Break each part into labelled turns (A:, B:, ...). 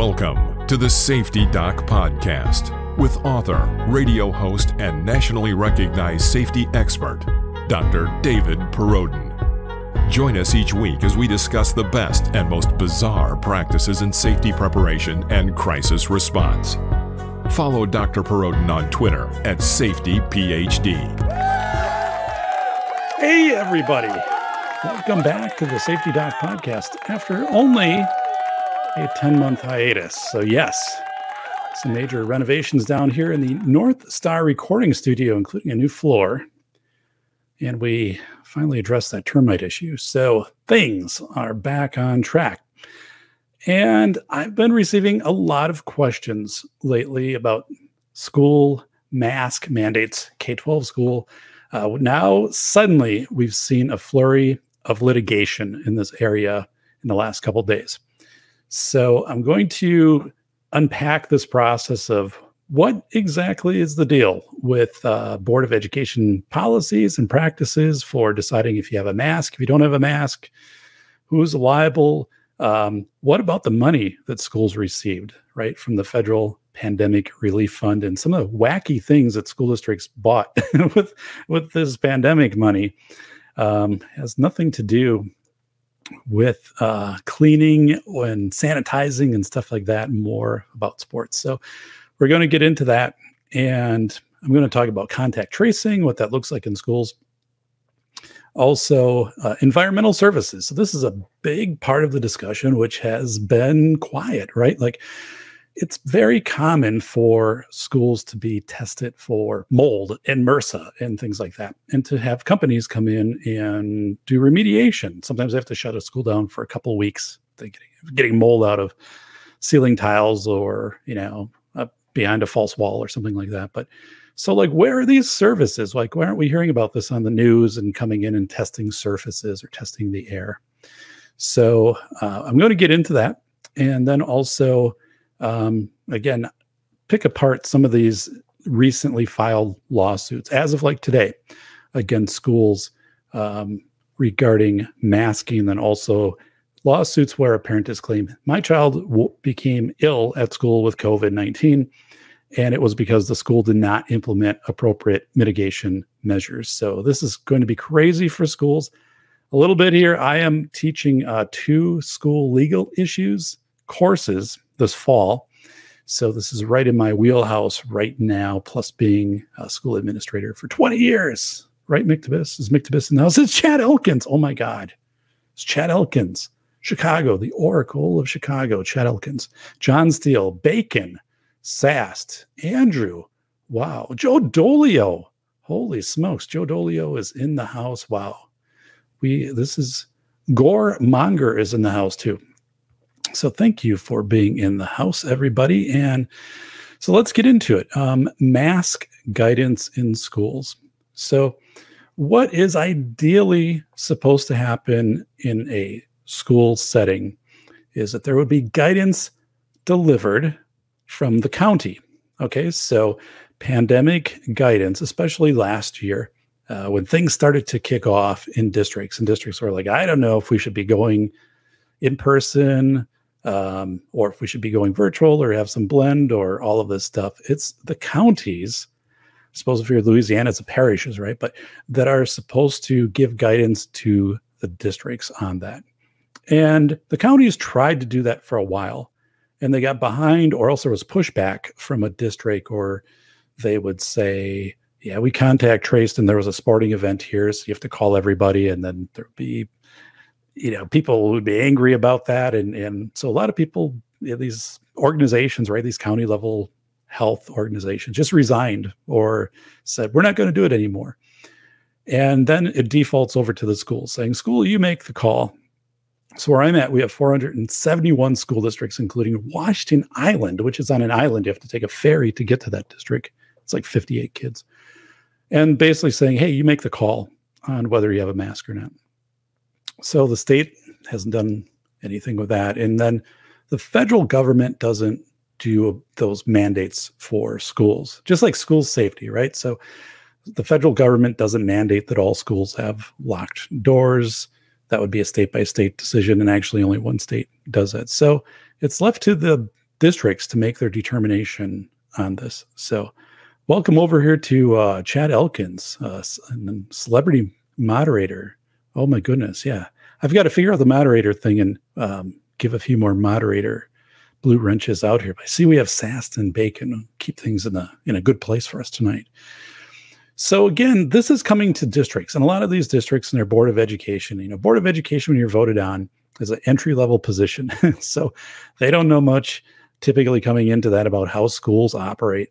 A: Welcome to the Safety Doc Podcast with author, radio host, and nationally recognized safety expert, Dr. David Perrodin. Join us each week as we discuss the best and most bizarre practices in safety preparation and crisis response. Follow Dr. Perrodin on Twitter at SafetyPhD.
B: Hey, everybody. Welcome back to the Safety Doc Podcast after only a 10 month hiatus. So, yes, some major renovations down here in the North Star recording studio, including a new floor. And we finally addressed that termite issue. So, things are back on track. And I've been receiving a lot of questions lately about school mask mandates, K 12 school. Uh, now, suddenly, we've seen a flurry of litigation in this area in the last couple days. So I'm going to unpack this process of what exactly is the deal with uh, Board of Education policies and practices for deciding if you have a mask, if you don't have a mask, who's liable. Um, what about the money that schools received, right, from the federal pandemic relief fund and some of the wacky things that school districts bought with with this pandemic money um, has nothing to do with uh, cleaning and sanitizing and stuff like that, more about sports. So we're going to get into that. And I'm going to talk about contact tracing, what that looks like in schools. Also, uh, environmental services. So, this is a big part of the discussion, which has been quiet, right? Like, it's very common for schools to be tested for mold and MRSA and things like that, and to have companies come in and do remediation. Sometimes they have to shut a school down for a couple of weeks. Getting, getting mold out of ceiling tiles or you know behind a false wall or something like that. But so, like, where are these services? Like, why aren't we hearing about this on the news and coming in and testing surfaces or testing the air? So, uh, I'm going to get into that, and then also um, again, pick apart some of these recently filed lawsuits as of like today against schools um, regarding masking, and also lawsuits where a parent has claimed my child w- became ill at school with COVID 19, and it was because the school did not implement appropriate mitigation measures. So, this is going to be crazy for schools. A little bit here. I am teaching uh, two school legal issues courses this fall. So this is right in my wheelhouse right now, plus being a school administrator for 20 years. Right, McTibis? Is McTibis in the house? It's Chad Elkins. Oh my God. It's Chad Elkins. Chicago, the Oracle of Chicago, Chad Elkins. John Steele, Bacon, Sast, Andrew. Wow. Joe Dolio. Holy smokes. Joe Dolio is in the house. Wow. We this is Gore Monger is in the house too. So thank you for being in the house, everybody. And so let's get into it. Um, mask guidance in schools. So, what is ideally supposed to happen in a school setting is that there would be guidance delivered from the county. Okay, so pandemic guidance, especially last year, uh, when things started to kick off in districts, and districts were like, I don't know if we should be going in person um, or if we should be going virtual or have some blend or all of this stuff. It's the counties. I suppose if you're Louisiana, it's the parishes, right? But that are supposed to give guidance to the districts on that. And the counties tried to do that for a while and they got behind, or else there was pushback from a district, or they would say, Yeah, we contact traced and there was a sporting event here. So you have to call everybody and then there'd be you know, people would be angry about that. And, and so a lot of people, you know, these organizations, right, these county level health organizations just resigned or said, we're not going to do it anymore. And then it defaults over to the school saying, school, you make the call. So where I'm at, we have 471 school districts, including Washington Island, which is on an island. You have to take a ferry to get to that district. It's like 58 kids. And basically saying, hey, you make the call on whether you have a mask or not. So the state hasn't done anything with that. And then the federal government doesn't do those mandates for schools, just like school safety, right? So the federal government doesn't mandate that all schools have locked doors. That would be a state by state decision. And actually, only one state does that. So it's left to the districts to make their determination on this. So, welcome over here to uh, Chad Elkins, uh, celebrity moderator. Oh my goodness, yeah. I've got to figure out the moderator thing and um, give a few more moderator blue wrenches out here. But I see we have Sast and Bacon. Keep things in a in a good place for us tonight. So again, this is coming to districts, and a lot of these districts and their board of education. You know, board of education when you're voted on is an entry level position, so they don't know much typically coming into that about how schools operate,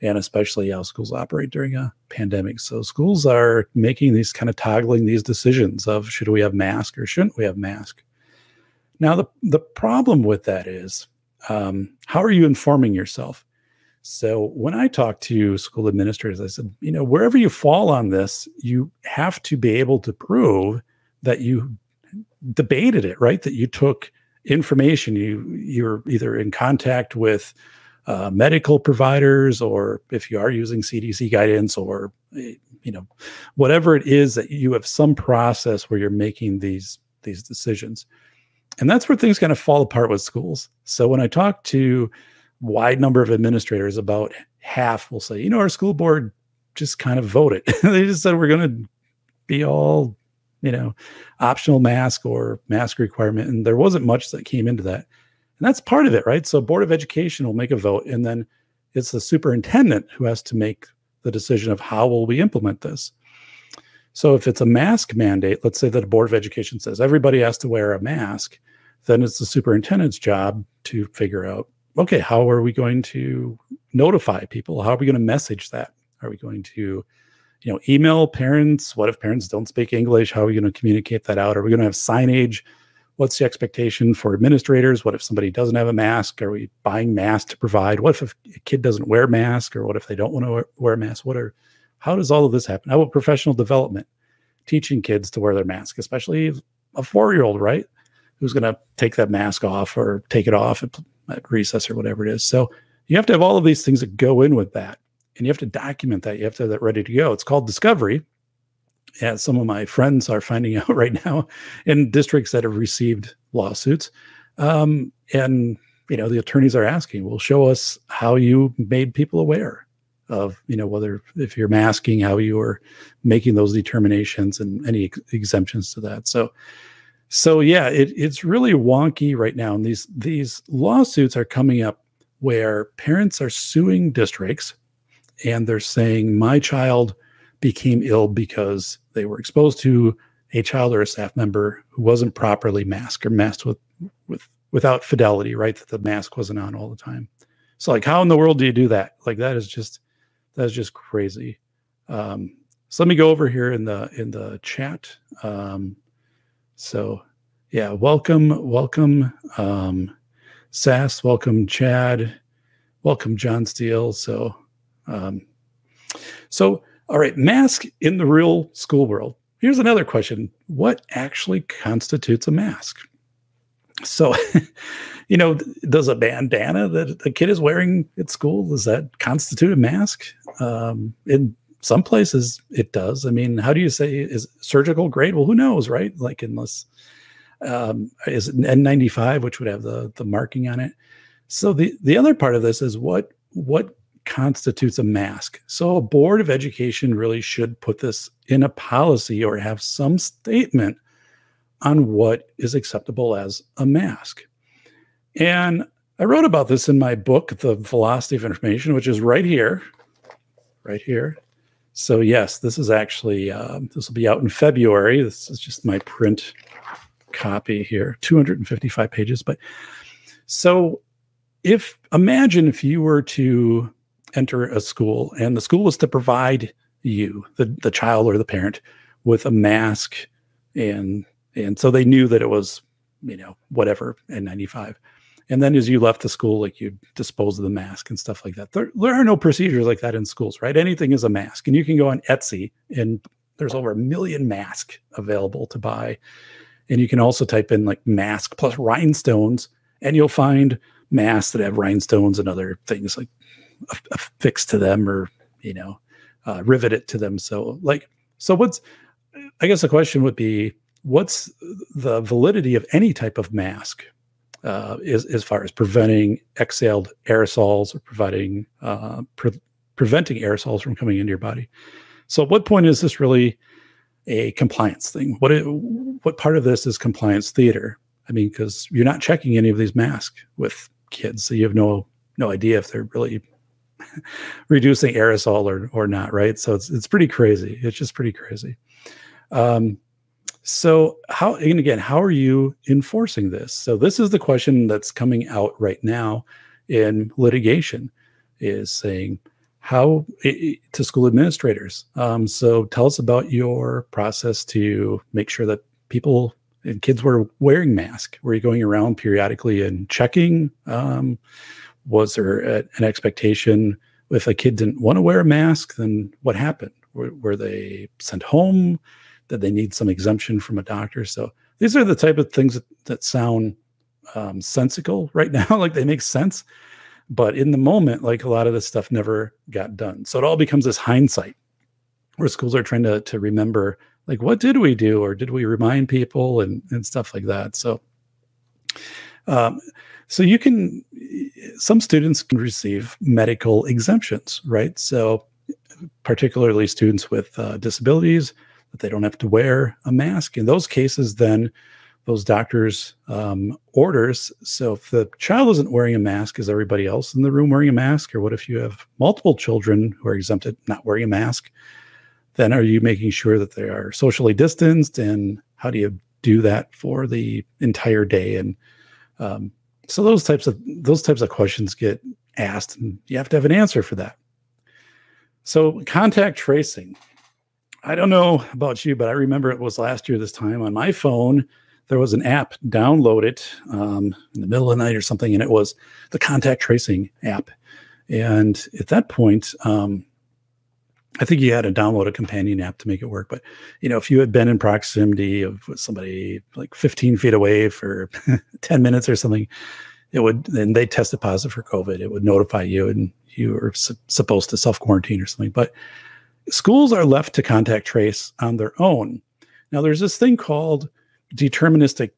B: and especially how schools operate during a pandemic. So schools are making these kind of toggling these decisions of should we have mask or shouldn't we have mask. Now the the problem with that is um, how are you informing yourself? So when I talk to school administrators, I said, you know, wherever you fall on this, you have to be able to prove that you debated it, right? That you took information, you you're either in contact with uh, medical providers, or if you are using CDC guidance, or eh, you know, whatever it is that you have some process where you're making these these decisions. And that's where things kind of fall apart with schools. So when I talk to wide number of administrators, about half will say, you know, our school board just kind of voted. they just said we're going to be all, you know, optional mask or mask requirement. And there wasn't much that came into that. And that's part of it, right? So Board of Education will make a vote and then it's the superintendent who has to make the decision of how will we implement this. So if it's a mask mandate, let's say that a board of education says everybody has to wear a mask, then it's the superintendent's job to figure out okay, how are we going to notify people? How are we going to message that? Are we going to, you know, email parents? What if parents don't speak English? How are we going to communicate that out? Are we going to have signage? What's the expectation for administrators? What if somebody doesn't have a mask? Are we buying masks to provide? What if a kid doesn't wear a mask, or what if they don't want to wear a mask? What are how does all of this happen? How about professional development? Teaching kids to wear their mask, especially a four-year-old, right? who's going to take that mask off or take it off at, at recess or whatever it is. So you have to have all of these things that go in with that. And you have to document that. You have to have that ready to go. It's called discovery. As some of my friends are finding out right now in districts that have received lawsuits. Um, and, you know, the attorneys are asking, well, show us how you made people aware of, you know, whether if you're masking, how you are making those determinations and any ex- exemptions to that. So so yeah, it, it's really wonky right now, and these these lawsuits are coming up where parents are suing districts, and they're saying my child became ill because they were exposed to a child or a staff member who wasn't properly masked or masked with with without fidelity, right? That the mask wasn't on all the time. So like, how in the world do you do that? Like that is just that is just crazy. Um, so let me go over here in the in the chat. Um, so, yeah, welcome, welcome, um, Sass, welcome, Chad, welcome, John Steele. So, um, so, all right, mask in the real school world. Here's another question What actually constitutes a mask? So, you know, does a bandana that a kid is wearing at school does that constitute a mask? Um, in some places it does. I mean, how do you say is surgical grade? Well, who knows, right? Like unless um, is N95, which would have the the marking on it. So the the other part of this is what what constitutes a mask. So a board of education really should put this in a policy or have some statement on what is acceptable as a mask. And I wrote about this in my book, The Velocity of Information, which is right here, right here. So yes, this is actually uh, this will be out in February. This is just my print copy here, 255 pages. But so if imagine if you were to enter a school and the school was to provide you, the, the child or the parent, with a mask and and so they knew that it was, you know, whatever N95. And then as you left the school, like you dispose of the mask and stuff like that. There, there are no procedures like that in schools, right? Anything is a mask. And you can go on Etsy and there's over a million masks available to buy. And you can also type in like mask plus rhinestones, and you'll find masks that have rhinestones and other things like affixed to them or, you know, uh, riveted to them. So, like, so what's, I guess the question would be, what's the validity of any type of mask? uh, as, as far as preventing exhaled aerosols or providing uh, pre- preventing aerosols from coming into your body. So, at what point is this really a compliance thing? What it, what part of this is compliance theater? I mean, because you're not checking any of these masks with kids, so you have no no idea if they're really reducing aerosol or or not, right? So it's it's pretty crazy. It's just pretty crazy. Um, so how and again, how are you enforcing this? So this is the question that's coming out right now in litigation, is saying how to school administrators. Um, so tell us about your process to make sure that people and kids were wearing masks. Were you going around periodically and checking? Um, was there a, an expectation if a kid didn't want to wear a mask? Then what happened? Were, were they sent home? Did they need some exemption from a doctor. So these are the type of things that, that sound um, sensical right now, like they make sense. But in the moment, like a lot of this stuff never got done. So it all becomes this hindsight where schools are trying to, to remember, like, what did we do? Or did we remind people and, and stuff like that? So, um, so you can, some students can receive medical exemptions, right? So, particularly students with uh, disabilities, that they don't have to wear a mask. In those cases, then those doctors' um, orders. So if the child isn't wearing a mask, is everybody else in the room wearing a mask? Or what if you have multiple children who are exempted not wearing a mask? Then are you making sure that they are socially distanced? And how do you do that for the entire day? And um, so those types of those types of questions get asked, and you have to have an answer for that. So contact tracing. I don't know about you, but I remember it was last year this time on my phone. There was an app, download it um, in the middle of the night or something, and it was the contact tracing app. And at that point, um, I think you had to download a companion app to make it work. But you know, if you had been in proximity of somebody like 15 feet away for 10 minutes or something, it would and they tested positive for COVID. It would notify you, and you were su- supposed to self quarantine or something. But schools are left to contact trace on their own. Now, there's this thing called deterministic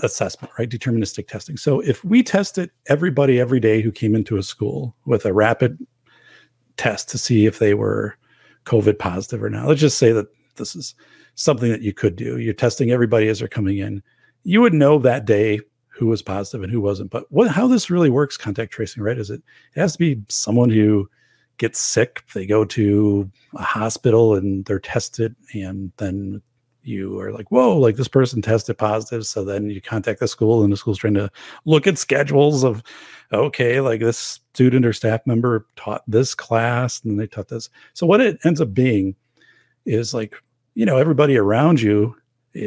B: assessment, right? Deterministic testing. So if we tested everybody every day who came into a school with a rapid test to see if they were COVID positive or not, let's just say that this is something that you could do. You're testing everybody as they're coming in. You would know that day who was positive and who wasn't. But what how this really works, contact tracing, right? Is it it has to be someone who gets sick, they go to a hospital and they're tested, and then you are like, whoa, like this person tested positive. So then you contact the school, and the school's trying to look at schedules of, okay, like this student or staff member taught this class, and they taught this. So what it ends up being is like, you know, everybody around you,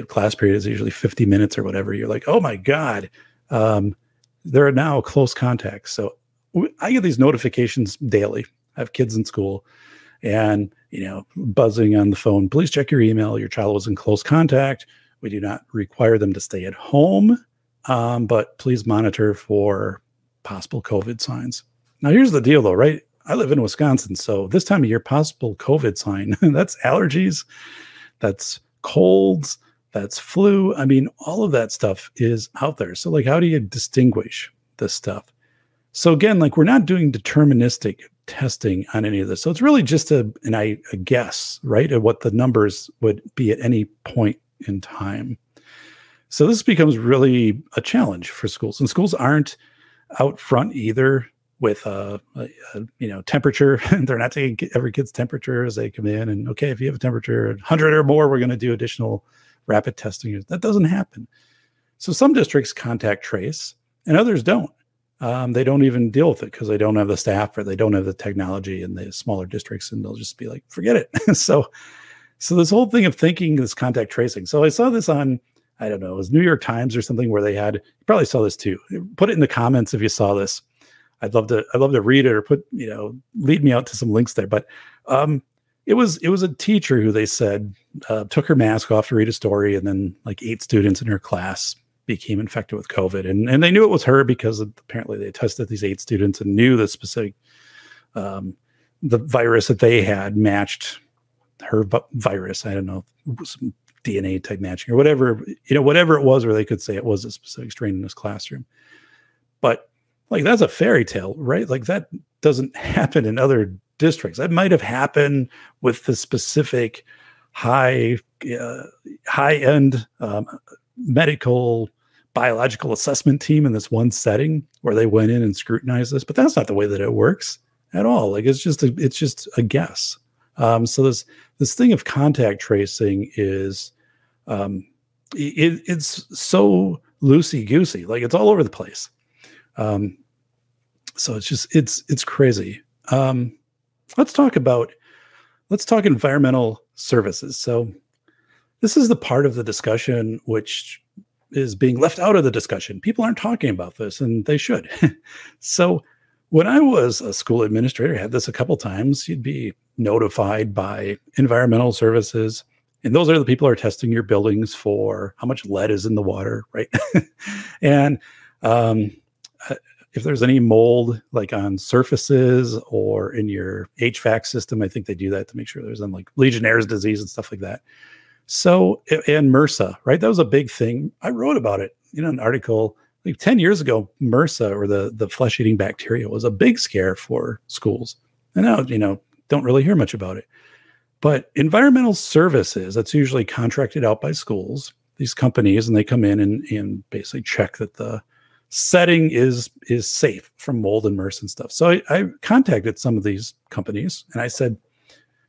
B: class period is usually 50 minutes or whatever. You're like, oh my God, um, there are now close contacts. So I get these notifications daily I have kids in school and, you know, buzzing on the phone, please check your email. Your child was in close contact. We do not require them to stay at home, um, but please monitor for possible COVID signs. Now, here's the deal though, right? I live in Wisconsin. So this time of year, possible COVID sign, that's allergies, that's colds, that's flu. I mean, all of that stuff is out there. So, like, how do you distinguish this stuff? So, again, like, we're not doing deterministic testing on any of this. So it's really just a an I a guess, right, at what the numbers would be at any point in time. So this becomes really a challenge for schools, and schools aren't out front either with a, a, a you know temperature. They're not taking every kid's temperature as they come in, and okay, if you have a temperature 100 or more, we're going to do additional rapid testing. That doesn't happen. So some districts contact trace, and others don't um, they don't even deal with it because they don't have the staff or they don't have the technology in the smaller districts, and they'll just be like, forget it. so, so this whole thing of thinking this contact tracing. So I saw this on, I don't know, it was New York Times or something where they had. You probably saw this too. Put it in the comments if you saw this. I'd love to. I'd love to read it or put you know lead me out to some links there. But um, it was it was a teacher who they said uh, took her mask off to read a story, and then like eight students in her class became infected with COVID. And, and they knew it was her because apparently they tested these eight students and knew the specific, um, the virus that they had matched her virus. I don't know, DNA type matching or whatever, you know, whatever it was where they could say it was a specific strain in this classroom. But like that's a fairy tale, right? Like that doesn't happen in other districts. That might have happened with the specific high uh, high end um, medical biological assessment team in this one setting where they went in and scrutinized this, but that's not the way that it works at all. Like it's just a, it's just a guess. Um, so this this thing of contact tracing is um, it, it's so loosey goosey, like it's all over the place. Um, so it's just it's it's crazy. Um, let's talk about let's talk environmental services. So this is the part of the discussion which is being left out of the discussion. People aren't talking about this, and they should. so when I was a school administrator, I had this a couple times. You'd be notified by environmental services, and those are the people who are testing your buildings for how much lead is in the water, right? and um, uh, if there's any mold like on surfaces or in your HVAC system, I think they do that to make sure there's like Legionnaire's disease and stuff like that. So, and MRSA, right? That was a big thing. I wrote about it in an article like 10 years ago. MRSA or the, the flesh eating bacteria was a big scare for schools. And now, you know, don't really hear much about it. But environmental services, that's usually contracted out by schools, these companies, and they come in and, and basically check that the setting is is safe from mold and MRSA and stuff. So I, I contacted some of these companies and I said,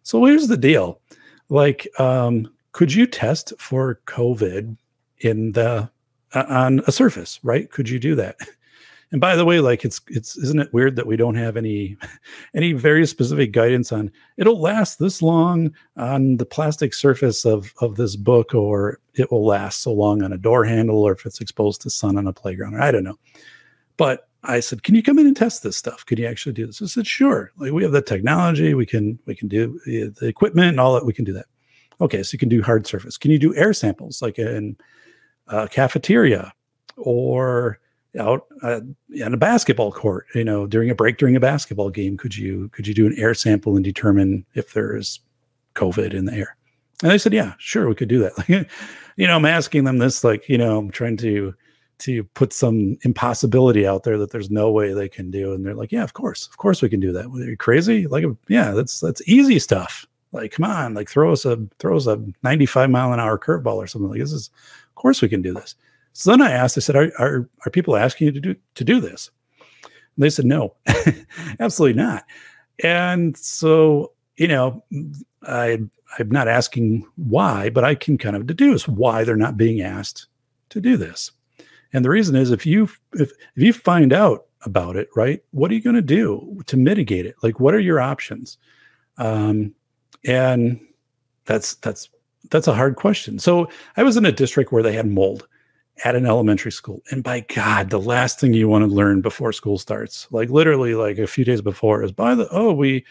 B: so here's the deal. Like, um, could you test for COVID in the uh, on a surface, right? Could you do that? And by the way, like it's it's isn't it weird that we don't have any any very specific guidance on it'll last this long on the plastic surface of of this book, or it will last so long on a door handle, or if it's exposed to sun on a playground, or I don't know. But I said, "Can you come in and test this stuff? Could you actually do this?" I said, "Sure. Like we have the technology, we can we can do uh, the equipment and all that. We can do that." Okay, so you can do hard surface. Can you do air samples like in a cafeteria or out uh, in a basketball court? You know, during a break during a basketball game, could you could you do an air sample and determine if there is COVID in the air? And they said, yeah, sure, we could do that. Like, you know, I'm asking them this, like, you know, I'm trying to to put some impossibility out there that there's no way they can do. And they're like, yeah, of course, of course we can do that. Are you crazy? Like, yeah, that's that's easy stuff. Like, come on, like throw us a throw us a 95 mile an hour curveball or something like this. Is of course we can do this. So then I asked, I said, are, are, are people asking you to do to do this? And they said, no, absolutely not. And so, you know, I I'm not asking why, but I can kind of deduce why they're not being asked to do this. And the reason is if you if if you find out about it, right, what are you going to do to mitigate it? Like, what are your options? Um, and that's that's that's a hard question. So I was in a district where they had mold at an elementary school. And by God, the last thing you want to learn before school starts, like literally like a few days before, is by the oh, we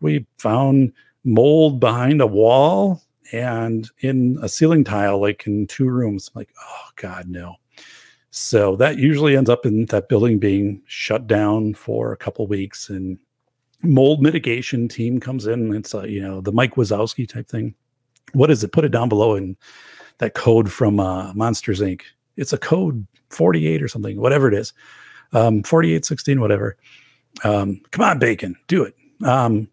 B: we found mold behind a wall and in a ceiling tile, like in two rooms. I'm like, oh God, no. So that usually ends up in that building being shut down for a couple weeks and mold mitigation team comes in. It's a, you know, the Mike Wazowski type thing. What is it? Put it down below in that code from uh, Monsters Inc. It's a code 48 or something, whatever it is. Um, 4816, whatever. Um, come on, Bacon, do it. Um,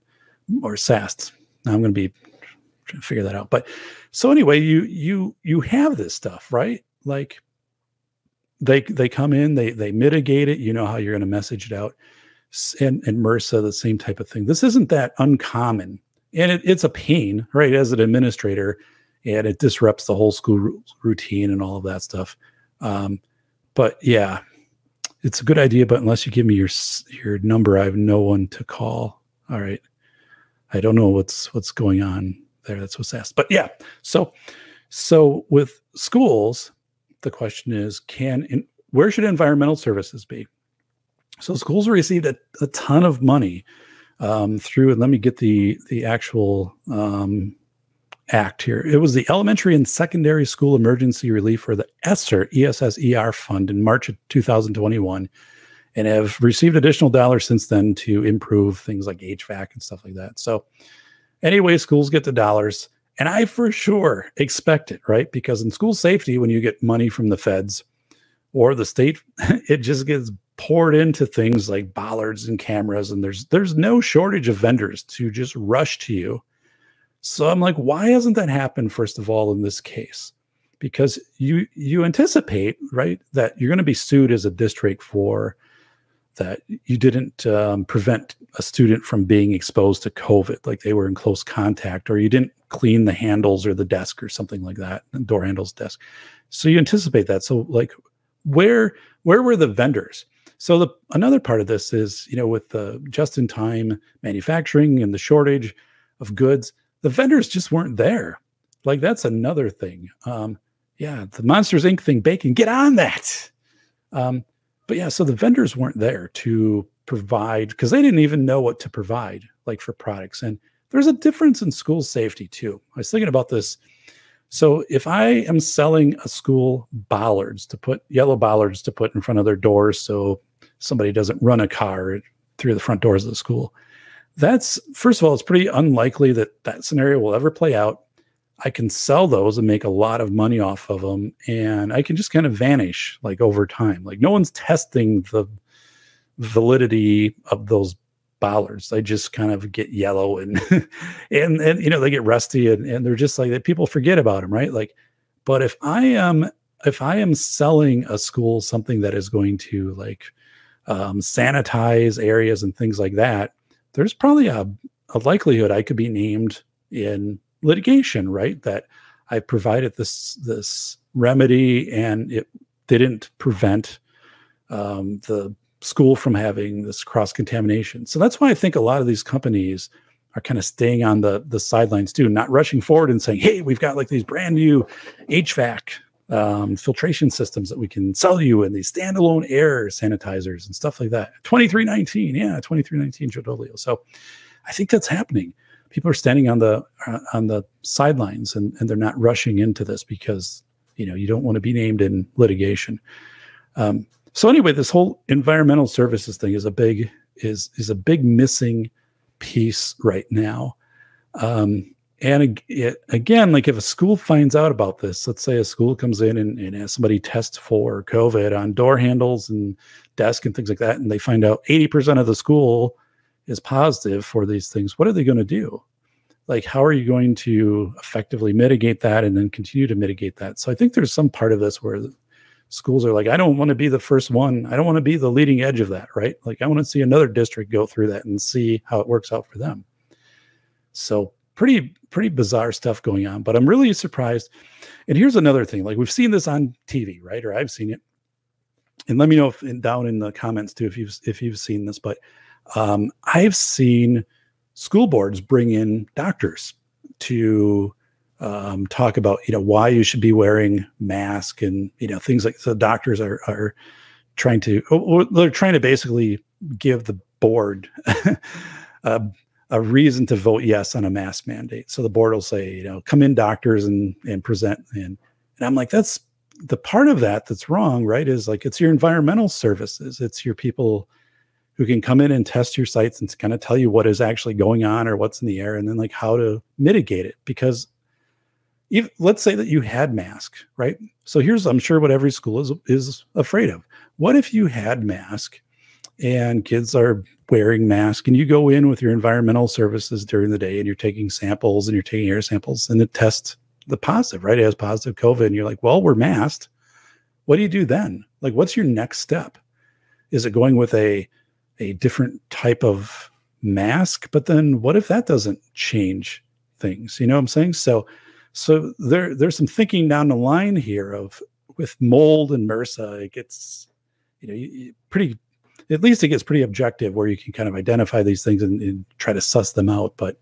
B: or SAST. Now I'm going to be trying to figure that out. But so anyway, you you you have this stuff, right? Like they they come in, they they mitigate it. You know how you're going to message it out and, and MRSA, the same type of thing. This isn't that uncommon. And it, it's a pain, right, as an administrator, and it disrupts the whole school routine and all of that stuff. Um, but yeah, it's a good idea. But unless you give me your your number, I have no one to call. All right, I don't know what's what's going on there. That's what's asked. But yeah, so so with schools, the question is, can in, where should environmental services be? So schools received a, a ton of money um, through, and let me get the the actual um, act here. It was the Elementary and Secondary School Emergency Relief, or the ESSER ESSER fund, in March of 2021, and have received additional dollars since then to improve things like HVAC and stuff like that. So, anyway, schools get the dollars, And I for sure expect it, right? Because in school safety, when you get money from the feds or the state, it just gets poured into things like bollards and cameras. And there's there's no shortage of vendors to just rush to you. So I'm like, why hasn't that happened, first of all, in this case? Because you you anticipate, right, that you're going to be sued as a district for that you didn't um, prevent a student from being exposed to COVID, like they were in close contact, or you didn't clean the handles or the desk or something like that, door handles, desk. So you anticipate that. So like, where where were the vendors? So the another part of this is, you know, with the just-in-time manufacturing and the shortage of goods, the vendors just weren't there. Like that's another thing. Um, yeah, the Monsters Inc. thing, bacon, get on that. Um, but yeah, so the vendors weren't there to provide because they didn't even know what to provide, like for products. And there's a difference in school safety too. I was thinking about this. So if I am selling a school bollards to put yellow bollards to put in front of their doors so somebody doesn't run a car through the front doors of the school, that's first of all, it's pretty unlikely that that scenario will ever play out. I can sell those and make a lot of money off of them, and I can just kind of vanish like over time. Like no one's testing the validity of those bollards. They just kind of get yellow and and and you know they get rusty and, and they're just like that. People forget about them, right? Like, but if I am if I am selling a school something that is going to like um, sanitize areas and things like that, there's probably a, a likelihood I could be named in litigation, right? That I provided this this remedy and it didn't prevent um, the school from having this cross contamination. So that's why I think a lot of these companies are kind of staying on the the sidelines too, not rushing forward and saying, "Hey, we've got like these brand new HVAC um, filtration systems that we can sell you, and these standalone air sanitizers and stuff like that." Twenty three nineteen, yeah, twenty three nineteen Jodolio. So I think that's happening people are standing on the uh, on the sidelines and, and they're not rushing into this because you know you don't want to be named in litigation. Um, so anyway, this whole environmental services thing is a big is is a big missing piece right now. Um, and again, like if a school finds out about this, let's say a school comes in and, and has somebody test for COVID on door handles and desk and things like that, and they find out 80% of the school is positive for these things, what are they going to do? Like, how are you going to effectively mitigate that and then continue to mitigate that? So I think there's some part of this where schools are like, I don't want to be the first one. I don't want to be the leading edge of that, right? Like, I want to see another district go through that and see how it works out for them. So pretty pretty bizarre stuff going on but i'm really surprised. And here's another thing like we've seen this on tv right or i've seen it. And let me know if down in the comments too if you've if you've seen this but um, I've seen school boards bring in doctors to um, talk about you know why you should be wearing mask and you know things like so doctors are are trying to they're trying to basically give the board a, a reason to vote yes on a mask mandate. So the board will say you know come in doctors and and present and and i'm like that's the part of that that's wrong right is like it's your environmental services. It's your people who can come in and test your sites and kind of tell you what is actually going on or what's in the air and then like how to mitigate it. Because if let's say that you had mask right? So here's i'm sure what every school is is afraid of. What if you had mask and kids are wearing masks and you go in with your environmental services during the day and you're taking samples and you're taking air samples and it tests the positive right? It has positive covid and you're like well we're masked. What do you do then? Like what's your next step? Is it going with a a different type of mask? But then what if that doesn't change things? You know what i'm saying? So so there there's some thinking down the line here of with mold and MRSA, it gets you know pretty at least it gets pretty objective where you can kind of identify these things and, and try to suss them out but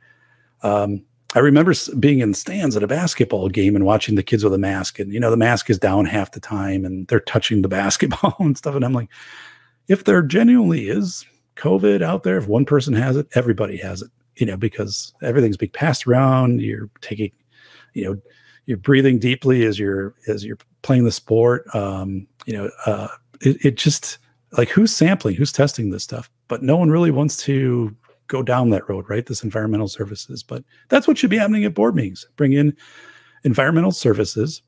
B: um, i remember being in stands at a basketball game and watching the kids with a mask and you know the mask is down half the time and they're touching the basketball and stuff and i'm like if there genuinely is COVID out there, if one person has it, everybody has it, you know, because everything's being passed around. You're taking, you know, you're breathing deeply as you're as you're playing the sport. Um, you know, uh, it, it just like who's sampling, who's testing this stuff, but no one really wants to go down that road, right? This environmental services, but that's what should be happening at board meetings. Bring in environmental services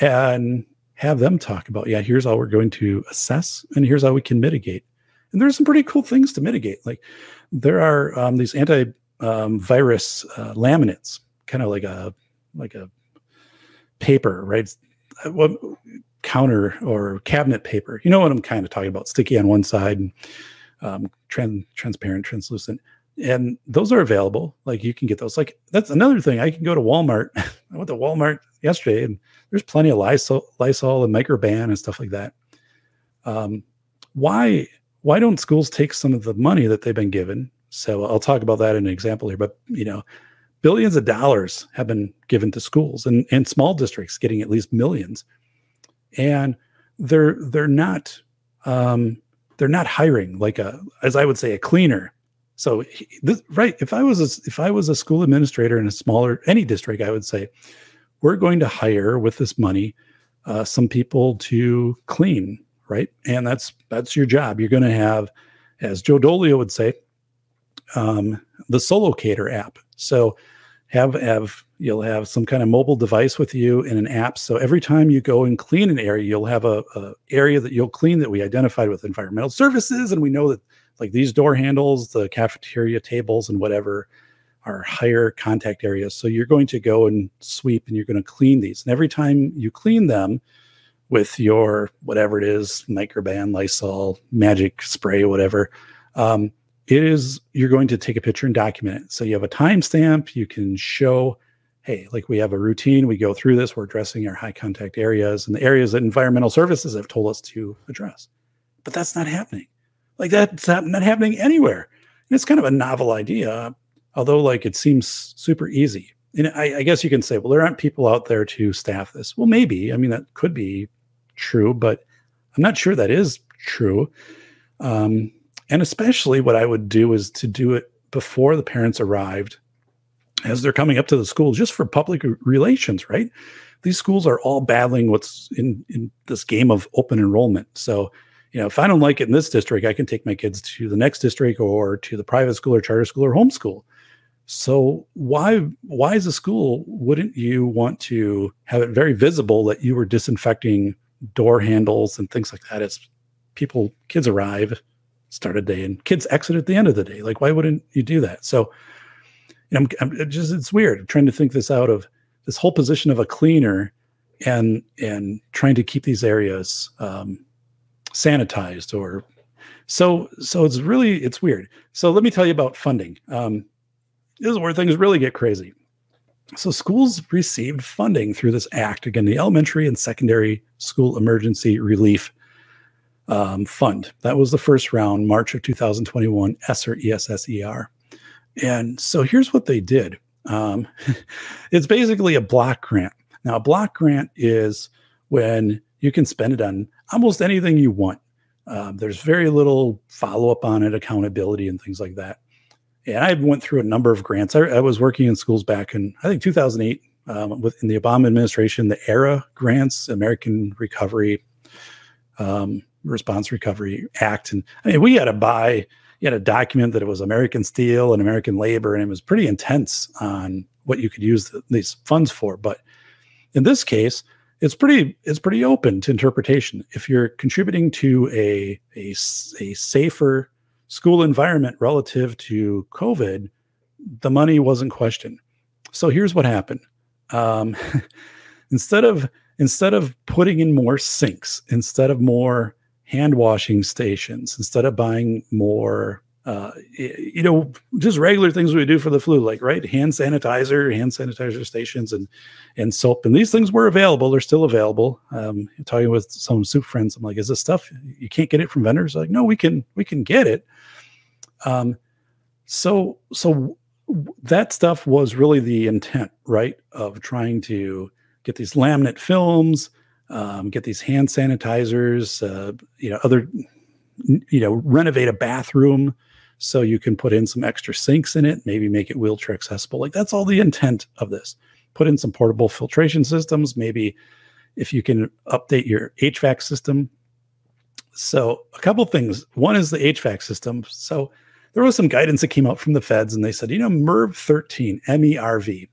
B: and have them talk about, yeah, here's how we're going to assess and here's how we can mitigate. And there's some pretty cool things to mitigate. Like there are um, these anti um, virus uh, laminates, kind of like a like a paper, right? Uh, what counter or cabinet paper. You know what I'm kind of talking about? Sticky on one side um, trans- transparent, translucent. And those are available. Like you can get those. Like that's another thing. I can go to Walmart. I went to Walmart yesterday and there's plenty of Lysol, Lysol and Microban and stuff like that. Um, why why don't schools take some of the money that they've been given? So I'll talk about that in an example here. But you know, billions of dollars have been given to schools and, and small districts getting at least millions and they're they're not um, they're not hiring like a as i would say a cleaner. So this, right if i was a, if i was a school administrator in a smaller any district i would say we're going to hire with this money uh, some people to clean right? And that's that's your job. You're going to have as joe dolio would say um, the solocator app. So have have you'll have some kind of mobile device with you in an app. So every time you go and clean an area you'll have a, a, area that you'll clean that we identified with environmental services. And we know that like these door handles the cafeteria tables and whatever are higher contact areas. So you're going to go and sweep and you're going to clean these. And every time you clean them with your whatever it is microban lysol magic spray whatever um, it is you're going to take a picture and document it. So you have a timestamp. You can show, hey, like we have a routine. We go through this. We're addressing our high contact areas and the areas that environmental services have told us to address. But that's not happening. Like that's not, happening anywhere. And it's kind of a novel idea, although like it seems super easy. And I, I guess you can say, well, there aren't people out there to staff this. Well, maybe. I mean, that could be true, but I'm not sure that is true. Um, and especially what I would do is to do it before the parents arrived as they're coming up to the school just for public relations, right? These schools are all battling what's in, in this game of open enrollment. So, you know, if I don't like it in this district, I can take my kids to the next district or to the private school or charter school or homeschool. So why why as a school wouldn't you want to have it very visible that you were disinfecting door handles and things like that as people kids arrive start a day and kids exit at the end of the day. Like, why wouldn't you do that? So, you know, I'm, I'm just it's weird I'm trying to think this out of this whole position of a cleaner and and trying to keep these areas um, sanitized or so so it's really it's weird. So let me tell you about funding. Um, this is where things really get crazy. So schools received funding through this act again, the Elementary and Secondary School Emergency Relief um, fund. That was the first round, March of 2021, ESSER, ESSER. And so here's what they did um, it's basically a block grant. Now, a block grant is when you can spend it on almost anything you want. Um, there's very little follow up on it, accountability, and things like that. And I went through a number of grants. I, I was working in schools back in, I think, 2008 um, within the Obama administration, the ERA grants, American Recovery um, Response Recovery Act. And I mean, we had to buy, you had a document that it was American steel and American labor, and it was pretty intense on what you could use the, these funds for. But in this case, it's pretty it's pretty open to interpretation. If you're contributing to a a, a safer school environment relative to COVID, the money wasn't questioned. So here's what happened. Um, instead of instead of putting in more sinks, instead of more hand washing stations instead of buying more uh, you know, just regular things we do for the flu, like right, hand sanitizer, hand sanitizer stations, and and soap. And these things were available; they're still available. Um, talking with some soup friends, I'm like, "Is this stuff you can't get it from vendors?" Like, no, we can we can get it. Um, so so that stuff was really the intent, right, of trying to get these laminate films, um, get these hand sanitizers, uh, you know, other, you know, renovate a bathroom so you can put in some extra sinks in it, maybe make it wheelchair accessible. Like that's all the intent of this. Put in some portable filtration systems, maybe if you can update your HVAC system. So a couple things. One is the HVAC system. So there was some guidance that came out from the feds, and they said, you know, MERV 13, M E R V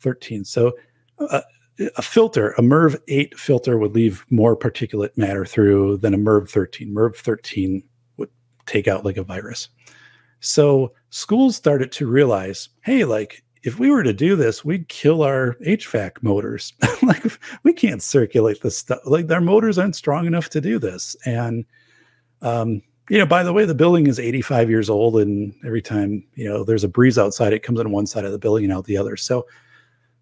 B: 13. So uh, a filter, a MERV 8 filter would leave more particulate matter through than a MERV 13. MERV 13 would take out like a virus. So schools started to realize, hey, like if we were to do this, we'd kill our HVAC motors. like we can't circulate this stuff. Like our motors aren't strong enough to do this. And um, you know, by the way, the building is 85 years old, and every time you know there's a breeze outside, it comes in one side of the building and out the other. So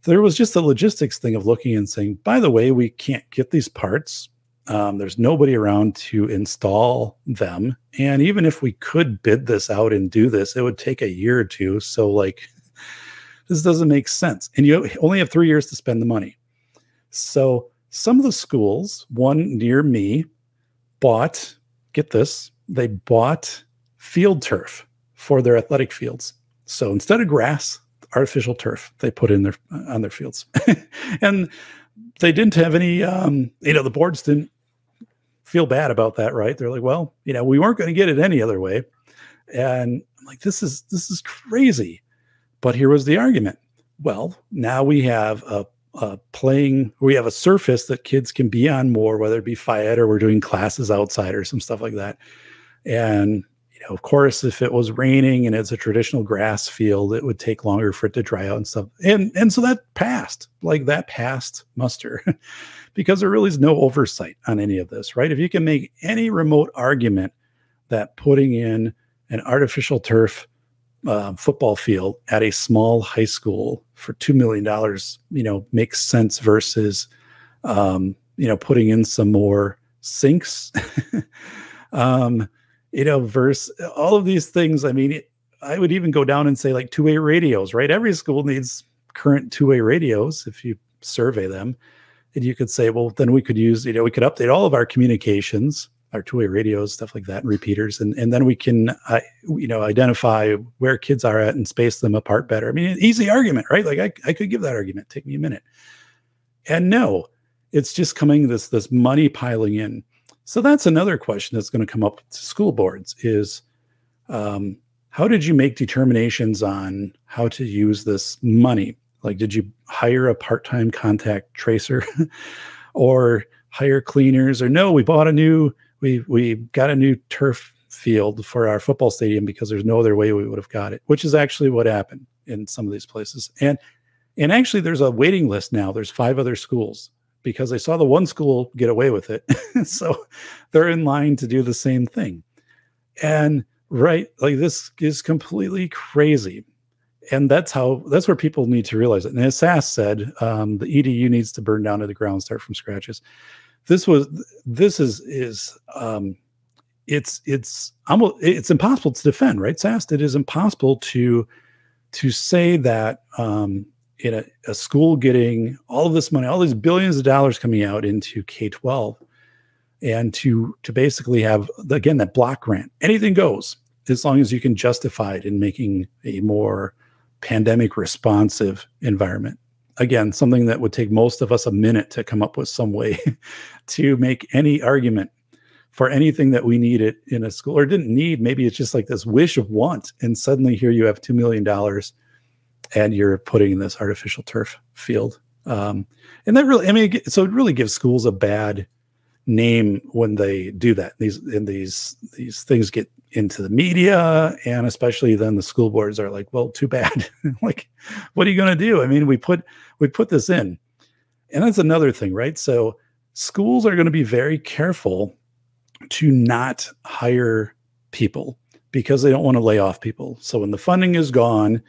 B: there was just the logistics thing of looking and saying, by the way, we can't get these parts. Um, there's nobody around to install them, and even if we could bid this out and do this, it would take a year or two. So like, this doesn't make sense, and you only have three years to spend the money. So some of the schools, one near me, bought get this they bought field turf for their athletic fields. So instead of grass, artificial turf they put in their on their fields, and they didn't have any. Um, you know, the boards didn't feel bad about that, right? They're like, well, you know, we weren't going to get it any other way, and I'm like, this is this is crazy. But here was the argument. Well, now we have a uh, playing we have a surface that kids can be on more whether it be phy ed or we're doing classes outside or some stuff like that and know, of course, if it was raining and it's a traditional grass field, it would take longer for it to dry out and stuff. And and so that passed, like that passed muster, because there really is no oversight on any of this, right? If you can make any remote argument that putting in an artificial turf uh, football field at a small high school for two million dollars, you know, makes sense versus, um, you know, putting in some more sinks. um, you know, verse all of these things. I mean, I would even go down and say like two way radios, right? Every school needs current two way radios if you survey them. And you could say, well, then we could use, you know, we could update all of our communications, our two way radios, stuff like that, and repeaters. And, and then we can, uh, you know, identify where kids are at and space them apart better. I mean, easy argument, right? Like I, I could give that argument, take me a minute. And no, it's just coming this, this money piling in so that's another question that's going to come up to school boards is um, how did you make determinations on how to use this money? Like, did you hire a part-time contact tracer or hire cleaners or no, we bought a new, we, we got a new turf field for our football stadium because there's no other way we would have got it, which is actually what happened in some of these places. And, and actually there's a waiting list now. There's five other schools because they saw the one school get away with it. so they're in line to do the same thing. And right, like this is completely crazy. And that's how that's where people need to realize it. And as Sass said, um, the EDU needs to burn down to the ground, start from scratches. This was this is is um, it's it's almost it's impossible to defend, right? Sass, it is impossible to to say that um, in a, a school getting all of this money, all these billions of dollars coming out into K 12 and to to basically have again that block grant. Anything goes as long as you can justify it in making a more pandemic responsive environment. Again something that would take most of us a minute to come up with some way to make any argument for anything that we needed in a school or didn't need. Maybe it's just like this wish of want and suddenly here you have $2 million and you're putting in this artificial turf field. Um, and that really, I mean, so it really gives schools a bad name when they do that. These and these these things get into the media, and especially then the school boards are like, "Well, too bad. like, what are you going to do?" I mean, we put we put this in, and that's another thing, right? So schools are going to be very careful to not hire people because they don't want to lay off people. So when the funding is gone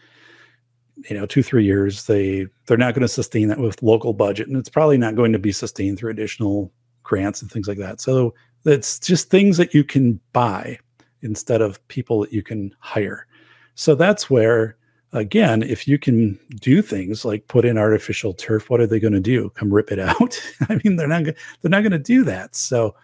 B: you know two three years they they're not going to sustain that with local budget and it's probably not going to be sustained through additional grants and things like that. So it's just things that you can buy instead of people that you can hire. So that's where again if you can do things like put in artificial turf what are they going to do? Come rip it out? I mean they're not they're not going to do that. So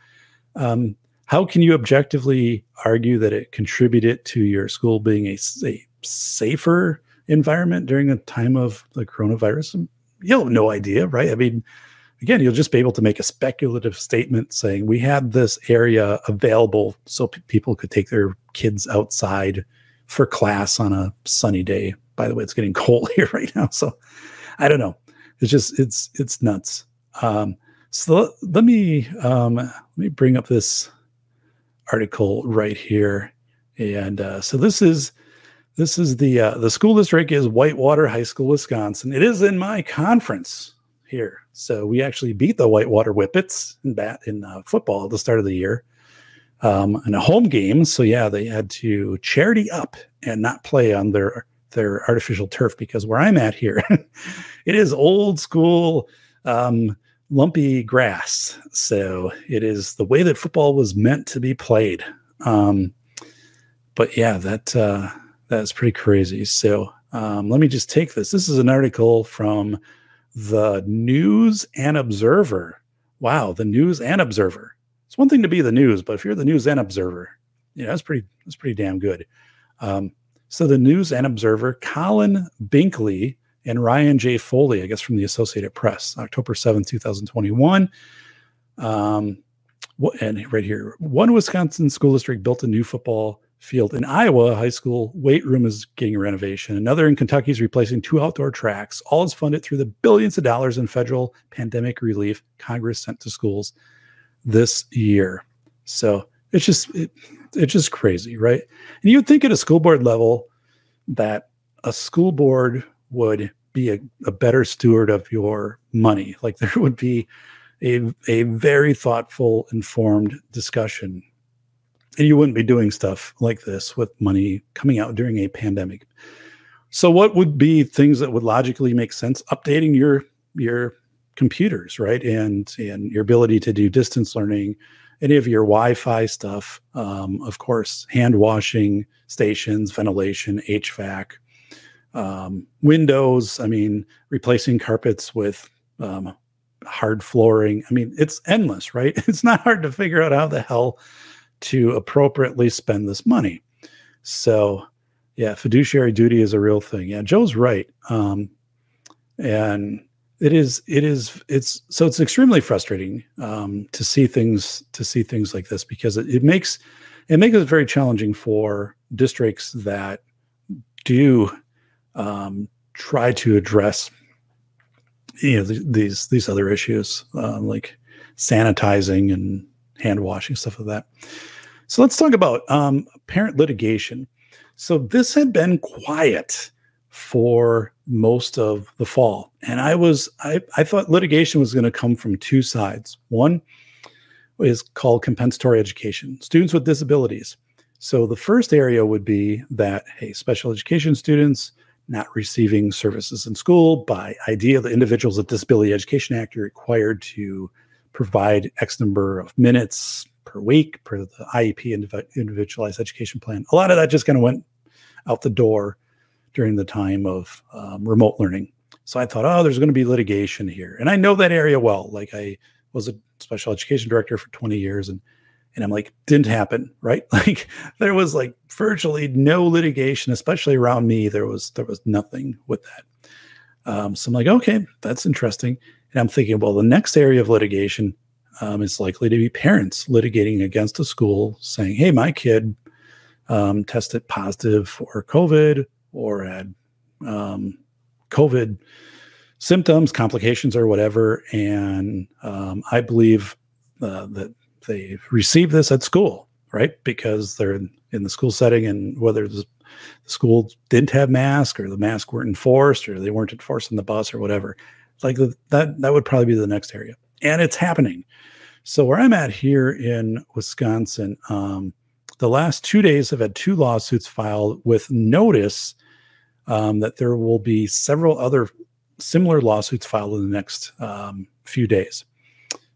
B: um, how can you objectively argue that it contributed to your school being a, a safer environment during a time of the coronavirus? You'll have no idea, right? I mean, again, you'll just be able to make a speculative statement saying we had this area available so p- people could take their kids outside for class on a sunny day. By the way, it's getting cold here right now, so I don't know. It's just it's it's nuts. Um, so let me um, let me bring up this article right here, and uh, so this is this is the uh, the school district is Whitewater High School, Wisconsin. It is in my conference here, so we actually beat the Whitewater Whippets in bat in uh, football at the start of the year um, in a home game. So yeah, they had to charity up and not play on their their artificial turf because where I'm at here, it is old school. Um, lumpy grass. So it is the way that football was meant to be played. Um, but yeah, that uh, that's pretty crazy. So um, let me just take this. This is an article from the News and Observer. Wow, the News and Observer. It's one thing to be the news, but if you're the News and Observer, yeah, that's pretty that's pretty damn good. Um, so the News and Observer, Collin Binkley and Ryan J. Foley, I guess from the Associated Press, October 7th, 2021. Um, and right here, one Wisconsin school district built a new football field in Iowa. High school weight room is getting a renovation. Another in Kentucky is replacing two outdoor tracks. All is funded through the billions of dollars in federal pandemic relief Congress sent to schools this year. So it's just it, it's just crazy, right? And you'd think at a school board level that a school board would be a, a better steward of your money. Like there would be a, a very thoughtful, informed discussion. And you wouldn't be doing stuff like this with money coming out during a pandemic. So what would be things that would logically make sense? Updating your your computers, right? And and your ability to do distance learning, any of your Wi-Fi stuff, um, of course, hand washing stations, ventilation, HVAC, um, windows. I mean, replacing carpets with um, hard flooring. I mean, it's endless, right? It's not hard to figure out how the hell to appropriately spend this money. So, yeah, fiduciary duty is a real thing. Yeah, Joe's right. Um, and it is, it is, it's so it's extremely frustrating um, to see things to see things like this because it, it makes it makes it very challenging for districts that do um, try to address you know th- these these other issues um, like sanitizing and hand washing stuff like that. So let's talk about um, parent litigation. So this had been quiet for most of the fall, and I was I, I thought litigation was going to come from two sides. One is called compensatory education, students with disabilities. So the first area would be that hey, special education students not receiving services in school. By IDEA, the Individuals with Disability Education Act, you're required to provide X number of minutes per week per the IEP individualized education plan. A lot of that just kind of went out the door during the time of um, remote learning. So I thought, oh, there's going to be litigation here, and I know that area well. Like I was a special education director for 20 years, and and I'm like, didn't happen, right? Like there was like virtually no litigation, especially around me. There was there was nothing with that. Um, so I'm like, okay, that's interesting. And I'm thinking, well, the next area of litigation um, is likely to be parents litigating against a school, saying, hey, my kid um, tested positive for COVID or had um, COVID symptoms, complications, or whatever, and um, I believe uh, that they receive this at school, right? Because they're in the school setting, and whether the school didn't have masks or the masks weren't enforced or they weren't enforced on the bus or whatever, like that that would probably be the next area, and it's happening. So where I'm at here in Wisconsin, um, the last two days have had two lawsuits filed with notice um, that there will be several other similar lawsuits filed in the next um, few days.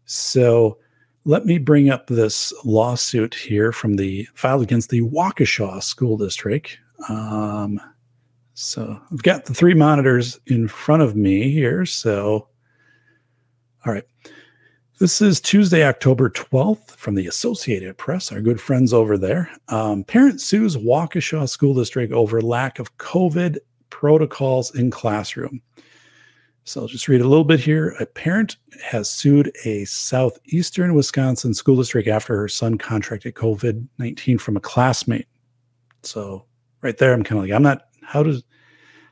B: So let me bring up this lawsuit here from the filed against the Waukesha School District. Um, so I've got the three monitors in front of me here. So, all right. This is Tuesday, October 12th from the Associated Press, our good friends over there. Um, parent sues Waukesha School District over lack of COVID protocols in classroom. So I'll just read a little bit here. A parent has sued a southeastern Wisconsin school district after her son contracted COVID 19 from a classmate. So, right there, I'm kind of like, I'm not. How does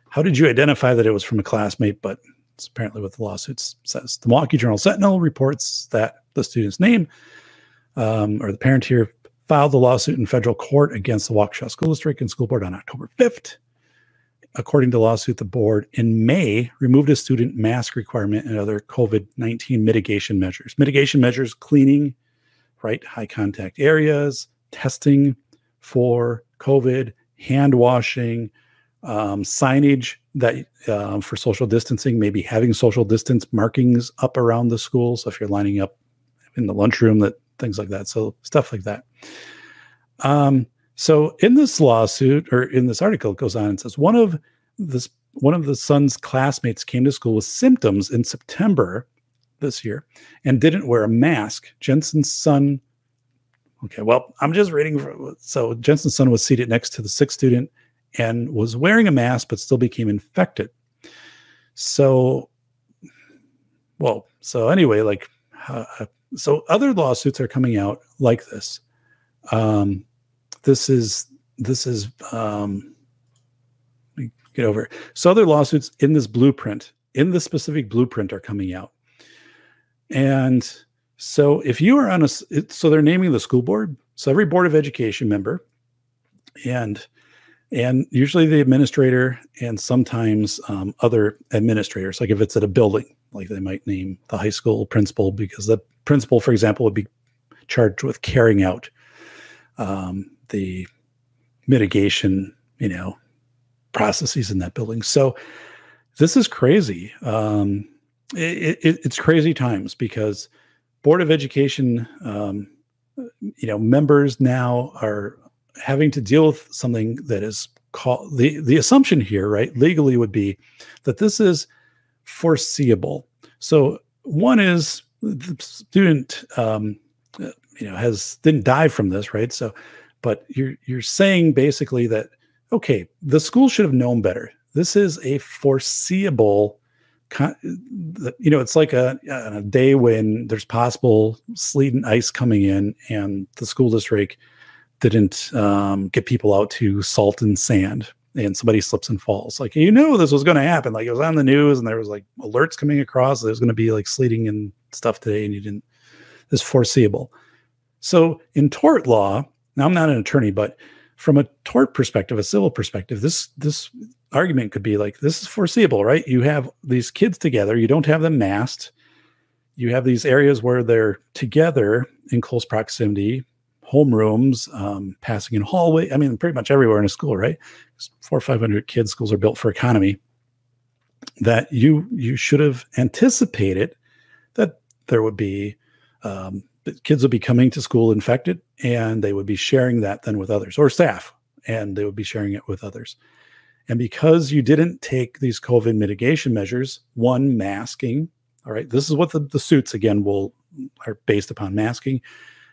B: how did you identify that it was from a classmate? But it's apparently what the lawsuit says. The Milwaukee Journal Sentinel reports that the student's name um, or the parent here filed the lawsuit in federal court against the Waukesha School District and School Board on October 5th. According to lawsuit, the board in May removed a student mask requirement and other COVID 19 mitigation measures. Mitigation measures, cleaning, right, high contact areas, testing for COVID, hand washing, um, signage that uh, for social distancing, maybe having social distance markings up around the school. So if you're lining up in the lunchroom, that things like that. So stuff like that. Um, so in this lawsuit or in this article, it goes on and says one of this one of the son's classmates came to school with symptoms in September this year and didn't wear a mask. Jensen's son. Okay, well, I'm just reading. so Jensen's son was seated next to the sixth student and was wearing a mask, but still became infected. So, well, so anyway, like, uh, so other lawsuits are coming out like this. Um, this is this is um, get over. It. So other lawsuits in this blueprint, in this specific blueprint, are coming out, and so if you are on a, so they're naming the school board. So every board of education member, and and usually the administrator and sometimes um, other administrators like if it's at a building like they might name the high school principal because the principal for example would be charged with carrying out um, the mitigation you know processes in that building. So this is crazy. Um, it, it, it's crazy times because board of education um, you know members now are having to deal with something that is called the the assumption here, right? Legally would be that this is foreseeable. So one is the student, um, you know, has didn't die from this, right? So, but you're you're saying basically that okay, the school should have known better. This is a foreseeable you know, it's like a, a, day when there's possible sleet and ice coming in, and the school district didn't um, get people out to salt and sand and somebody slips and falls. Like you knew this was going to happen. Like it was on the news and there was like alerts coming across. There's going to be like sleeting and stuff today, and you didn't. This foreseeable. So in tort law, now I'm not an attorney, but from a tort perspective, a civil perspective, this this argument could be like this is foreseeable, right? You have these kids together. You don't have them masked. You have these areas where they're together in close proximity homerooms, um, passing in hallway. I mean, pretty much everywhere in a school, right? Four or five hundred kids. Schools are built for economy. That you you should have anticipated that there would be um, kids would be coming to school infected, and they would be sharing that then with others or staff, and they would be sharing it with others. And because you didn't take these COVID mitigation measures, one masking, all right, this is what the, the suits again will are based upon masking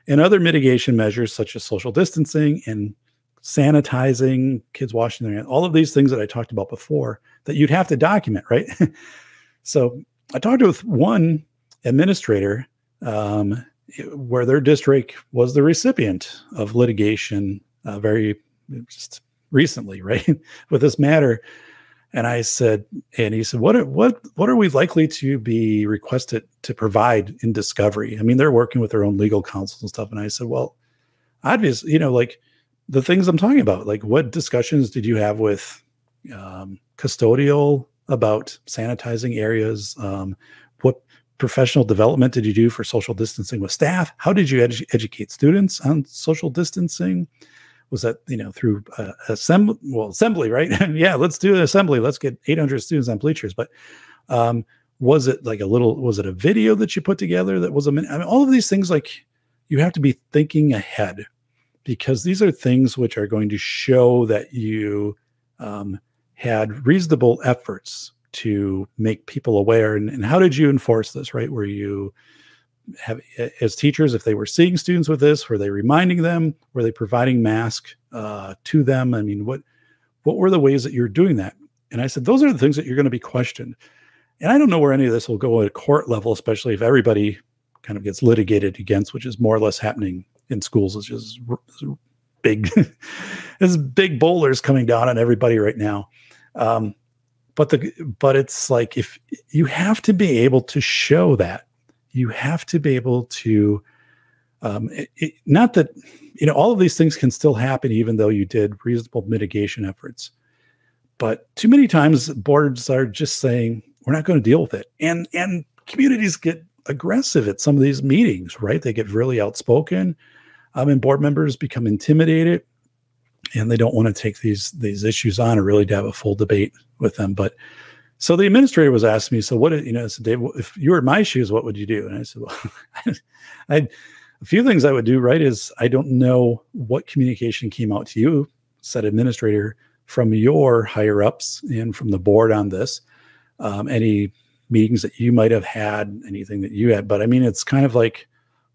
B: and other mitigation measures such as social distancing and sanitizing, kids washing their hands, all of these things that I talked about before that you'd have to document, right? so I talked with one administrator um, where their district was the recipient of litigation uh, very just recently, right, with this matter. And I said, and he said, what are, what what are we likely to be requested to provide in discovery? I mean, they're working with their own legal counsel and stuff. And I said, well, obviously, you know, like the things I'm talking about, like what discussions did you have with um, custodial about sanitizing areas? Um, what professional development did you do for social distancing with staff? How did you edu- educate students on social distancing? Was that you know through uh, assembly well assembly right? Yeah let's do an assembly. Let's get 800 students on bleachers. But um, was it like a little was it a video that you put together that was a I mean, all of these things like you have to be thinking ahead because these are things which are going to show that you um, had reasonable efforts to make people aware. And, and how did you enforce this right? Were you have as teachers if they were seeing students with this were they reminding them? Were they providing mask uh, to them? I mean what what were the ways that you're doing that? And i said those are the things that you're going to be questioned. And i don't know where any of this will go at a court level especially if everybody kind of gets litigated against which is more or less happening in schools. Which is big, this big boulders coming down on everybody right now. Um, but the but it's like if you have to be able to show that you have to be able to um, it, it, not that you know all of these things can still happen even though you did reasonable mitigation efforts. But too many times boards are just saying we're not going to deal with it. And and communities get aggressive at some of these meetings right? They get really outspoken um, and board members become intimidated and they don't want to take these these issues on or really to have a full debate with them. But so the administrator was asking me so what you know said, Dave, if you were in my shoes what would you do and i said well i a few things I would do right is I don't know what communication came out to you, said administrator, from your higher ups and from the board on this. Um, any meetings that you might have had, anything that you had. But I mean, it's kind of like,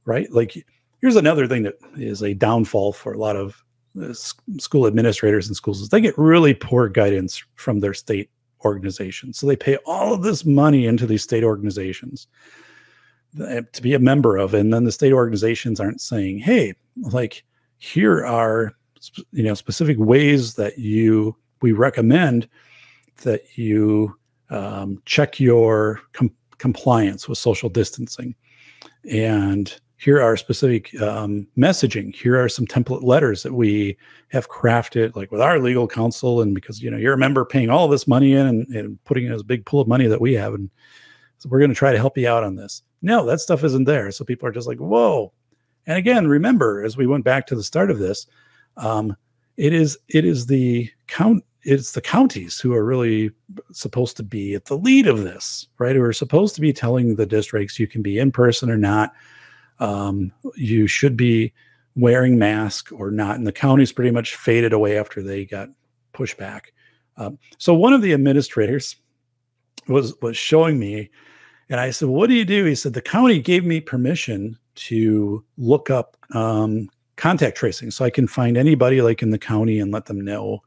B: right? Like, here's another thing that is a downfall for a lot of uh, school administrators and schools is they get really poor guidance from their state organizations. So they pay all of this money into these state organizations to be a member of and then the state organizations aren't saying hey like here are you know specific ways that you we recommend that you um, check your com- compliance with social distancing and here are specific um, messaging here are some template letters that we have crafted like with our legal counsel and because you know you're a member paying all this money in and, and putting in this big pool of money that we have and so we're going to try to help you out on this no, that stuff isn't there. So people are just like, whoa. And again, remember, as we went back to the start of this, um, it is it is the count it's the counties who are really supposed to be at the lead of this, right? Who are supposed to be telling the districts you can be in person or not. Um, you should be wearing mask or not. And the counties pretty much faded away after they got pushed back. Um, so one of the administrators was was showing me and I said, What do you do? He said, The county gave me permission to look up um, contact tracing so I can find anybody like in the county and let them know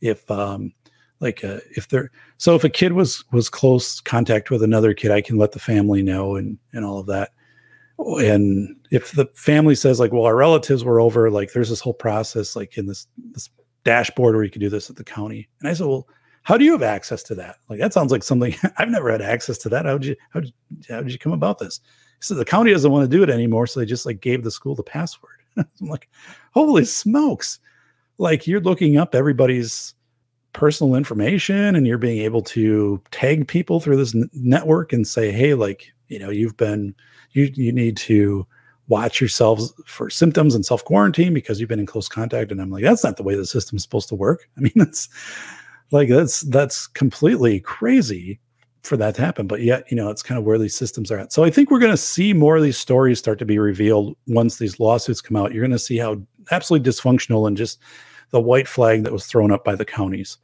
B: if, um, like, uh, if they're so if a kid was was close contact with another kid, I can let the family know and and all of that. And if the family says like, well, our relatives were over, like, there's this whole process like in this this dashboard where you can do this at the county. And I said, well, how do you have access to that? Like that sounds like something I've never had access to that. How did you how did, you come about this? So the county doesn't want to do it anymore, so they just like gave the school the password. I'm like, holy smokes! Like you're looking up everybody's personal information and you're being able to tag people through this n- network and say, hey, like you know, you've been you you need to watch yourselves for symptoms and self quarantine because you've been in close contact. And I'm like, that's not the way the system's supposed to work. I mean, that's like that's that's completely crazy for that to happen. But yet you know it's kind of where these systems are at. So i think we're going to see more of these stories start to be revealed once these lawsuits come out. You're going to see how absolutely dysfunctional and just the white flag that was thrown up by the counties.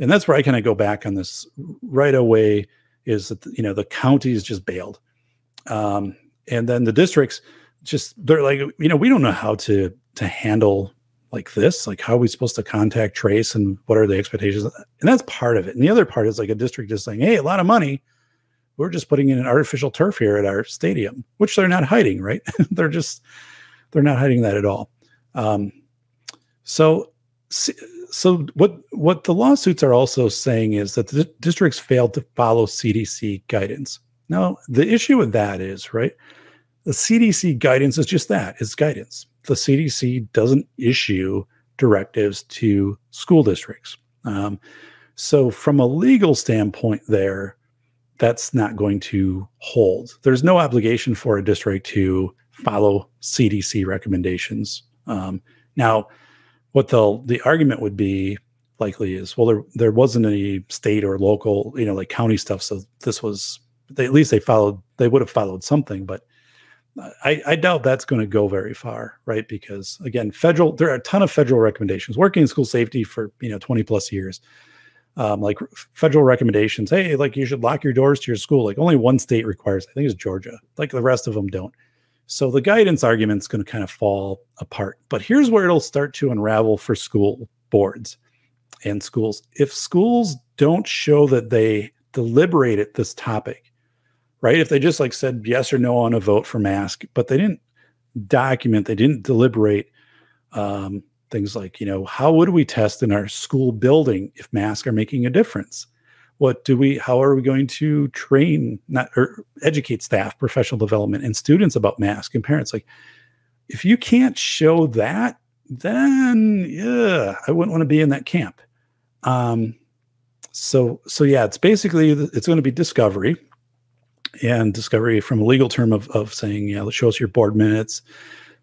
B: And that's where i kind of go back on this right away is that you know the counties just bailed um, and then the districts just they're like you know we don't know how to to handle like this like how are we supposed to contact trace and what are the expectations? And that's part of it. And the other part is like a district is saying hey a lot of money. We're just putting in an artificial turf here at our stadium which they're not hiding right? They're just they're not hiding that at all. Um, so so what what the lawsuits are also saying is that the districts failed to follow cdc guidance now the issue with that is right the cdc guidance is just that it's guidance the CDC doesn't issue directives to school districts. Um, so, from a legal standpoint, there, that's not going to hold. There's no obligation for a district to follow CDC recommendations. Um, now, what the the argument would be likely is, well, there there wasn't any state or local, you know, like county stuff. So this was they, at least they followed. They would have followed something, but I, I, doubt that's going to go very far, right? Because again, federal there are a ton of federal recommendations. Working in school safety for you know 20 plus years, um, like federal recommendations. Hey, like you should lock your doors to your school. Like only one state requires. I think it's Georgia. Like the rest of them don't. So the guidance argument is going to kind of fall apart. But here's where it'll start to unravel for school boards and schools. If schools don't show that they deliberated this topic right? If they just like said yes or no on a vote for mask, but they didn't document, they didn't deliberate Um, things like, you know, how would we test in our school building if masks are making a difference? What do we, how are we going to train, not or educate staff, professional development, and students about masks and parents? Like, if you can't show that, then yeah, I wouldn't want to be in that camp. Um, so so yeah, it's basically it's going to be discovery, and discovery from a legal term of of saying yeah, show us your board minutes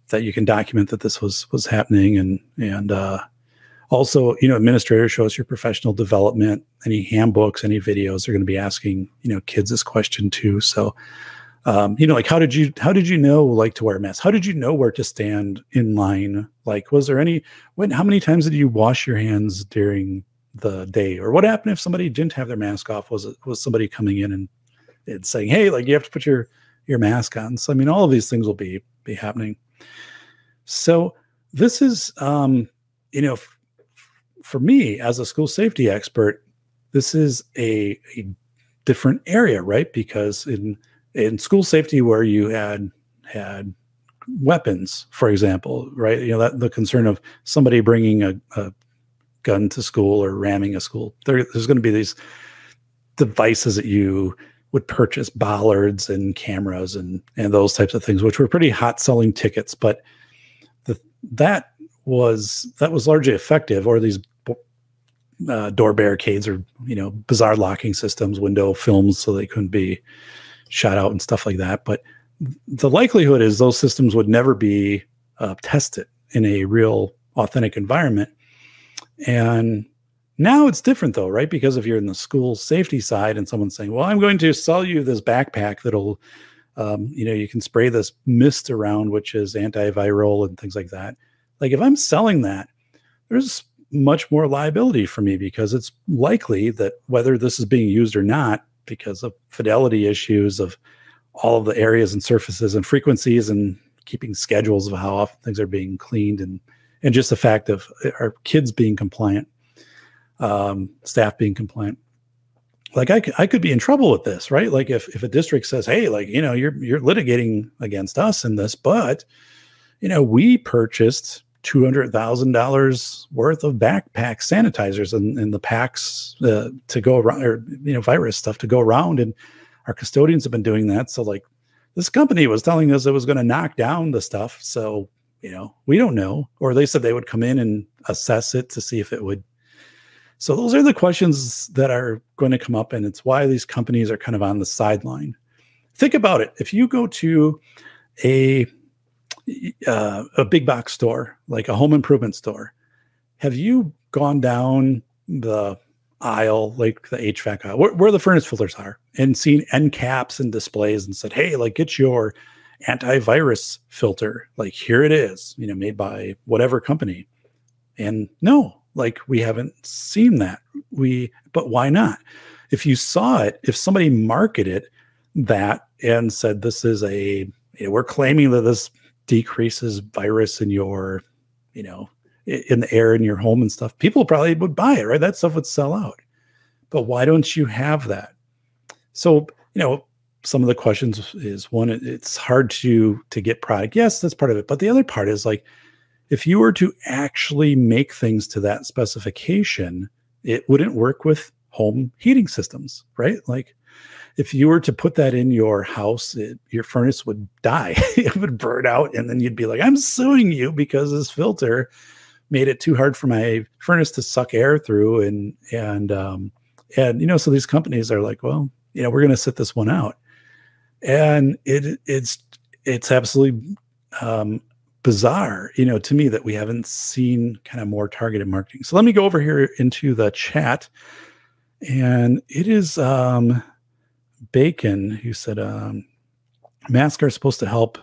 B: that you can document that this was was happening, and and uh, also you know administrator show us your professional development, any handbooks, any videos. They're going to be asking you know kids this question too. So um, you know, like how did you how did you know like to wear a mask? How did you know where to stand in line? Like, was there any when how many times did you wash your hands during the day? Or what happened if somebody didn't have their mask off? Was it was somebody coming in and, and saying, Hey, like you have to put your your mask on? So I mean all of these things will be be happening. So this is um, you know, f- for me as a school safety expert, this is a, a different area, right? Because in in school safety where you had had weapons, for example, right? You know that the concern of somebody bringing a, a gun to school or ramming a school. There, there's going to be these devices that you would purchase, bollards and cameras and and those types of things, which were pretty hot selling tickets. But the, that was that was largely effective, or these uh, door barricades or you know bizarre locking systems, window films, so they couldn't be shot out and stuff like that. But the likelihood is those systems would never be uh, tested in a real authentic environment. And now it's different though, right? Because if you're in the school safety side and someone's saying, well, I'm going to sell you this backpack that'll, um, you know, you can spray this mist around, which is antiviral and things like that. Like if I'm selling that, there's much more liability for me because it's likely that whether this is being used or not, because of fidelity issues of all of the areas and surfaces and frequencies and keeping schedules of how often things are being cleaned and and just the fact of uh, our kids being compliant um, staff being compliant like I, I could be in trouble with this right like if, if a district says hey like you know you're you're litigating against us in this but you know we purchased two hundred thousand dollars worth of backpack sanitizers and, and the packs uh, to go around, or you know, virus stuff to go around. And our custodians have been doing that. So, like, this company was telling us it was going to knock down the stuff. So, you know, we don't know. Or they said they would come in and assess it to see if it would. So, those are the questions that are going to come up, and it's why these companies are kind of on the sideline. Think about it. If you go to a uh, a big box store, like a home improvement store, have you gone down the aisle, like the HVAC aisle, where, where, the furnace filters are, and seen end caps and displays and said, hey, like get your antivirus filter. Like here it is, you know, made by whatever company. And no, like we haven't seen that. We, but why not? If you saw it, if somebody marketed that and said this is a, you know, we're claiming that this decreases virus in your, you know, in the air in your home and stuff, people probably would buy it, right? That stuff would sell out. But why don't you have that? So, you know, some of the questions is one, it's hard to to get product. Yes, that's part of it. But the other part is like, if you were to actually make things to that specification, it wouldn't work with home heating systems, right? Like if you were to put that in your house, it, your furnace would die. it would burn out, and then you'd be like, "I'm suing you because this filter made it too hard for my furnace to suck air through." And and um, and you know, so these companies are like, "Well, you know, we're going to sit this one out," and it it's it's absolutely um, bizarre, you know, to me that we haven't seen kind of more targeted marketing. So let me go over here into the chat. And it is um Bacon who said um, masks are supposed to help.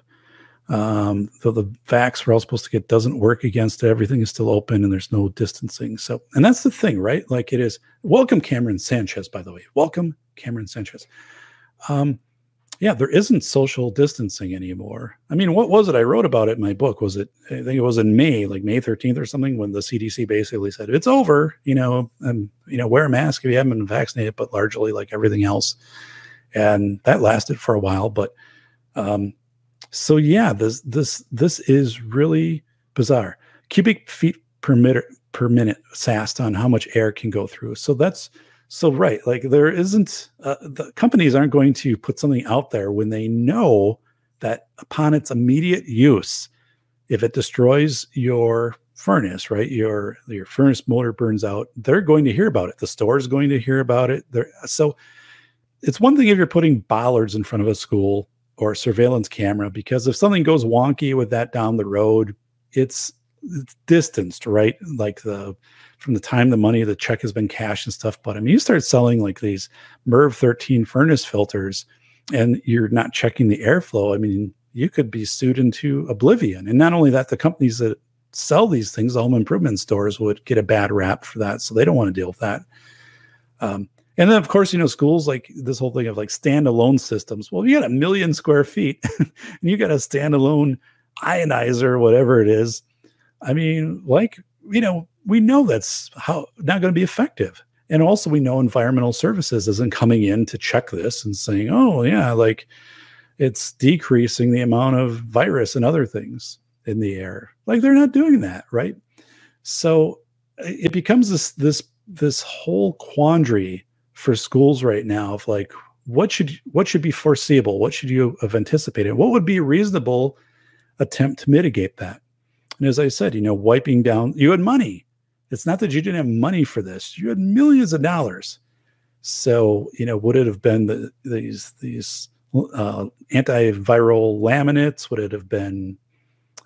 B: Um, though the vax we're all supposed to get doesn't work against it. Everything is still open and there's no distancing. So, and that's the thing, right? Like it is. Welcome, Cameron Sanchez, by the way. Welcome, Cameron Sanchez. Um, yeah, there isn't social distancing anymore. I mean, what was it I wrote about it in my book? Was it, I think it was in May, like May 13th or something, when the CDC basically said, it's over, you know, and, you know, wear a mask if you haven't been vaccinated, but largely like everything else and that lasted for a while. But um, so yeah, this this this is really bizarre. cubic feet per minute per minute SAST on how much air can go through. So that's so right. Like there isn't uh, the companies aren't going to put something out there when they know that upon its immediate use, if it destroys your furnace, right, your your furnace motor burns out, they're going to hear about it. The store is going to hear about it. They're, so it's one thing if you're putting bollards in front of a school or a surveillance camera because if something goes wonky with that down the road, it's, it's distanced, right? Like the from the time the money, the check has been cashed and stuff. But I mean, you start selling like these MERV 13 furnace filters and you're not checking the airflow. I mean, you could be sued into oblivion. And not only that, the companies that sell these things, the home improvement stores, would get a bad rap for that. So they don't want to deal with that. Um, and then, of course, you know, schools like this whole thing of like standalone systems. Well, you got a million square feet and you got a standalone ionizer, whatever it is. I mean, like, you know, we know that's how not going to be effective. And also, we know environmental services isn't coming in to check this and saying, oh, yeah, like it's decreasing the amount of virus and other things in the air. Like they're not doing that, right? So it becomes this this this whole quandary for schools right now of like what should what should be foreseeable what should you have anticipated what would be a reasonable attempt to mitigate that and as i said you know wiping down you had money. It's not that you didn't have money for this. You had millions of dollars. So you know would it have been the, these these uh, antiviral laminates? Would it have been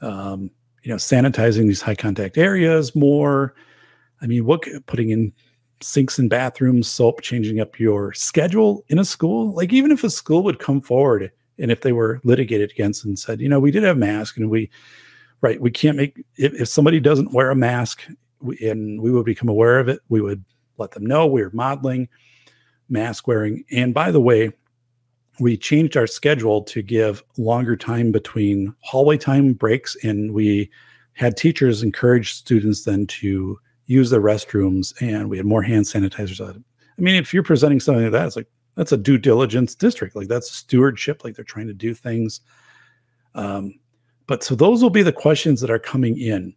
B: um, you know sanitizing these high contact areas more? I mean what putting in sinks and bathrooms, soap, changing up your schedule in a school. Like even if a school would come forward and if they were litigated against and said, you know, we did have masks and we, right, we can't make if, if somebody doesn't wear a mask we, and we would become aware of it, we would let them know we are modeling mask wearing. And by the way, we changed our schedule to give longer time between hallway time breaks and we had teachers encourage students then to use the restrooms and we had more hand sanitizers. I mean, if you're presenting something like that, it's like that's a due diligence district. Like that's stewardship. Like they're trying to do things. Um, but so those will be the questions that are coming in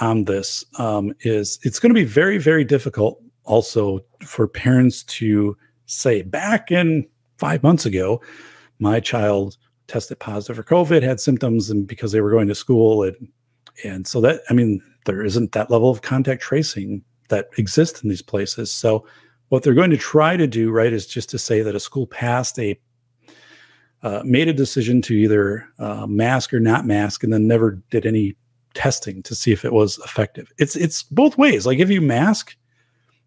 B: on this. Um, is it's going to be very very difficult also for parents to say back in five months ago, my child tested positive for COVID, had symptoms, and because they were going to school, and and so that I mean there isn't that level of contact tracing that exists in these places. So what they're going to try to do, right, is just to say that a school passed a uh, made a decision to either uh, mask or not mask, and then never did any testing to see if it was effective. It's it's both ways. Like if you mask,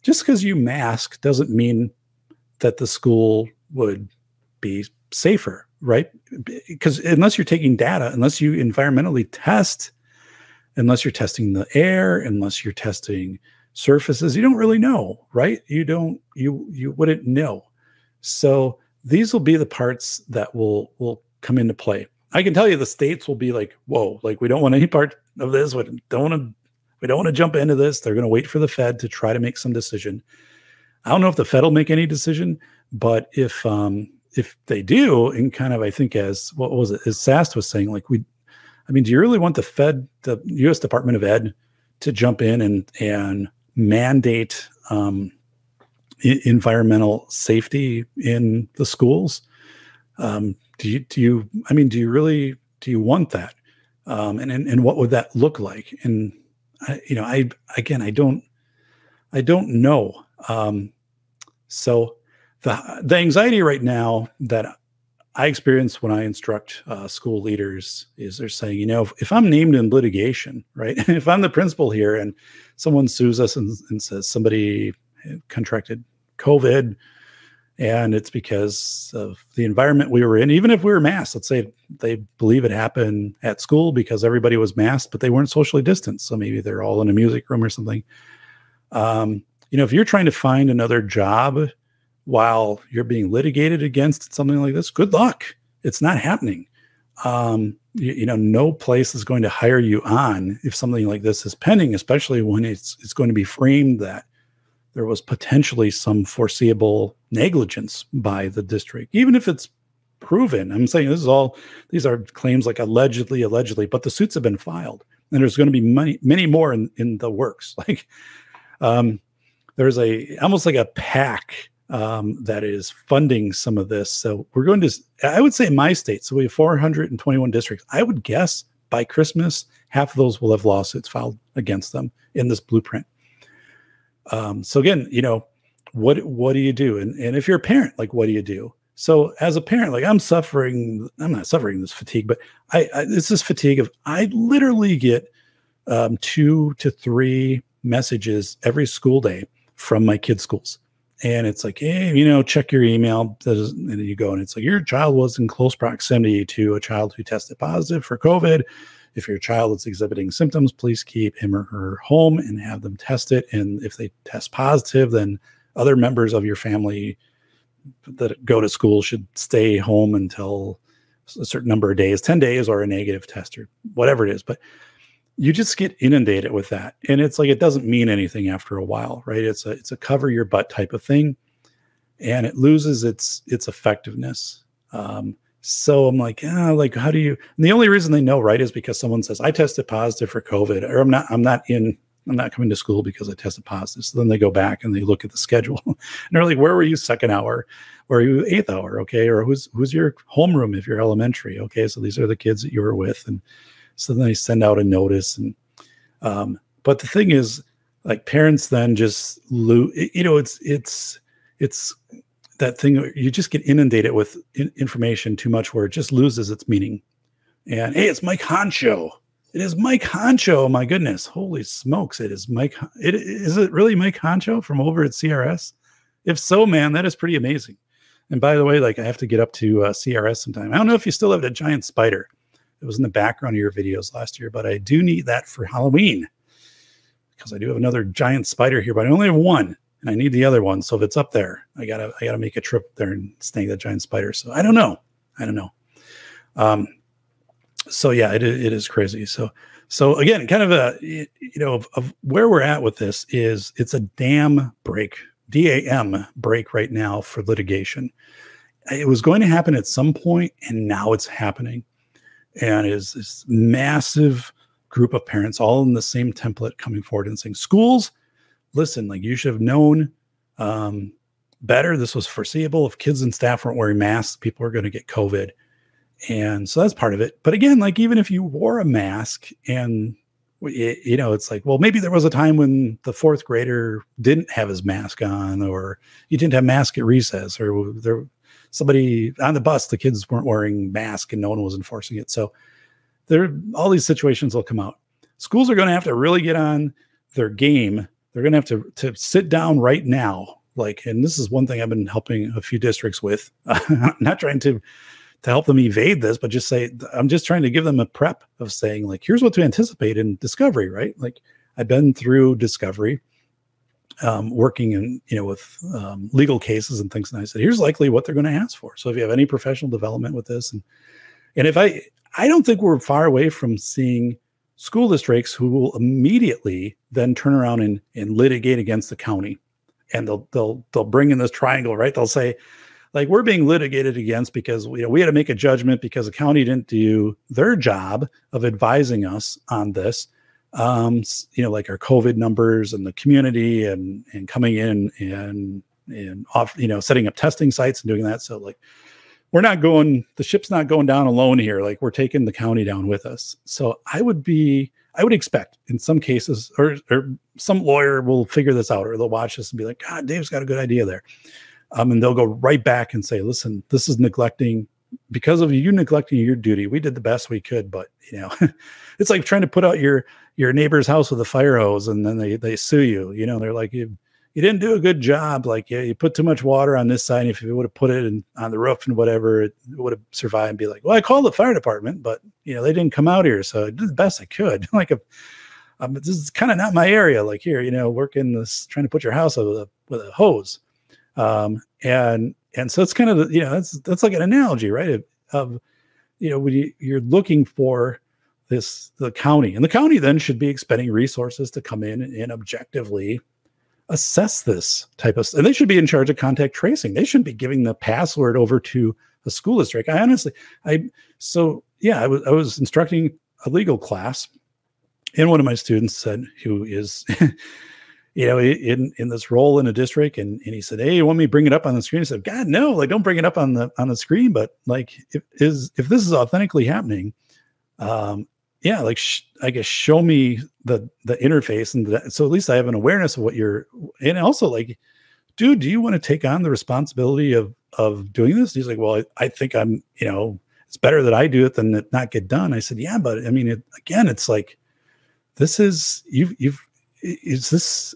B: just because you mask doesn't mean that the school would be safer, right? Because unless you're taking data, unless you environmentally test unless you're testing the air, unless you're testing surfaces, you don't really know, right? You don't you you wouldn't know. So these will be the parts that will will come into play. I can tell you the states will be like, whoa, like we don't want any part of this. We don't want to we don't want to jump into this. They're going to wait for the Fed to try to make some decision. I don't know if the Fed will make any decision, but if um if they do, and kind of I think as what was it, as SAST was saying, like we I mean, do you really want the Fed, the U.S. Department of Ed, to jump in and and mandate um, Environmental safety in the schools? Um, do you do you? I mean, do you really do you want that? Um, and, and and what would that look like? And I, you know, I again, I don't, I don't know. Um, so the the anxiety right now that I experience when I instruct uh, school leaders is they're saying, you know, if, if, I'm named in litigation, right? if I'm the principal here and someone sues us and, and says somebody contracted COVID and it's because of the environment we were in, even if we were masked, let's say they believe it happened at school because everybody was masked, but they weren't socially distanced. So maybe they're all in a music room or something. Um, you know, if you're trying to find another job while you're being litigated against something like this, good luck. It's not happening. Um, you, you, know, no place is going to hire you on if something like this is pending, especially when it's it's going to be framed that there was potentially some foreseeable negligence by the district, even if it's proven. I'm saying this is all these are claims like allegedly, allegedly, but the suits have been filed. and there's going to be many many more in in the works. Like, um, there's a almost like a pack um, that is funding some of this. So we're going to, I would say, in my state. So we have 421 districts. I would guess by Christmas, half of those will have lawsuits filed against them in this blueprint. Um, so again, you know, what what do you do? And and if you're a parent, like what do you do? So as a parent, like I'm suffering, I'm not suffering this fatigue, but I, I it's this fatigue of I literally get um, two to three messages every school day from my kids' schools. And it's like, hey, you know, check your email. And then you go and it's like, your child was in close proximity to a child who tested positive for COVID. If your child is exhibiting symptoms, please keep him or her home and have them test it. And if they test positive, then other members of your family that go to school should stay home until a certain number of days 10 days or a negative test or whatever it is. But you just get inundated with that. And it's like it doesn't mean anything after a while right? It's a it's a cover your butt type of thing. And it loses its its effectiveness. Um, so i'm like yeah like how do you and the only reason they know right is because someone says i tested positive for covid or i'm not i'm not in I'm not coming to school because I tested positive. So then they go back and they look at the schedule and they're like, where were you second hour? Are you eighth hour? Okay. Or who's who's your homeroom if you're elementary? Okay. So these are the kids that you were with. And so then they send out a notice. And um, but the thing is, like parents then just lose, you know, it's it's it's that thing you just get inundated with in- information too much where it just loses its meaning. And hey, it's Mike Honcho it is Mike Honcho. My goodness, holy smokes! It is Mike. It is it really Mike Honcho from over at CRS? If so, man, that is pretty amazing. And by the way, like I have to get up to uh, CRS sometime. I don't know if you still have that giant spider. It was in the background of your videos last year, but I do need that for Halloween because I do have another giant spider here, but I only have one, and I need the other one. So if it's up there, I gotta I gotta make a trip there and snag that giant spider. So I don't know. I don't know. Um, so yeah, it, it is crazy. So so again, kind of a you know of, of where we're at with this is it's a dam break, DAM break right now for litigation. It was going to happen at some point, and now it's happening, and is this massive group of parents all in the same template coming forward and saying, schools, listen, like you should have known um, better. This was foreseeable. If kids and staff weren't wearing masks, people are going to get COVID and so that's part of it but again like even if you wore a mask and you know it's like well maybe there was a time when the fourth grader didn't have his mask on or you didn't have mask at recess or there somebody on the bus the kids weren't wearing mask and no one was enforcing it so there all these situations will come out schools are going to have to really get on their game they're going to have to to sit down right now like and this is one thing i've been helping a few districts with not trying to to help them evade this, but just say, I'm just trying to give them a prep of saying, like, here's what to anticipate in discovery, right? Like, I've been through discovery, um, working in, you know, with um, legal cases and things. And I said, here's likely what they're going to ask for. So if you have any professional development with this, and, and if I, I don't think we're far away from seeing school districts who will immediately then turn around and, and litigate against the county. And they'll, they'll, they'll bring in this triangle, right? They'll say, like we're being litigated against because you know we had to make a judgment because the county didn't do their job of advising us on this um you know like our covid numbers and the community and and coming in and and off you know setting up testing sites and doing that so like we're not going the ship's not going down alone here like we're taking the county down with us so i would be i would expect in some cases or, or some lawyer will figure this out or they'll watch this and be like god dave's got a good idea there um, and they'll go right back and say, listen, this is neglecting because of you neglecting your duty. We did the best we could, but you know, it's like trying to put out your your neighbor's house with a fire hose and then they they sue you. You know, they're like you didn't do a good job. Like yeah, you put too much water on this side. If you would have put it in, on the roof and whatever, it would have survived. And be like, well, I called the fire department, but you know they didn't come out here, so I did the best I could. like if um, this is kind of not my area. Like here, you know, working this trying to put your house with a with a hose. Um, and and so it's kind of you know that's that's like an analogy, right? Of, of you know when you, you're looking for this the county, and the county then should be expending resources to come in and objectively assess this type of and they should be in charge of contact tracing they shouldn't be giving the password over to a school district i honestly i so yeah i was i was instructing a legal class and one of my students said, who is, you know, in in this role in a district, and and he said, "Hey, you want me to bring it up on the screen?" I said, "God, no! Like, don't bring it up on the on the screen." But like, if is if this is authentically happening, um, yeah, like sh- I guess show me the the interface, and the, so at least I have an awareness of what you're, and also like, dude, do you want to take on the responsibility of of doing this? And he's like, well, I, I think I'm, you know, it's better that I do it than not get done. I said, yeah, but I mean, it, again, it's like this is you've you've is this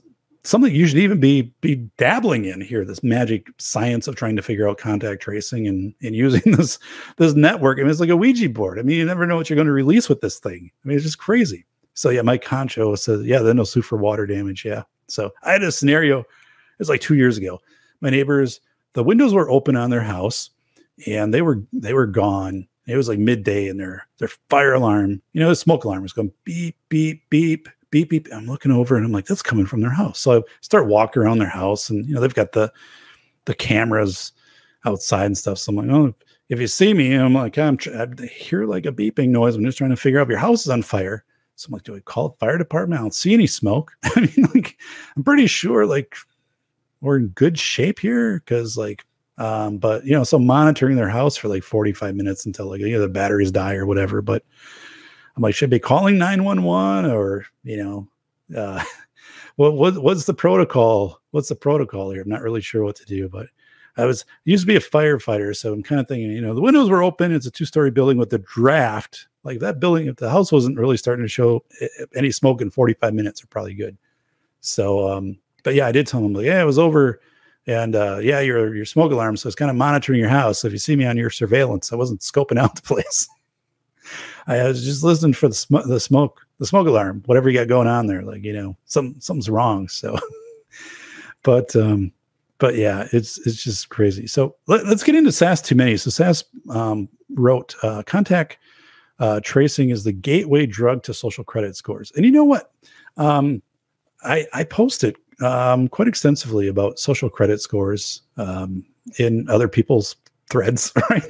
B: something you should even be be dabbling in here this magic science of trying to figure out contact tracing and and using this this network. I mean it's like a ouija board. I mean you never know what you're going to release with this thing. I mean it's just crazy. So yeah mike honcho says yeah then no sue for water damage. Yeah. So i had a scenario it's like two years ago. My neighbors the windows were open on their house and they were they were gone. It was like midday and their their fire alarm you know the smoke alarm was going beep beep beep beep beep. I'm looking over and I'm like, that's coming from their house. So I start walking around their house, and you know they've got the the cameras outside and stuff. So I'm like, oh, if you see me, I'm like, I'm tr- I hear like a beeping noise. I'm just trying to figure out your house is on fire. So I'm like, do I call the fire department? I don't see any smoke. I mean, like, I'm pretty sure like we're in good shape here because like um, but you know, so monitoring their house for like 45 minutes until like know the batteries die or whatever. But I'm like, should I be calling 911 or, you know, uh, what, what, what's the protocol? What's the protocol here? I'm not really sure what to do, but I was used to be a firefighter. So I'm kind of thinking, you know, the windows were open. It's a two story building with the draft. Like that building, if the house wasn't really starting to show any smoke in 45 minutes, are probably good. So, um, but yeah, I did tell them like, yeah, it was over. And uh, yeah, your your smoke alarm. So it's kind of monitoring your house. So if you see me on your surveillance, I wasn't scoping out the place. I was just listening for the smoke, the smoke, the smoke alarm, whatever you got going on there. Like, you know, some something's wrong. So, but um, but yeah, it's it's just crazy. So let, us get into SAS too many. So SAS um, wrote uh, contact uh, tracing is the gateway drug to social credit scores. And you know what? Um, I I posted um, quite extensively about social credit scores um, in other people's threads, right?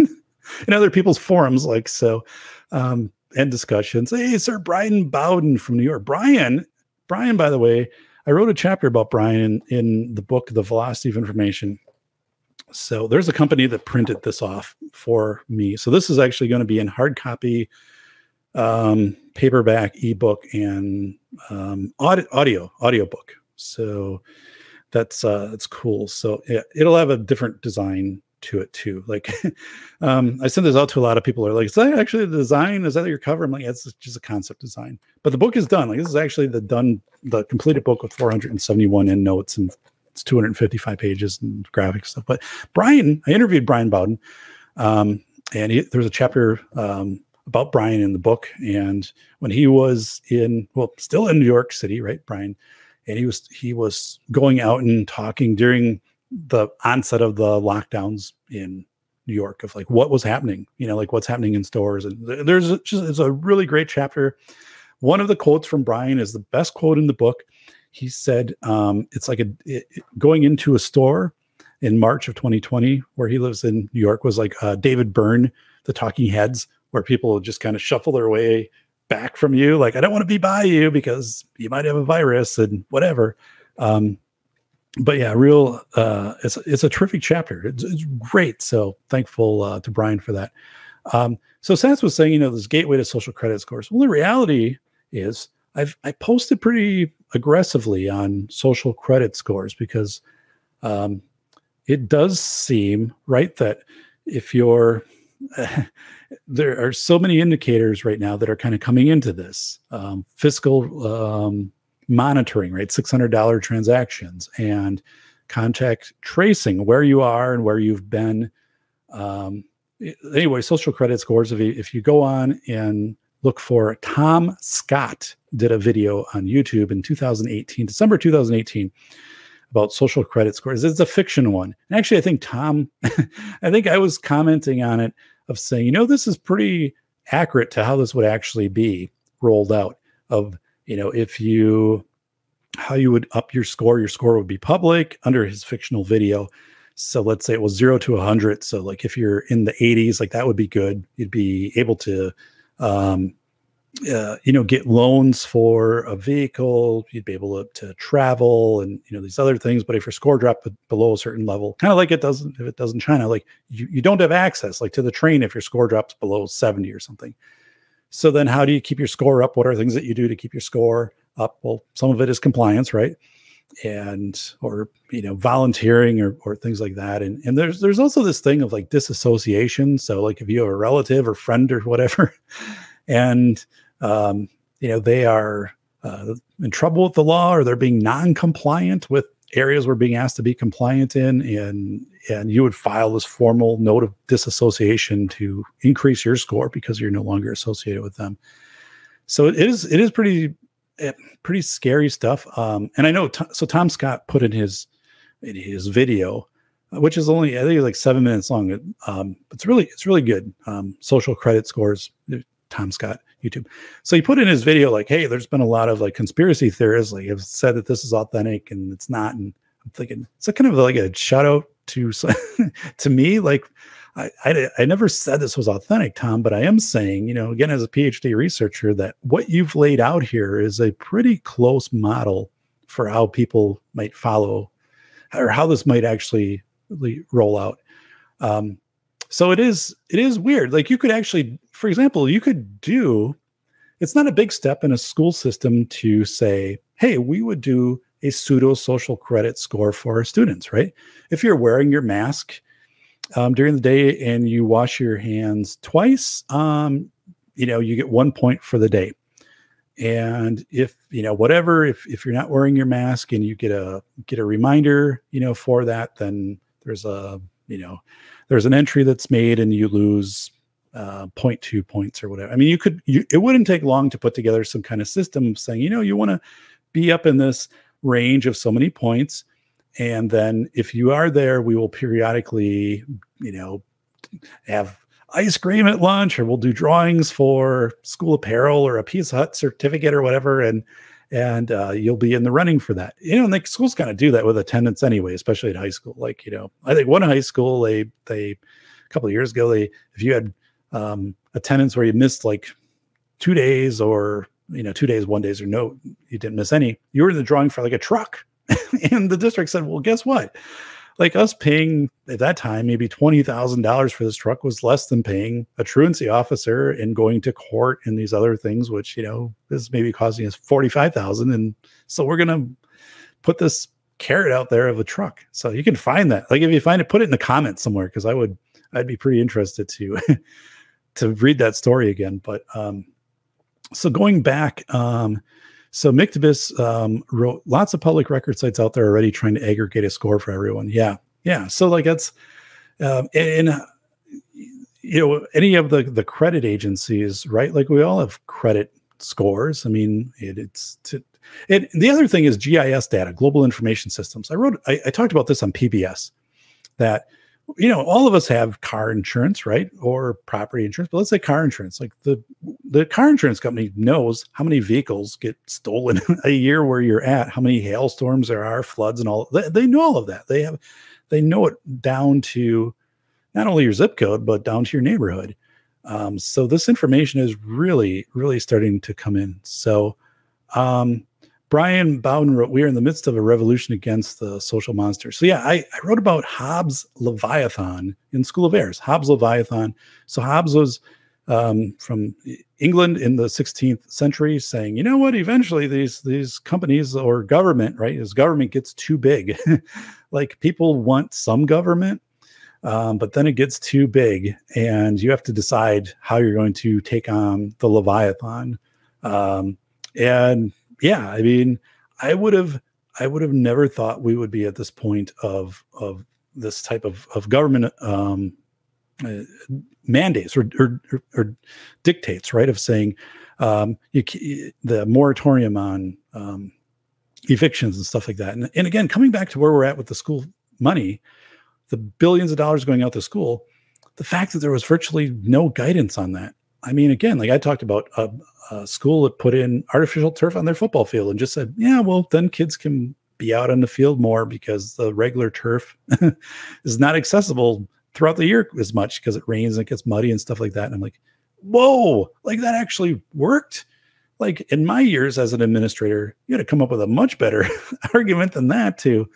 B: in other people's forums, like so um, and discussions. Hey, Sir Brian Bowden from New York. Brian, Brian, by the way, I wrote a chapter about Brian in, in the book, The Velocity of Information. So there's a company that printed this off for me. So this is actually going to be in hard copy, um, paperback, ebook, and um, audio, audio audiobook. So that's uh, that's cool. So yeah, it'll have a different design to it too. Like, um, I sent this out to a lot of people. Are like, is that actually the design? Is that your cover? I'm like, yeah, it's just a concept design. But the book is done. Like, this is actually the done, the completed book with 471 end notes and it's 255 pages and graphics stuff. But Brian, I interviewed Brian Bowden, um, and he, there's a chapter um, about Brian in the book. And when he was in, well, still in New York City, right, Brian, and he was he was going out and talking during the onset of the lockdowns in New York of like what was happening, you know, like what's happening in stores. And there's just it's a really great chapter. One of the quotes from Brian is the best quote in the book. He said, um, "It's like a it, going into a store in March of 2020, where he lives in New York, was like uh, David Byrne, the Talking Heads, where people just kind of shuffle their way back from you, like I don't want to be by you because you might have a virus and whatever." Um, but yeah, real. Uh, it's it's a terrific chapter. It's, it's great. So thankful uh, to Brian for that. Um, so Sans was saying, you know, this gateway to social credit scores. Well, the reality is, I've I posted pretty aggressively on social credit scores because um, it does seem right that if you're there are so many indicators right now that are kind of coming into this um, fiscal um, monitoring, right? $600 transactions and contact tracing where you are and where you've been. Um, anyway, social credit scores. If you, if you go on and look for Tom Scott, did a video on YouTube in 2018, December 2018, about social credit scores. It's a fiction one. And actually, I think Tom, I think I was commenting on it of saying, you know, this is pretty accurate to how this would actually be rolled out. Of you know, if you how you would up your score, your score would be public under his fictional video. So let's say it was zero to 100. So, like if you're in the 80s, like that would be good. You'd be able to um, uh, you know, get loans for a vehicle. You'd be able to, to, travel and you know these other things. But if your score dropped below a certain level, kind of like it doesn't if it does in China, like you, you don't have access like to the train if your score drops below 70 or something. So then, how do you keep your score up? What are things that you do to keep your score up? Well, some of it is compliance, right? And or you know volunteering or or things like that. And and there's there's also this thing of like disassociation. So like if you have a relative or friend or whatever, and um, you know, they are uh, in trouble with the law or they're being non-compliant with areas we're being asked to be compliant in, and and you would file this formal note of disassociation to increase your score because you're no longer associated with them. So it is it is pretty eh, pretty scary stuff. Um, and I know t- so Tom Scott put in his in his video, uh, which is only I think like seven minutes long. Um, it's really it's really good. Um, social credit scores. Tom Scott YouTube. So he put in his video like, "Hey, there's been a lot of like conspiracy theorists like have said that this is authentic and it's not." And I'm thinking, that kind of like a shout out to to me? Like, I, I I never said this was authentic, Tom, but I am saying, you know, again as a PhD researcher, that what you've laid out here is a pretty close model for how people might follow or how this might actually roll out. Um, so it is it is weird. Like you could actually for example, you could do it's not a big step in a school system to say, hey, we would do a pseudo social credit score for our students, right? If you're wearing your mask um, during the day and you wash your hands twice, um, you know, you get one point for the day. And if you know whatever, if if you're not wearing your mask and you get a get a reminder, you know, for that, then there's a you know there's an entry that's made and you lose uh, 0.2 points or whatever. I mean, you could, you, it wouldn't take long to put together some kind of system saying, you know, you want to be up in this range of so many points. And then if you are there, we will periodically, you know, have ice cream at lunch or we'll do drawings for school apparel or a Pizza Hut certificate or whatever. And, and uh, you'll be in the running for that. You know, and like schools kind of do that with attendance anyway, especially at high school. Like, you know, I think one high school, they, they, a couple of years ago, they, if you had um, attendance where you missed like two days or you know two days one days or no you didn't miss any. You were in the drawing for like a truck. And the district said well guess what? Like us paying at that time maybe $20000 for this truck was less than paying a truancy officer and going to court and these other things which you know is maybe costing us 45000 and so we're going to put this carrot out there of a truck. So you can find that. Like if you find it put it in the comments somewhere because i would i'd be pretty interested to to read that story again. But um, so going back, um, so Mictibus um, wrote lots of public record sites out there already trying to aggregate a score for everyone. Yeah, yeah. So like that's and, and you know any of the the credit agencies, right? Like we all have credit scores. I mean, it, it's to, it. The other thing is GIS data, global information systems. I wrote, I, I talked about this on PBS that you know, all of us have car insurance, right? Or property insurance, but let's say car insurance. Like the the car insurance company knows how many vehicles get stolen a year where you're at, how many hailstorms there are, floods and all. They, they know all of that. They have they know it down to not only your zip code, but down to your neighborhood. Um, so this information is really, really starting to come in. So um, Brian Bowden wrote, We are in the midst of a revolution against the social monster. So, yeah, I, I wrote about Hobbes' Leviathan in School of Airs, Hobbes' Leviathan. So, Hobbes was um, from England in the 16th century saying, you know what, eventually these, these companies or government, right, as government gets too big, like people want some government, um, but then it gets too big and you have to decide how you're going to take on the Leviathan. Um, and yeah, I mean, I would have I would have never thought we would be at this point of of this type of of government um, uh, mandates or, or, or dictates, right? Of saying um, you, the moratorium on um, evictions and stuff like that. And, and again, coming back to where we're at with the school money, the billions of dollars going out to school, the fact that there was virtually no guidance on that. I mean, again, like I talked about a, a school that put in artificial turf on their football field and just said, yeah, well, then kids can be out on the field more because the regular turf is not accessible throughout the year as much because it rains and it gets muddy and stuff like that. And I'm like, whoa, like that actually worked. Like in my years as an administrator, you had to come up with a much better argument than that to,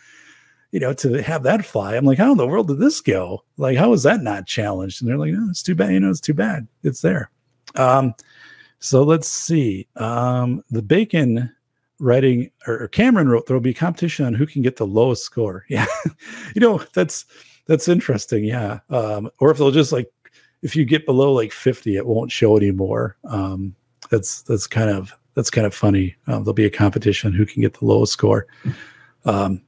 B: you know, to have that fly. I'm like, how in the world did this go? Like, how is that not challenged? And they're like, no, it's too bad. You know, it's too bad. It's there. Um, so let's see. Um, the bacon writing or, Cameron wrote there will be competition on who can get the lowest score. Yeah, you know that's that's interesting. Yeah, um, or if they'll just like if you get below like fifty, it won't show anymore. Um, that's that's kind of that's kind of funny. Um, there'll be a competition who can get the lowest score. Um,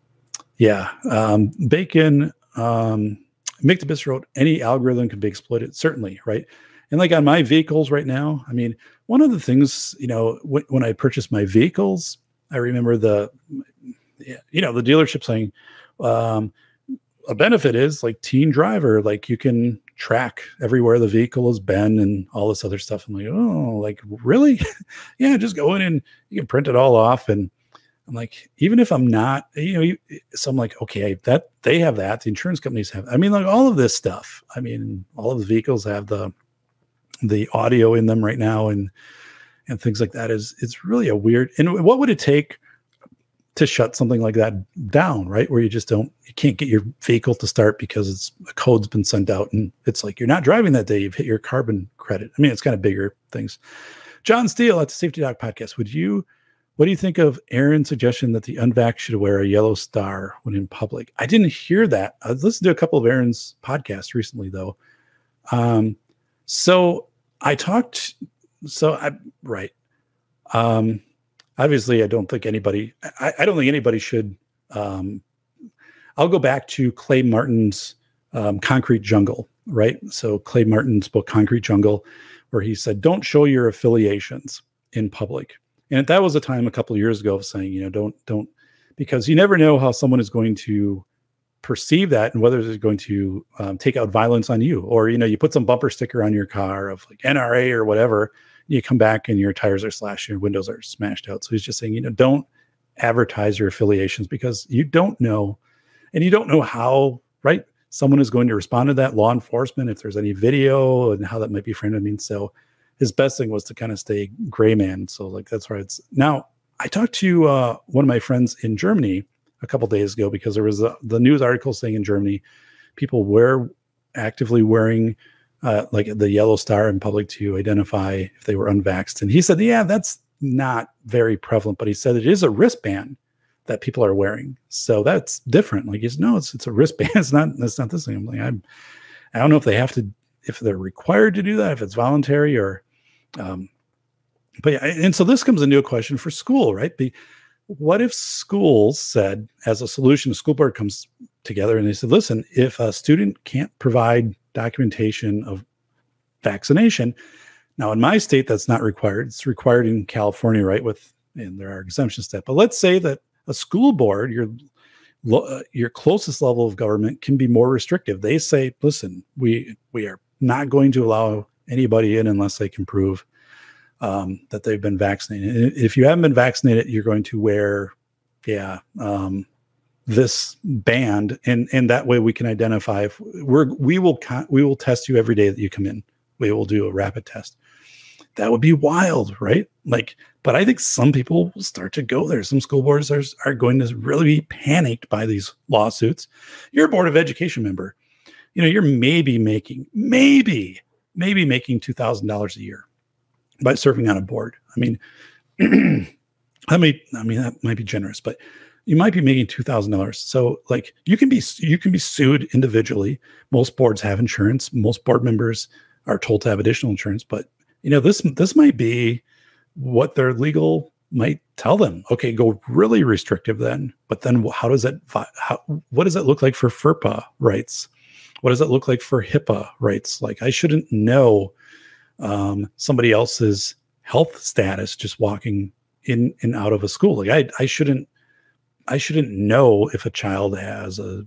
B: yeah, um, Bacon. Um, Mictobus wrote any algorithm can be exploited. Certainly, right? And like on my vehicles right now, I mean, one of the things you know when, when I purchased my vehicles, I remember the, you know, the dealership saying, um, a benefit is like teen driver, like you can track everywhere the vehicle has been and all this other stuff. I'm like, oh, like really? yeah, just go in and you can print it all off. And I'm like, even if I'm not, you know, so I'm like, okay, that they have that. The insurance companies have. I mean, like all of this stuff. I mean, all of the vehicles have the the audio in them right now, and and things like that is it's really a weird and what would it take to shut something like that down right where you just don't you can't get your vehicle to start because it's a code's been sent out and it's like you're not driving that day you've hit your carbon credit i mean it's kind of bigger things john steele at the safety doc podcast would you what do you think of aaron's suggestion that the unvax should wear a yellow star when in public i didn't hear that i listened to a couple of aaron's podcasts recently though um, so i talked so I right. Um, obviously, I don't think anybody. I, I don't think anybody should. Um, I'll go back to Clay Martin's um, Concrete Jungle, right? So Clay Martin's book Concrete Jungle, where he said, "Don't show your affiliations in public." And that was a time a couple of years ago of saying, you know, don't don't because you never know how someone is going to perceive that and whether they're going to um, take out violence on you or you know you put some bumper sticker on your car of like nra or whatever you come back and your tires are slashed, your windows are smashed out. So he's just saying, you know, don't advertise your affiliations because you don't know, and you don't know how, right? Someone is going to respond to that, law enforcement, if there's any video and how that might be framed. I mean, so his best thing was to kind of stay gray man. So like that's why it's now. I talked to uh, one of my friends in Germany a couple days ago because there was a, the news article saying in Germany people were actively wearing uh, like the yellow star in public to identify if they were unvaxxed. And he said, yeah, that's not very prevalent, but he said it is a wristband that people are wearing. So that's different. Like he he's no, it's it's a wristband. It's not it's not this thing. I'm like, I'm I don't know if they have to if they're required to do that, if it's voluntary or um but yeah, and so this comes into a question for school, right? Be what if schools said as a solution, the school board comes together and they said, listen, if a student can't provide documentation of vaccination. Now, in my state, that's not required. It's required in California, right? With and there are exemptions to that. But let's say that a school board, your uh, your closest level of government, can be more restrictive. They say, "Listen, we we are not going to allow anybody in unless they can prove um, that they've been vaccinated. If you haven't been vaccinated, you're going to wear, yeah, um, this band. And and that way we can identify if we're we will we will test you every day that you come in. We will do a rapid test. That would be wild right? Like but i think some people will start to go there. Some school boards are, are going to really be panicked by these lawsuits. You're a board of education member. You know you're maybe making maybe maybe making $2000 a year by serving on a board i mean I mean, I mean that might be generous, but you might be making two thousand dollars. So like you can be you can be sued individually. Most boards have insurance. Most board members are told to have additional insurance. But you know this this might be what their legal might tell them. Okay, go really restrictive then. But then how does it how, what does it look like for FERPA rights? What does it look like for HIPAA rights? Like I shouldn't know um, somebody else's health status just walking in and out of a school. Like I I shouldn't I shouldn't know if a child has a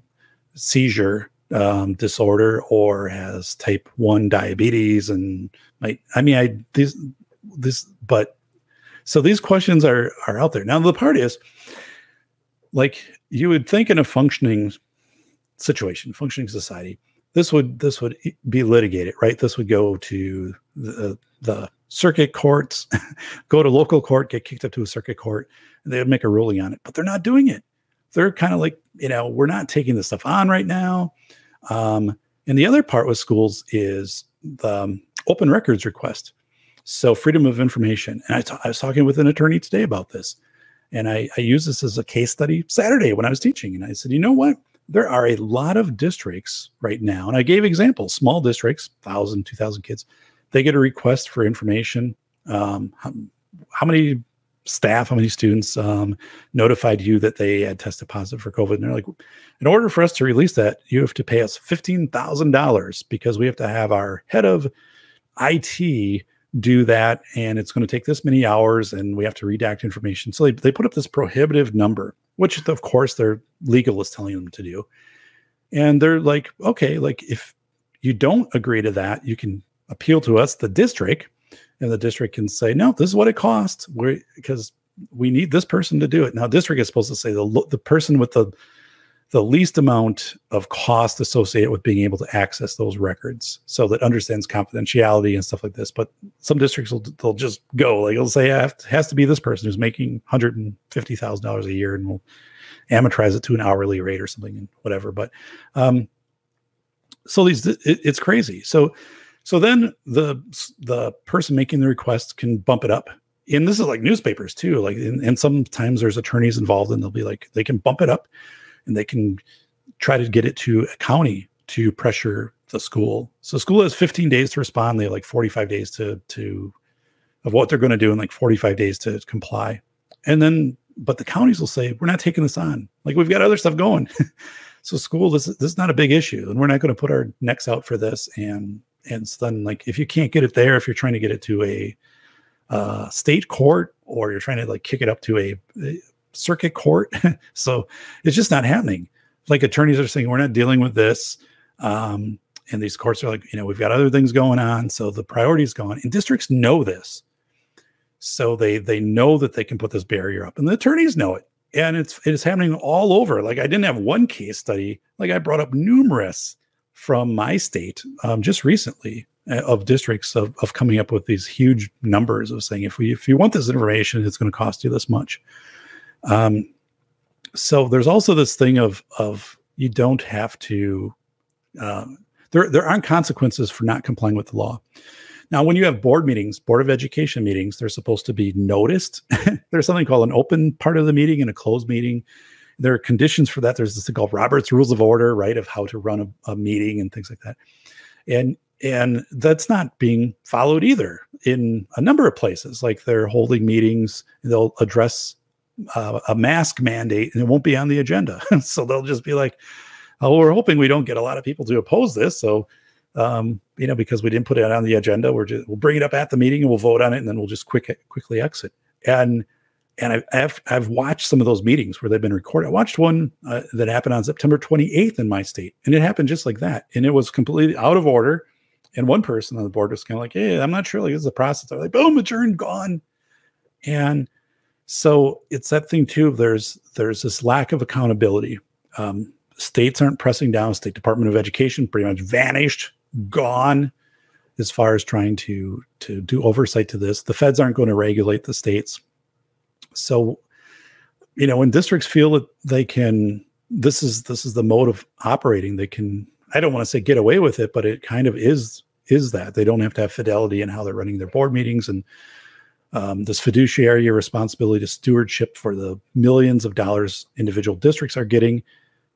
B: seizure um, disorder or has type one diabetes and might. I mean, I this this, but so these questions are are out there now. The part is like you would think in a functioning situation, functioning society, this would this would be litigated, right? This would go to the the circuit courts, go to local court, get kicked up to a circuit court, and they would make a ruling on it. But they're not doing it. They're kind of like, you know, we're not taking this stuff on right now. Um, and the other part with schools is the um, open records request. So freedom of information. And I, t- I was talking with an attorney today about this. And I, I use this as a case study Saturday when I was teaching. And I said, you know what? There are a lot of districts right now. And I gave examples, small districts, 1,000, 2,000 kids. They get a request for information. Um, how, how many staff, how many students um, notified you that they had tested positive for COVID? And they're like, in order for us to release that, you have to pay us $15,000 because we have to have our head of IT do that. And it's going to take this many hours and we have to redact information. So they, they put up this prohibitive number, which of course their legal is telling them to do. And they're like, okay, like if you don't agree to that, you can appeal to us, the district, and the district can say, no, this is what it costs. Because we need this person to do it. Now, district is supposed to say the the person with the the least amount of cost associated with being able to access those records so that understands confidentiality and stuff like this. But some districts will they'll just go like they'll say it has to be this person who's making $150000 a year and we'll amortize it to an hourly rate or something and whatever. But um so these it, it's crazy. So so then the the person making the request can bump it up. And this is like newspapers too like and, and sometimes there's attorneys involved and they'll be like they can bump it up and they can try to get it to a county to pressure the school. So school has 15 days to respond. They have like 45 days to to of what they're going to do and like 45 days to comply. And then but the counties will say, we're not taking this on. Like we've got other stuff going. so school, this, this is not a big issue. And we're not going to put our necks out for this. And and so then like if you can't get it there, if you're trying to get it to a uh, state court or you're trying to like kick it up to a circuit court. so it's just not happening. Like attorneys are saying, we're not dealing with this. Um, and these courts are like, you know, we've got other things going on. So the priority is gone. And districts know this. So they they know that they can put this barrier up. And the attorneys know it. And it's it is happening all over. Like I didn't have one case study, like I brought up numerous from my state um, just recently uh, of districts of, of coming up with these huge numbers of saying if we if you want this information, it's going to cost you this much. Um, so there's also this thing of of you don't have to. Uh, there there aren't consequences for not complying with the law. Now, when you have board meetings, board of education meetings, they're supposed to be noticed. there's something called an open part of the meeting and a closed meeting. There are conditions for that. There's this thing called Robert's Rules of Order, right, of how to run a, a meeting and things like that. And and that's not being followed either in a number of places. Like they're holding meetings, they'll address uh, a mask mandate and it won't be on the agenda. so they'll just be like, oh, we're hoping we don't get a lot of people to oppose this. So, um, you know, because we didn't put it on the agenda, we're just, we'll bring it up at the meeting and we'll vote on it and then we'll just quick, quickly exit. And, and I've, I've, I've watched some of those meetings where they've been recorded. I watched one uh, that happened on September 28th in my state, and it happened just like that. And it was completely out of order. And one person on the board was kind of like, "Hey, I'm not sure. Like, this is a process." They're like, "Boom, adjourned, gone." And so it's that thing too. There's there's this lack of accountability. Um, states aren't pressing down. State Department of Education pretty much vanished, gone, as far as trying to to do oversight to this. The feds aren't going to regulate the states. So, you know, when districts feel that they can, this is this is the mode of operating. They can. I don't want to say get away with it, but it kind of is is that they don't have to have fidelity in how they're running their board meetings and um, this fiduciary responsibility to stewardship for the millions of dollars individual districts are getting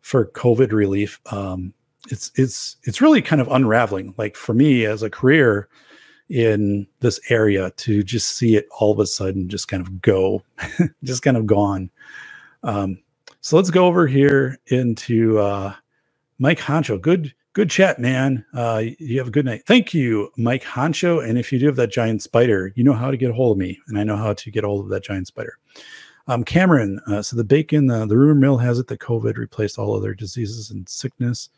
B: for COVID relief. Um, it's it's it's really kind of unraveling. Like for me as a career in this area, to just see it all of a sudden just kind of go, just kind of gone. Um, so let's go over here into uh, Mike Honcho. Good good chat, man. Uh, you have a good night. Thank you, Mike Honcho. And if you do have that giant spider, you know how to get a hold of me, and I know how to get a hold of that giant spider. Um, Cameron, uh, so the bacon, uh, the rumor mill has it that COVID replaced all other diseases and sickness.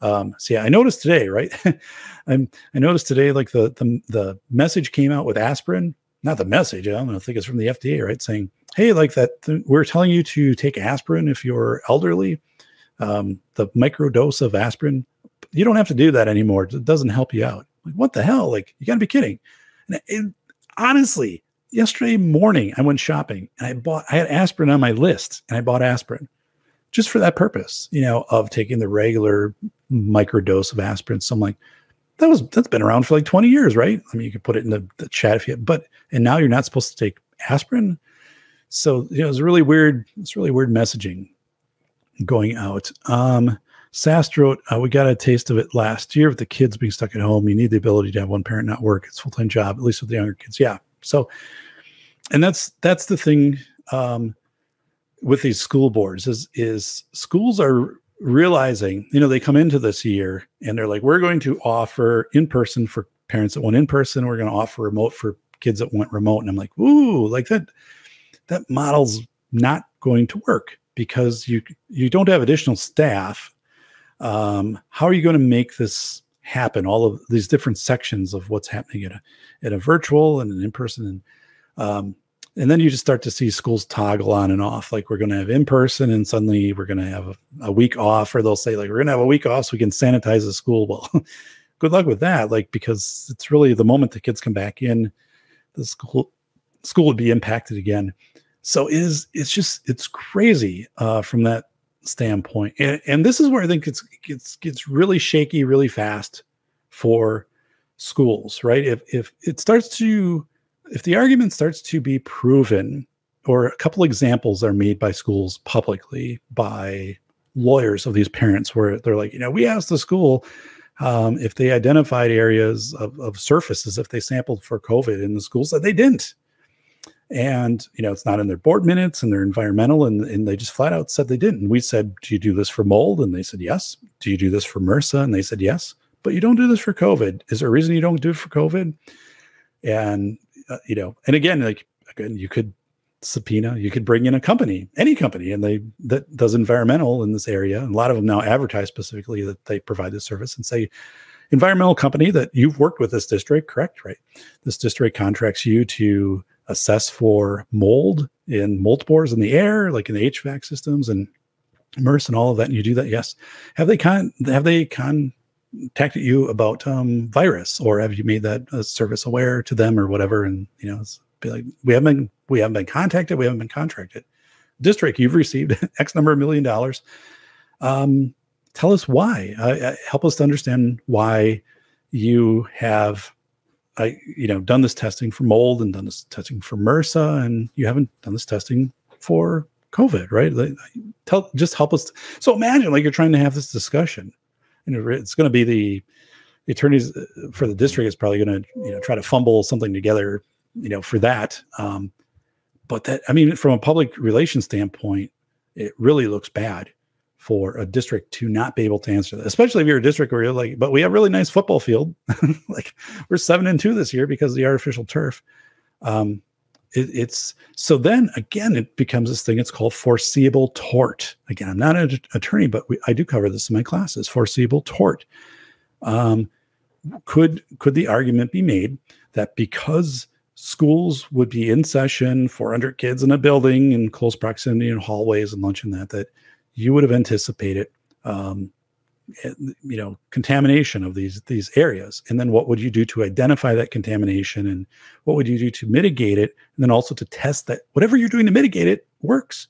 B: Um, so yeah, I noticed today, right? I noticed today, like the, the the message came out with aspirin, not the message. I don't think it's from the FDA, right? Saying, hey, like that, th- we're telling you to take aspirin if you're elderly. Um, the micro dose of aspirin you don't have to do that anymore. It doesn't help you out. Like, what the hell? Like, you got to be kidding. And it, honestly, yesterday morning, I went shopping and I bought, I had aspirin on my list and I bought aspirin just for that purpose, you know, of taking the regular microdose of aspirin. So I'm like, that was, that's been around for like 20 years, right? I mean, you could put it in the, the chat if you, but, and now you're not supposed to take aspirin. So, you know, it's really weird. It's really weird messaging going out. Um, Sast wrote, uh, we got a taste of it last year with the kids being stuck at home. You need the ability to have one parent not work. It's full time job, at least with the younger kids. Yeah. So, and that's that's the thing um, with these school boards is is schools are realizing, you know, they come into this year and they're like, we're going to offer in person for parents that want in person. We're going to offer remote for kids that want remote. And I'm like, ooh, like that that model's not going to work because you you don't have additional staff um, how are you going to make this happen? All of these different sections of what's happening at a at a virtual and an in person, and um, and then you just start to see schools toggle on and off. Like we're going to have in person, and suddenly we're going to have a, a, week off, or they'll say like we're going to have a week off so we can sanitize the school. Well, good luck with that. Like because it's really the moment the kids come back in, the school school would be impacted again. So is it's just it's crazy uh, from that standpoint. And, and this is where I think it's gets gets really shaky really fast for schools, right? If if it starts to if the argument starts to be proven or a couple examples are made by schools publicly by lawyers of these parents where they're like, you know, we asked the school um, if they identified areas of, of surfaces if they sampled for COVID in the schools that they didn't and you know it's not in their board minutes and their environmental and, and they just flat out said they didn't. We said do you do this for mold? And they said yes. Do you do this for mrsa? And they said yes. But you don't do this for covid. Is there a reason you don't do it for covid? And uh, you know and again like again you could subpoena you could bring in a company any company and they that does environmental in this area. And a lot of them now advertise specifically that they provide this service. And say environmental company that you've worked with this district correct? Right. This district contracts you to assess for mold in mold spores in the air, like in the HVAC systems and MERS and all of that. And you do that, yes. Have they con have they contacted you about um, virus, or have you made that uh, service aware to them or whatever? And you know, it's be like we haven't been we haven't been contacted, we haven't been contracted. District, you've received X number of million dollars. Um, tell us why. Uh help us to understand why you have I, you know, done this testing for mold and done this testing for MRSA, and you haven't done this testing for COVID, right? Like, tell, just help us. So imagine like you're trying to have this discussion, and it's going to be the, the attorneys uh, for the district is probably going to, you know, try to fumble something together, you know, for that. Um, but that, I mean, from a public relations standpoint, it really looks bad for a district to not be able to answer that, especially if you're a district where you're like, but we have really nice football field. like we're seven and two this year because of the artificial turf. Um, it, it's so then again, it becomes this thing. It's called foreseeable tort. Again, I'm not an attorney, but we, I do cover this in my classes. Foreseeable tort. Um, could could the argument be made that because schools would be in session, 400 kids in a building in close proximity in hallways and lunch and that that you would have anticipated um, eh, you know contamination of these these areas. And then what would you do to identify that contamination? And what would you do to mitigate it? And then also to test that whatever you're doing to mitigate it works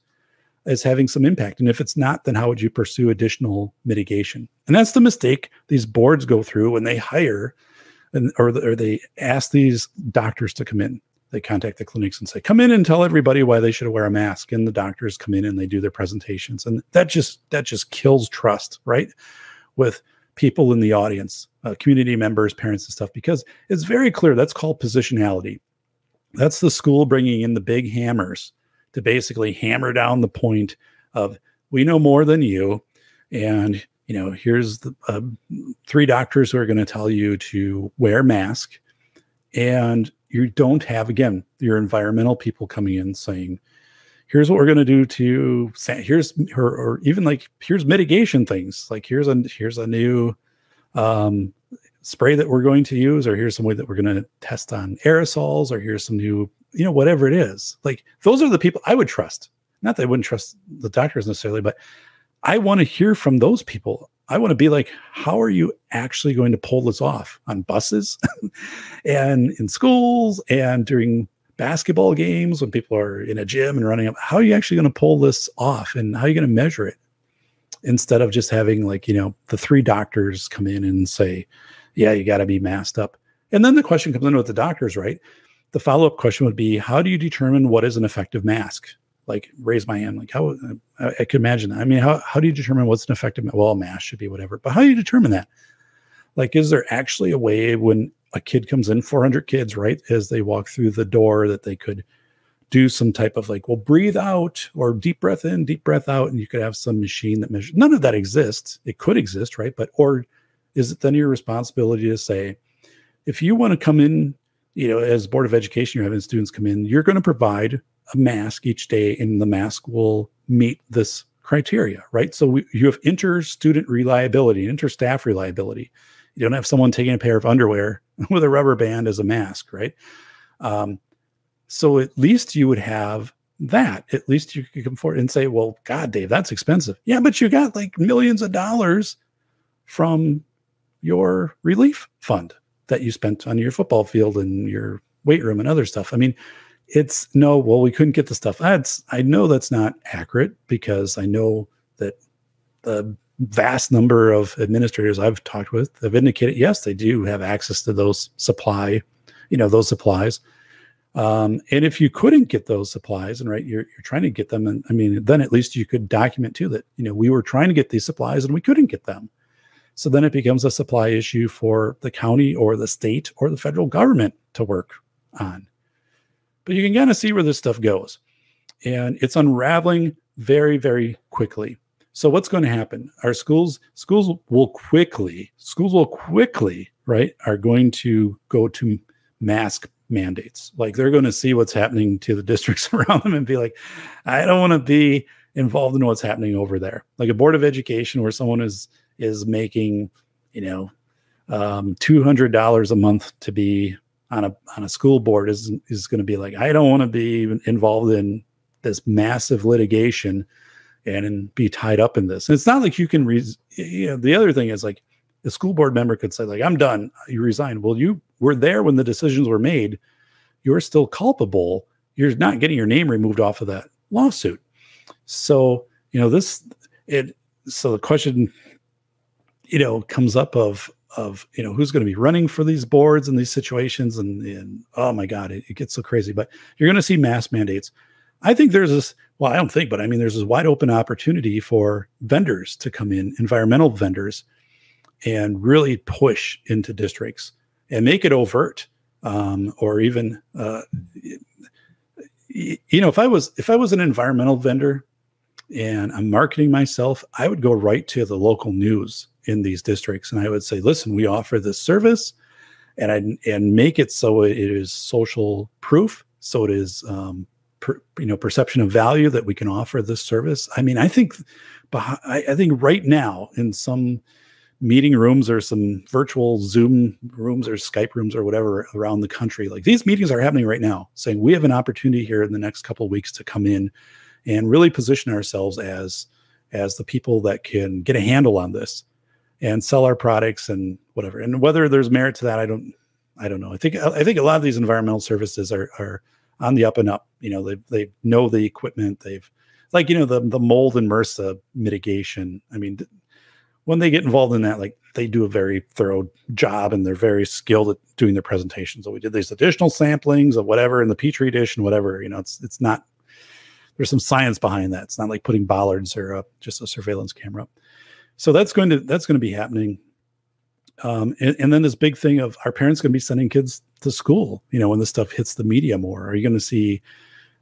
B: as having some impact. And if it's not then how would you pursue additional mitigation? And that's the mistake these boards go through when they hire and or, or they ask these doctors to come in they contact the clinics and say, come in and tell everybody why they should wear a mask. And the doctors come in and they do their presentations. And that just that just kills trust, right? With people in the audience, uh, community members, parents, and stuff, because it's very clear that's called positionality. That's the school bringing in the big hammers to basically hammer down the point of we know more than you, and you know here's the uh, three doctors who are going to tell you to wear mask, and you don't have again your environmental people coming in saying here's what we're going to do to here's or, or, even like here's mitigation things like here's a here's a new um, spray that we're going to use or here's some way that we're going to test on aerosols or here's some new you know whatever it is. Like those are the people i would trust. Not that i wouldn't trust the doctors necessarily but i want to hear from those people I want to be like, how are you actually going to pull this off on buses and in schools and during basketball games when people are in a gym and running up? How are you actually going to pull this off and how are you going to measure it? Instead of just having like, you know, the three doctors come in and say, yeah, you got to be masked up. And then the question comes in with the doctors, right? The follow up question would be, how do you determine what is an effective mask? Like raise my hand like how I, I could imagine that. i mean how, how do you determine what's an effective well mass should be whatever but how do you determine that like is there actually a way when a kid comes in 400 kids right as they walk through the door that they could do some type of like well breathe out or deep breath in deep breath out and you could have some machine that measures none of that exists it could exist right but or is it then your responsibility to say if you want to come in you know as board of education you're having students come in you're going to provide a mask each day, and the mask will meet this criteria, right? So we, you have inter-student reliability, inter-staff reliability. You don't have someone taking a pair of underwear with a rubber band as a mask, right? Um, so at least you would have that. At least you could come forward and say, "Well, God, Dave, that's expensive." Yeah, but you got like millions of dollars from your relief fund that you spent on your football field and your weight room and other stuff. I mean, it's no, well, we couldn't get the stuff. That's I know that's not accurate because I know that the vast number of administrators I've talked with have indicated yes, they do have access to those supply, you know, those supplies. Um, and if you couldn't get those supplies, and right, you're, you're trying to get them, and I mean, then at least you could document too that you know we were trying to get these supplies and we couldn't get them. So then it becomes a supply issue for the county or the state or the federal government to work on. But you can kind of see where this stuff goes. And it's unraveling very, very quickly. So what's going to happen? Our schools, schools will quickly, schools will quickly, right, are going to go to mask mandates. Like they're going to see what's happening to the districts around them and be like, I don't want to be involved in what's happening over there. Like a board of education where someone is is making, you know, um, two hundred dollars a month to be on a on a school board is is going to be like, I don't want to be involved in this massive litigation and, and be tied up in this. And it's not like you can re- you know, the other thing is like the school board member could say, like, I'm done, you resign. Well, you were there when the decisions were made. You're still culpable. You're not getting your name removed off of that lawsuit. So, you know, this it so the question, you know, comes up of of you know who's going to be running for these boards in these situations and, and oh my god it, it, gets so crazy. But you're going to see mass mandates. I think there's this well i don't think but i mean there's this wide open opportunity for vendors to come in environmental vendors and really push into districts and make it overt um, or even uh, you know if i was if i was an environmental vendor and i'm marketing myself i would go right to the local news in these districts. And i would say listen we offer this service and I, and make it so it is social proof so it is um, per, you know perception of value that we can offer this service. I mean i think I, I think right now in some meeting rooms or some virtual zoom rooms or skype rooms or whatever around the country like these meetings are happening right now saying we have an opportunity here in the next couple of weeks to come in and really position ourselves as as the people that can get a handle on this and sell our products and whatever. And whether there's merit to that, I don't, I don't know. I think I think a lot of these environmental services are are on the up and up. You know, they they know the equipment. They've like you know the the mold and MRSA mitigation. I mean, when they get involved in that, like they do a very thorough job and they're very skilled at doing their presentations. So we did these additional samplings of whatever in the petri dish and whatever. You know, it's it's not. There's some science behind that. It's not like putting bollards or uh, just a surveillance camera so that's going to that's going to be happening. Um, and, and, then this big thing of our parents going to be sending kids to school you know when this stuff hits the media more? Are you going to see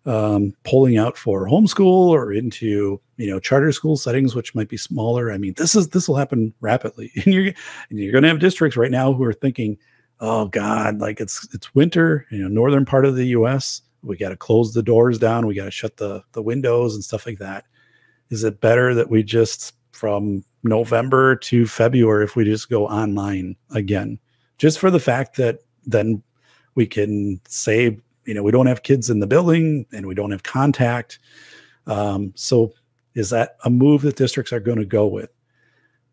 B: um, pulling out for homeschool or into you know charter school settings which might be smaller? I mean this is this will happen rapidly. And you're and you're going to have districts right now who are thinking oh god like it's it's winter you know northern part of the us we got to close the doors down. We got to shut the the windows and stuff like that. Is it better that we just from November to February if we just go online again, just for the fact that then we can say, you know, we don't have kids in the building and we don't have contact. Um, so is that a move that districts are going to go with?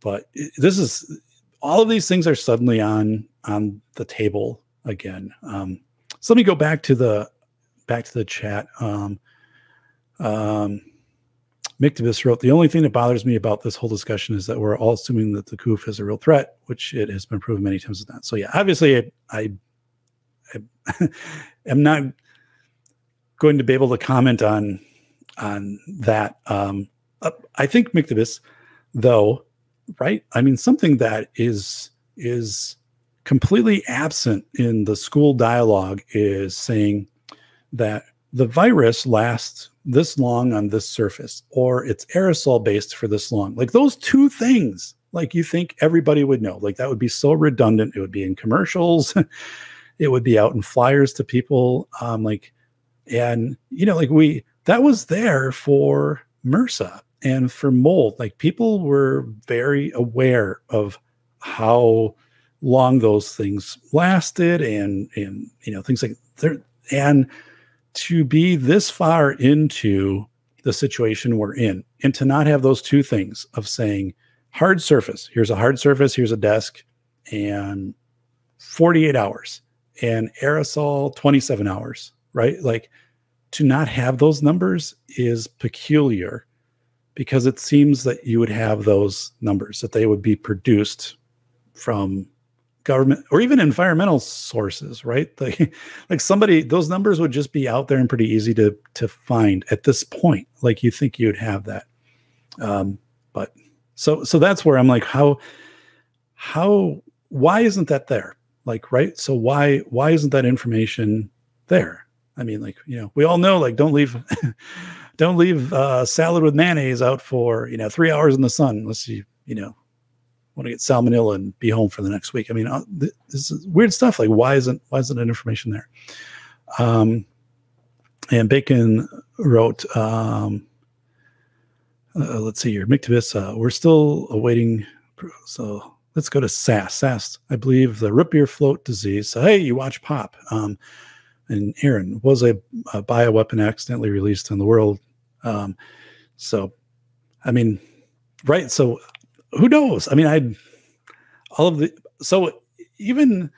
B: but this is all of these things are suddenly on on the table again. Um, so let me go back to the back to the chat. Um, um, Mictibus wrote, the only thing that bothers me about this whole discussion is that we're all assuming that the COOF is a real threat, which it has been proven many times not. So yeah, obviously I, I, I am not going to be able to comment on on that. Um, uh, I think Mictibus, though, right? I mean, something that is is completely absent in the school dialogue is saying that the virus lasts this long on this surface or it's aerosol based for this long. Like those two things, like you think everybody would know. Like that would be so redundant. It would be in commercials, it would be out in flyers to people. Um, like, and you know, like we that was there for MRSA and for mold. Like people were very aware of how long those things lasted and and you know things like there and to be this far into the situation we're in and to not have those two things of saying hard surface here's a hard surface here's a desk and 48 hours and aerosol 27 hours right? Like to not have those numbers is peculiar because it seems that you would have those numbers that they would be produced from government or even environmental sources, right? Like, like somebody, those numbers would just be out there and pretty easy to to find at this point. Like you think you'd have that, um, but so so that's where I'm like, how how why isn't that there? Like, right? So why why isn't that information there? I mean, like you know, we all know like don't leave. don't leave uh, salad with mayonnaise out for you know three hours in the sun unless you you know want to get salmonella and be home for the next week. I mean, uh, this is weird stuff. Like, why isn't why isn't that information there? Um, and Bacon wrote, um, uh, let's see here, Mictibus, uh, we're still awaiting. So let's go to SAS. SAS, I believe the root beer float disease. So, hey, you watch Pop. Um, and Aaron was a, a bioweapon accidentally released in the world. Um, so, I mean, right. So who knows? I mean, I all of the so even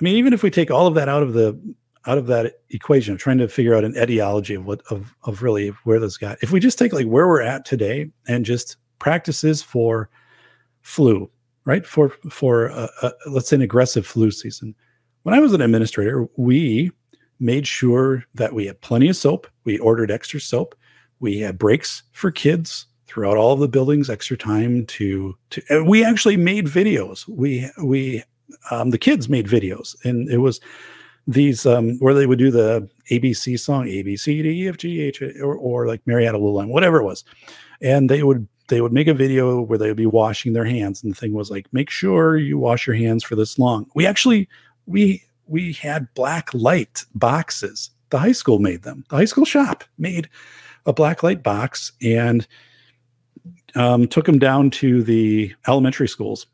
B: I mean, even if we take all of that out of the out of that equation of trying to figure out an etiology of what of of really where this got, if we just take like where we're at today and just practices for flu, right? For for a, a, let's say an aggressive flu season. When I was an administrator, we made sure that we had plenty of soap. We ordered extra soap. We had breaks for kids throughout all the buildings, extra time to to. we actually made videos. We we um, the kids made videos, and it was these um, where they would do the ABC song A B C D E F G H or, or like Mary Had a Little whatever it was, and they would they would make a video where they would be washing their hands, and the thing was like, make sure you wash your hands for this long. We actually we we had black light boxes. The high school made them. The high school shop made a black light box and um, took them down to the elementary schools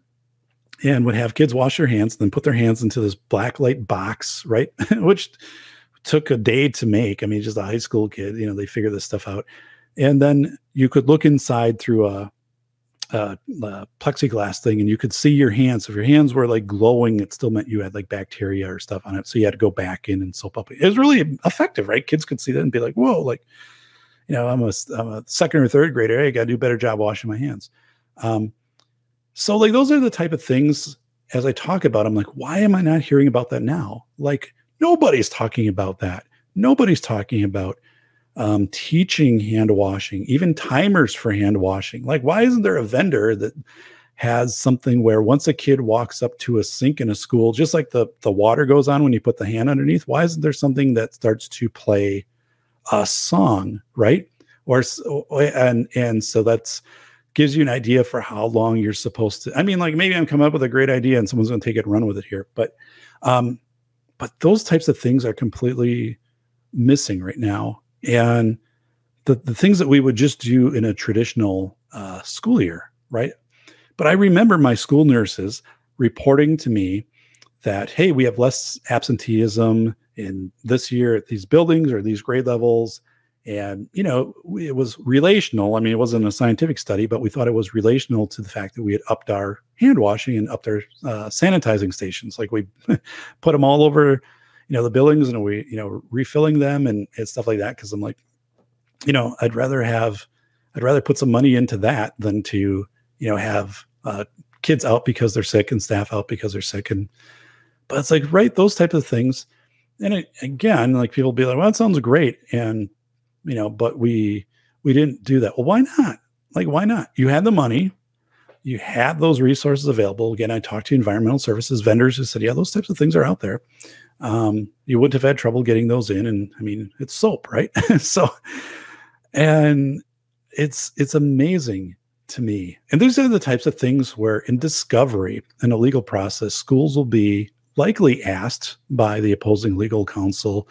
B: and would have kids wash their hands, then put their hands into this black light box, right? Which took a day to make. I mean, just a high school kid, you know, they figure this stuff out. And then you could look inside through a, a, a, plexiglass thing and you could see your hands. If your hands were like glowing, it still meant you had like bacteria or stuff on it. So you had to go back in and soap up. It was really effective, right? Kids could see that and be like, whoa, like you know, I'm a, I'm a second or third grader. I got to do a better job washing my hands. Um, so like those are the type of things as I talk about, I'm like, why am I not hearing about that now? Like nobody's talking about that. Nobody's talking about um, teaching hand washing, even timers for hand washing. Like, why isn't there a vendor that has something where once a kid walks up to a sink in a school, just like the the water goes on when you put the hand underneath, why isn't there something that starts to play a song, right? Or and and so that's gives you an idea for how long you're supposed to. I mean, like maybe I'm coming up with a great idea and someone's going to take it and run with it here, but um, but those types of things are completely missing right now, and the the things that we would just do in a traditional uh, school year, right? But I remember my school nurses reporting to me that hey, we have less absenteeism in this year at these buildings or these grade levels. And you know it was relational. I mean it wasn't a scientific study but we thought it was relational to the fact that we had upped our hand washing and upped our uh, sanitizing stations. Like we put them all over you know the buildings and we you know refilling them and, and stuff like that because i'm like you know i'd rather have i'd rather put some money into that than to you know have uh, kids out because they're sick and staff out because they're sick and but it's like right those types of things and it, again like people be like well that sounds great. And you know but we we didn't do that. Well why not? Like why not? You had the money. You had those resources available. Again i talked to environmental services vendors who said yeah those types of things are out there. Um, you wouldn't have had trouble getting those in. And i mean it's soap right? So and it's it's amazing to me. And these are the types of things where, in discovery in a legal process, schools will be likely asked by the opposing legal counsel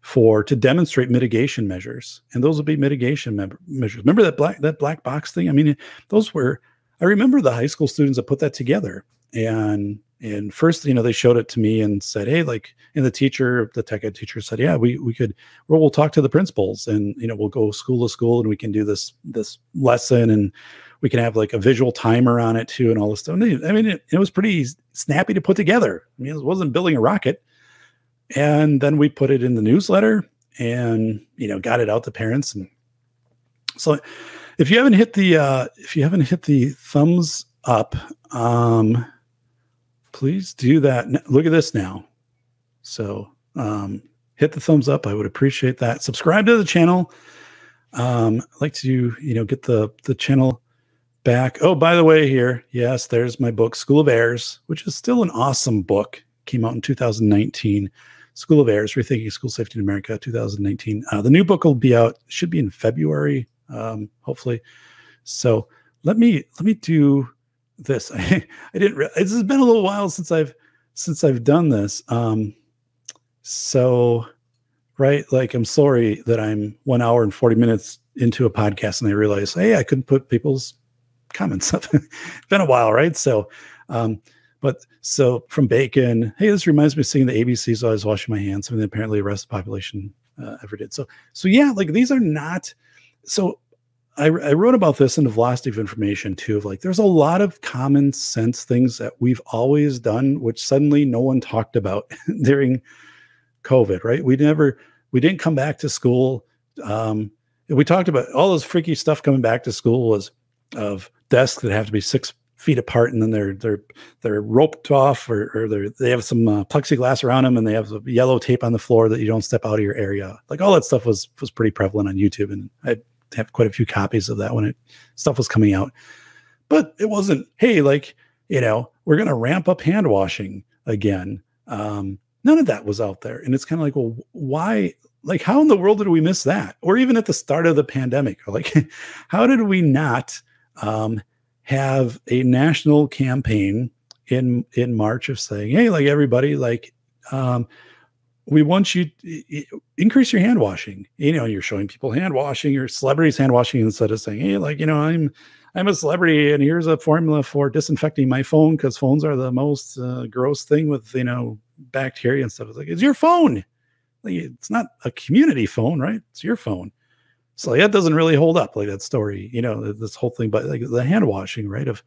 B: for to demonstrate mitigation measures, and those will be mitigation me- measures. Remember that black that black box thing? I mean, those were. I remember the high school students that put that together, and and first, you know, they showed it to me and said, "Hey, like," and the teacher, the tech ed teacher said, "Yeah, we we could, well, we'll talk to the principals, and you know, we'll go school to school, and we can do this this lesson, and we can have like a visual timer on it too and all this stuff. I mean, it, it was pretty snappy to put together. I mean, it wasn't building a rocket. And then we put it in the newsletter and, you know, got it out to parents. And so if you haven't hit the, uh, if you haven't hit the thumbs up, um, please do that. Look at this now. So, um, hit the thumbs up. I would appreciate that. Subscribe to the channel. Um, I'd like to, you know, get the the channel back. Oh, by the way, here, yes, there's my book, School of Errors, which is still an awesome book. Came out in 2019. School of Errors, Rethinking School Safety in America, 2019. Uh, the new book will be out, should be in February, um, hopefully. So let me let me do this. I, I didn't. Re- this has been a little while since I've since I've done this. Um, so right, like I'm sorry that I'm one hour and 40 minutes into a podcast and I realize, hey, I couldn't put people's comments up. it's been a while, right? So, um, but so from Bacon, hey, this reminds me of seeing the ABCs So I was washing my hands, something apparently the rest of the population uh, ever did. So, so yeah, like these are not. So I, I wrote about this in the velocity of information too. Of like, there's a lot of common sense things that we've always done, which suddenly no one talked about during COVID. Right? We never, we didn't come back to school. Um, we talked about all this freaky stuff coming back to school was of desks that have to be six feet apart and then they're they're they're roped off or, or they're they have some uh, plexiglass around them and they have yellow tape on the floor that you don't step out of your area. Like all that stuff was was pretty prevalent on youtube and i have quite a few copies of that when it stuff was coming out. But it wasn't hey like you know we're to ramp up hand washing again. Um none of that was out there and it's kind of like well why like how in the world did we miss that? Or even at the start of the pandemic like how did we not um, have a national campaign in in March of saying, "Hey, like everybody, like um, we want you to increase your hand washing." You know, you're showing people hand washing, your celebrities hand washing instead of saying, "Hey, like you know, I'm I'm a celebrity, and here's a formula for disinfecting my phone because phones are the most uh, gross thing with you know bacteria and stuff." It's like it's your phone. Like, it's not a community phone, right? It's your phone. So that doesn't really hold up, like that story, you know, this whole thing, but like the hand washing, right? Of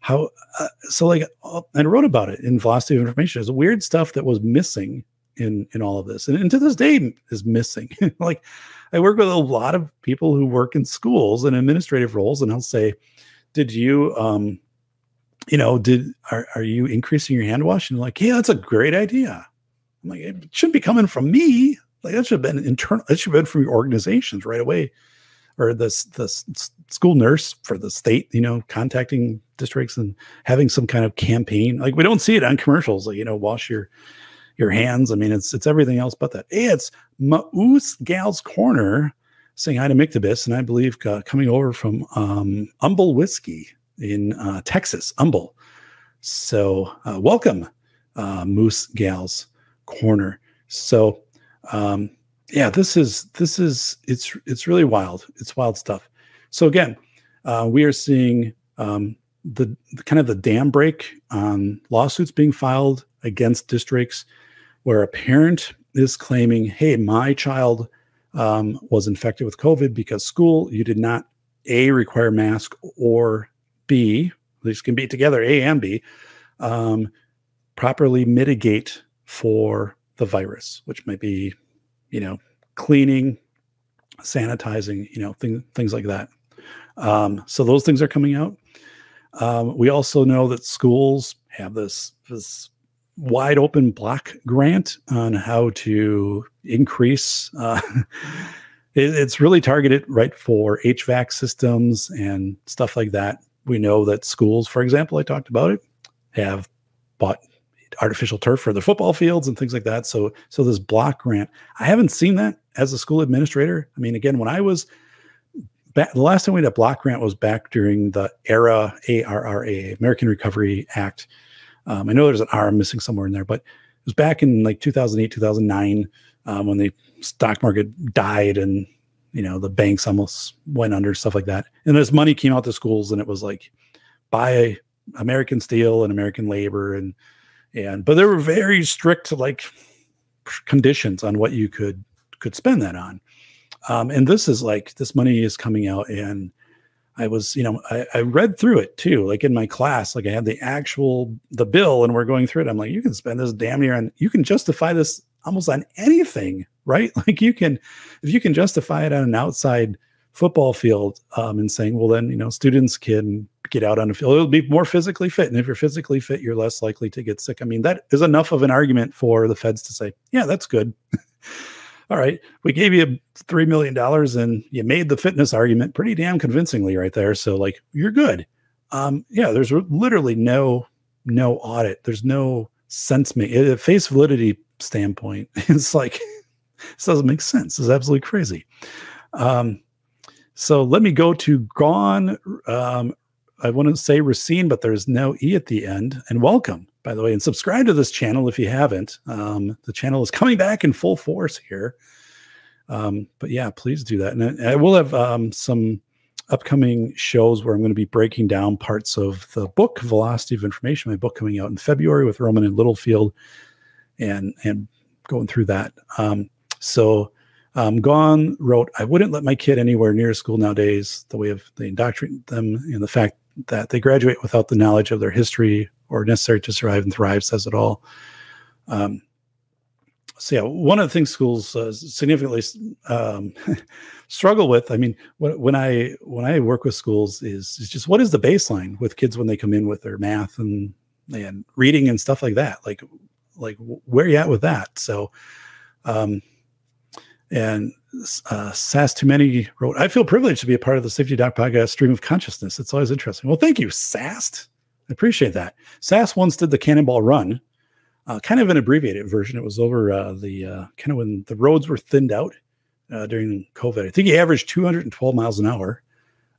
B: how, uh, so like, uh, I wrote about it in Velocity of Information. There's weird stuff that was missing in in all of this, and, and to this day is missing. like, I work with a lot of people who work in schools and administrative roles, and I'll say, "Did you, um, you know, did are are you increasing your hand wash?" And like, "Yeah, that's a great idea." I'm like, "It shouldn't be coming from me." Like that should have been internal. It should have been from your organizations right away, or the the school nurse for the state. You know, contacting districts and having some kind of campaign. Like we don't see it on commercials. Like you know, wash your your hands. I mean, it's it's everything else but that. Hey, it's Moose Gal's Corner saying hi to Mictibus, and I believe uh, coming over from um, Humble Whiskey in uh, Texas, Humble. So uh, welcome, uh, Moose Gal's Corner. So um, yeah, this is this is it's it's really wild. It's wild stuff. So again, uh, we are seeing um, the, the, kind of the dam break on lawsuits being filed against districts where a parent is claiming, "Hey, my child um, was infected with COVID because school, you did not A, require mask or B, these can be together, A and B, um, properly mitigate for the virus, which might be, you know, cleaning, sanitizing, you know, thing, things like that. Um, so those things are coming out. Um, we also know that schools have this this wide open block grant on how to increase. Uh, it, it's really targeted right for HVAC systems and stuff like that. We know that schools, for example, I talked about it, have bought artificial turf for the football fields and things like that. So, so this block grant, I haven't seen that as a school administrator. I mean, again, when I was back, the last time we had a block grant was back during the era ARRA, American Recovery Act. Um, I know there's an R missing somewhere in there, but it was back in like 2008, 2009 um, when the stock market died and you know the banks almost went under, stuff like that. And this money came out to schools, and it was like buy American steel and American labor, and and but there were very strict like conditions on what you could could spend that on. Um, and this is like this money is coming out and I was, you know, I, I, read through it too, like in my class, like I had the actual the bill and we're going through it. I'm like, you can spend this damn near on you can justify this almost on anything, right? Like you can if you can justify it on an outside football field um, and saying, well, then you know, students can get out on the field. It'll be more physically fit. And if you're physically fit, you're less likely to get sick. I mean, that is enough of an argument for the feds to say, yeah, that's good. all right, we gave you $3 million and you made the fitness argument pretty damn convincingly right there. So like you're good. Um, yeah, there's literally no, no audit. There's no sense a face validity standpoint. It's like, this doesn't make sense. It's absolutely crazy. Um, so let me go to Gone. Um, I to say Racine, but there's no E at the end. And welcome by the way, and subscribe to this channel if you haven't. Um, the channel is coming back in full force here. Um, but yeah, please do that. And I, I will have um, some upcoming shows where I'm going to be breaking down parts of the book Velocity of Information, my book coming out in February with Rowman and Littlefield, and and going through that. Um, so um, Gone wrote, I wouldn't let my kid anywhere near school nowadays. The way of they indoctrinate them and the fact that they graduate without the knowledge of their history or necessary to survive and thrive says it all. Um, so yeah, one of the things schools uh, significantly um, struggle with. I mean, when, when, I when I work with schools is is just what is the baseline with kids when they come in with their math and and reading and stuff like that. Like like where are you at with that? So, um, and uh, Sass Too Many wrote, I feel privileged to be a part of the Safety Doc podcast stream of consciousness. It's always interesting. Well, thank you, Sast. I appreciate that. SAS once did the Cannonball Run, uh, kind of an abbreviated version. It was over uh, the uh, kind of when the roads were thinned out uh, during COVID. I think he averaged 212 miles an hour.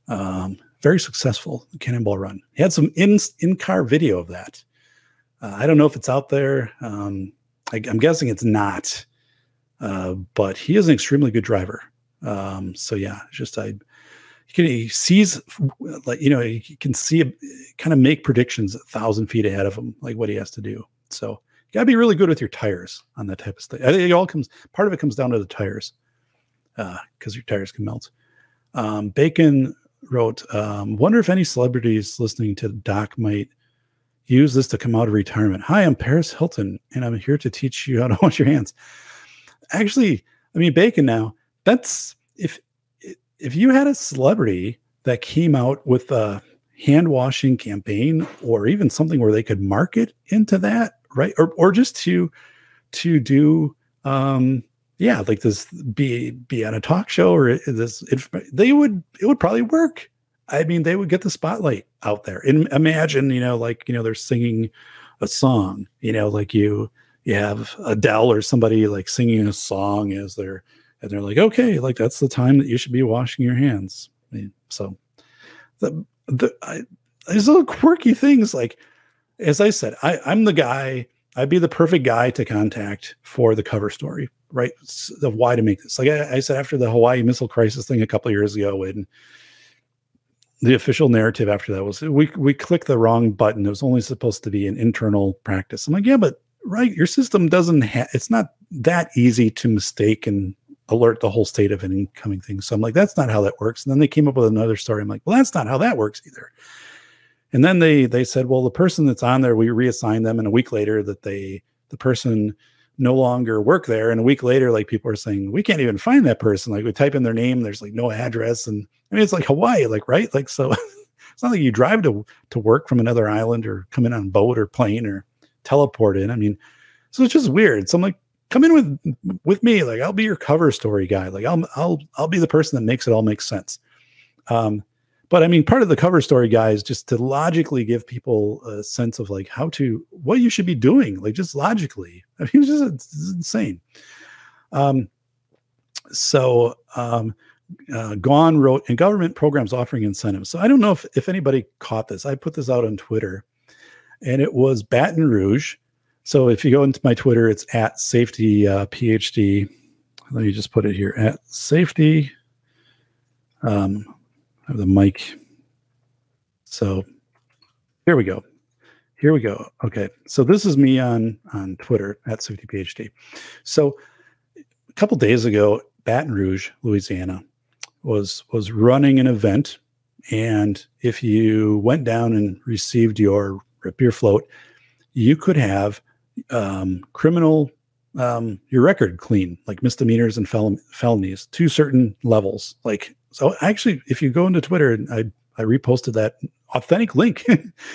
B: Um, very successful Cannonball Run. He had some in in car video of that. Uh, I don't know if it's out there. Um, I, am guessing it's not, uh, but he is an extremely good driver. Um, so yeah, just I he, can, he sees like you know he can see kind of make predictions a thousand feet ahead of him like what he has to do. So you got to be really good with your tires on that type of think it all comes part of it comes down to the tires because uh, your tires can melt. Um, bacon wrote um, wonder if any celebrities listening to doc might use this to come out of retirement. Hi i'm paris hilton and i'm here to teach you how to wash your hands actually i mean bacon now that's if if you had a celebrity that came out with a hand washing campaign or even something where they could market into that, right? Or or just to to do um yeah, like this be be on a talk show or this they would it would probably work. I mean, they would get the spotlight out there. And imagine, you know, like, you know, they're singing a song, you know, like you you have Adele or somebody like singing a song as they're and they're like, okay, like that's the time that you should be washing your hands. I mean, so the the I, these little quirky things, like as I said, I, I'm the guy. I'd be the perfect guy to contact for the cover story, right? The why to make this. Like I, I said after the Hawaii missile crisis thing a couple years ago, and the official narrative after that was we we clicked the wrong button. It was only supposed to be an internal practice. I'm like, yeah, but right, your system doesn't have. It's not that easy to mistake and alert the whole state of an incoming thing. So I'm like, that's not how that works. And then they came up with another story. I'm like, well, that's not how that works either. And then they they said, well, the person that's on there, we reassign them, and a week later that they the person no longer work there. And a week later, like people are saying, we can't even find that person. Like we type in their name, there's like no address. And I mean, it's like Hawaii, like, right? Like, so it's not like you drive to, to work from another island or come in on boat or plane or teleport in. I mean, so it's just weird. So I'm like, come in with, with me. Like, I'll be your cover story guy. Like I'll, I'll, I'll be the person that makes it all make sense. Um, but I mean, part of the cover story, guys, just to logically give people a sense of like how to what you should be doing, like just logically. I mean, it's just it's insane. Um, so um, uh, Gone wrote, and government programs offering incentives. So I don't know if if anybody caught this. I put this out on Twitter, and it was Baton Rouge. So if you go into my Twitter, it's at safety uh, PhD. Let me just put it here at safety. Um, have the mic. So here we go. Here we go. Okay. So this is me on on Twitter at Safety PhD. So a couple days ago, Baton Rouge, Louisiana, was was running an event, and if you went down and received your rip your float, you could have um, criminal um, your record clean, like misdemeanors and fel- felonies to certain levels, like so actually, if you go into Twitter, and I I reposted that authentic link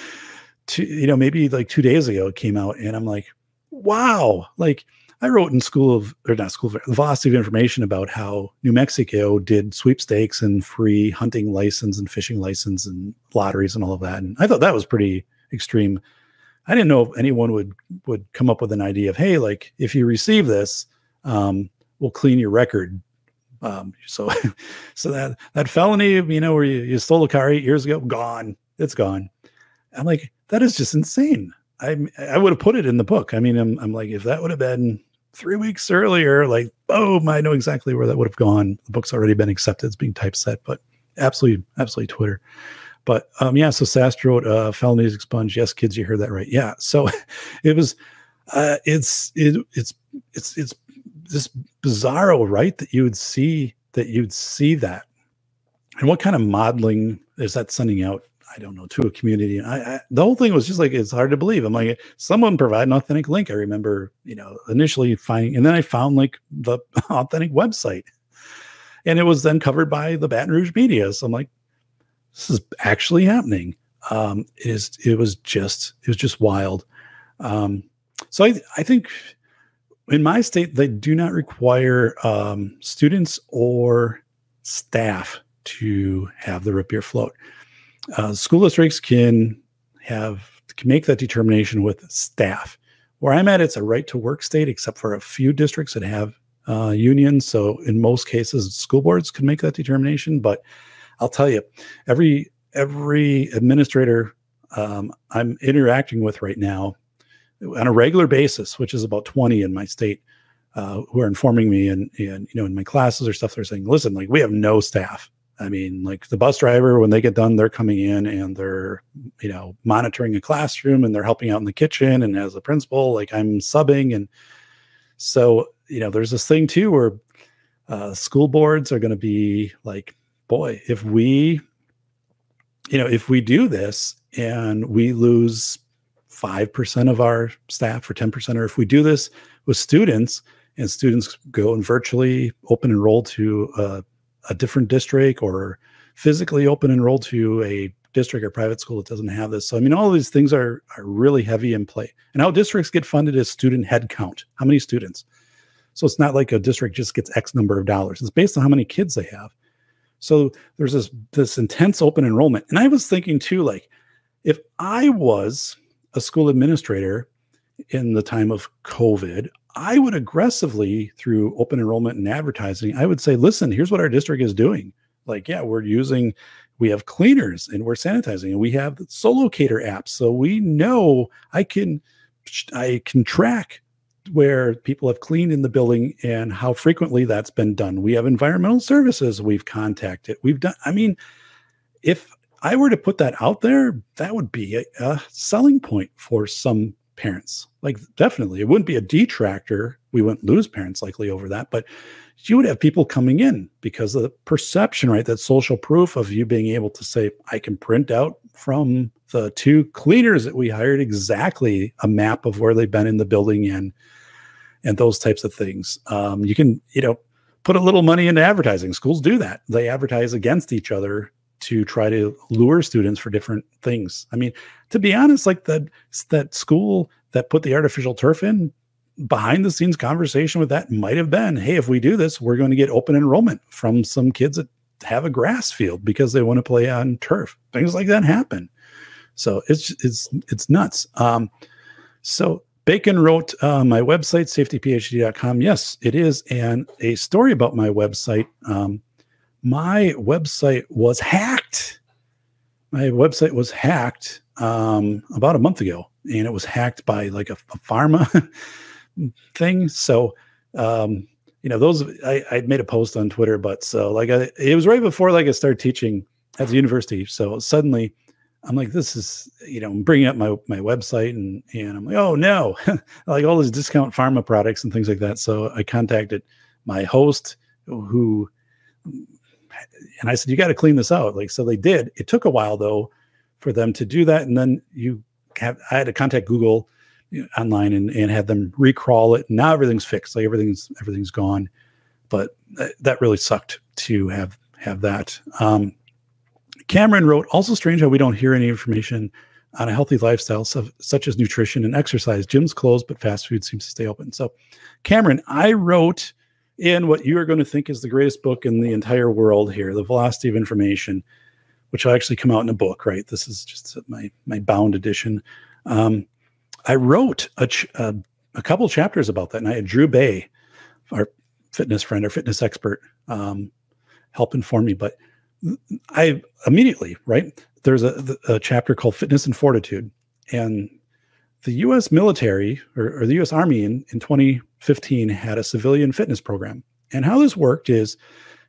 B: to you know maybe like two days ago it came out, and I'm like, wow, like. I wrote in school of or not school of velocity of information about how New Mexico did sweepstakes and free hunting license and fishing license and lotteries and all of that. And I thought that was pretty extreme. I didn't know if anyone would would come up with an idea of, hey, like if you receive this, um, we'll clean your record um, so, so that that felony, you know, where you, you stole a car eight years ago, gone. It's gone. I'm like, that is just insane. I I would have put it in the book. I mean, I'm I'm like, if that would have been three weeks earlier, like, boom, I know exactly where that would have gone. The book's already been accepted. It's being typeset, but absolutely, absolutely Twitter. But um, yeah, so Sast wrote uh, felonies expunged. Yes, kids, you heard that right. Yeah. So it was, uh, it's, it, it's, it's, it's just bizarro, right? That you would see that you'd see that. And what kind of modeling is that sending out? I don't know to a community. I, I, the whole thing was just like it's hard to believe. I'm like, someone provide an authentic link. I remember, you know, initially finding, and then I found like the authentic website, and it was then covered by the Baton Rouge media. So I'm like, this is actually happening. Um, it is. It was just. It was just wild. Um, so I, I think in my state, they do not require um, students or staff to have the root float. Uh, school districts can have can make that determination with staff. Where I'm at, it's a right to work state, except for a few districts that have uh, unions. So in most cases, school boards can make that determination. But I'll tell you, every every administrator um, I'm interacting with right now on a regular basis, which is about 20 in my state, uh, who are informing me and, and, you know, in my classes or stuff, they're saying, listen, like we have no staff. I mean, like the bus driver, when they get done, they're coming in and they're, you know, monitoring a classroom and they're helping out in the kitchen. And as a principal, like I'm subbing. And so, you know, there's this thing too where uh, school boards are going to be like, boy, if we, you know, if we do this and we lose 5% of our staff or 10%, or if we do this with students and students go and virtually open enroll to a, a different district or physically open enroll to a district or private school that doesn't have this. So, I mean, all these things are, are really heavy in play. And how districts get funded is student head count. How many students? So it's not like a district just gets X number of dollars. It's based on how many kids they have. So there's this this intense open enrollment. And I was thinking too, like, if I was a school administrator in the time of COVID, I would aggressively, through open enrollment and advertising, I would say, listen, here's what our district is doing. Like, yeah, we're using, we have cleaners and we're sanitizing and we have Solocator apps. So we know I can, I can track where people have cleaned in the building and how frequently that's been done. We have environmental services we've contacted. We've done, I mean, if I were to put that out there, that would be a, a selling point for some parents. Like definitely, it wouldn't be a detractor. We wouldn't lose parents likely over that, but you would have people coming in because of the perception, right? That social proof of you being able to say, I can print out from the two cleaners that we hired exactly a map of where they've been in the building and and those types of things. Um, you can, you know, put a little money into advertising. Schools do that. They advertise against each other to try to lure students for different things. I mean, to be honest, like that that school that put the artificial turf in, behind the scenes conversation with that might have been, hey, if we do this, we're going to get open enrollment from some kids that have a grass field because they want to play on turf. Things like that happen. So it's it's it's nuts. Um, so Bacon wrote uh, my website, safetyphd.com. Yes, it is. And a story about my website. Um, my website was hacked. My website was hacked um, about a month ago, and it was hacked by like a, a pharma thing. So, um, you know, those I, I made a post on Twitter, but so like I, it was right before like I started teaching at the university. So suddenly I'm like, this is, you know, I'm bringing up my my website and and I'm like, oh no, like all these discount pharma products and things like that. So I contacted my host who and I said, you got to clean this out. Like, so they did. It took a while though for them to do that. And then you have I had to contact Google online and, and had them recrawl it. Now everything's fixed. Like everything's everything's gone. But that, that really sucked to have have that. Um, Cameron wrote, also strange how we don't hear any information on a healthy lifestyle, such as nutrition and exercise. Gyms closed, but fast food seems to stay open. So, Cameron, I wrote in what you are going to think is the greatest book in the entire world here, The Velocity of Information, which will actually come out in a book, right? This is just my my bound edition. Um, I wrote a, ch- a, couple chapters about that, and I had Drew Bay, our fitness friend, our fitness expert, um, help inform me. But I immediately, right, there's a, a, chapter called Fitness and Fortitude, and the U.S. military or, or the U.S. Army in, in 2015 had a civilian fitness program. And how this worked is,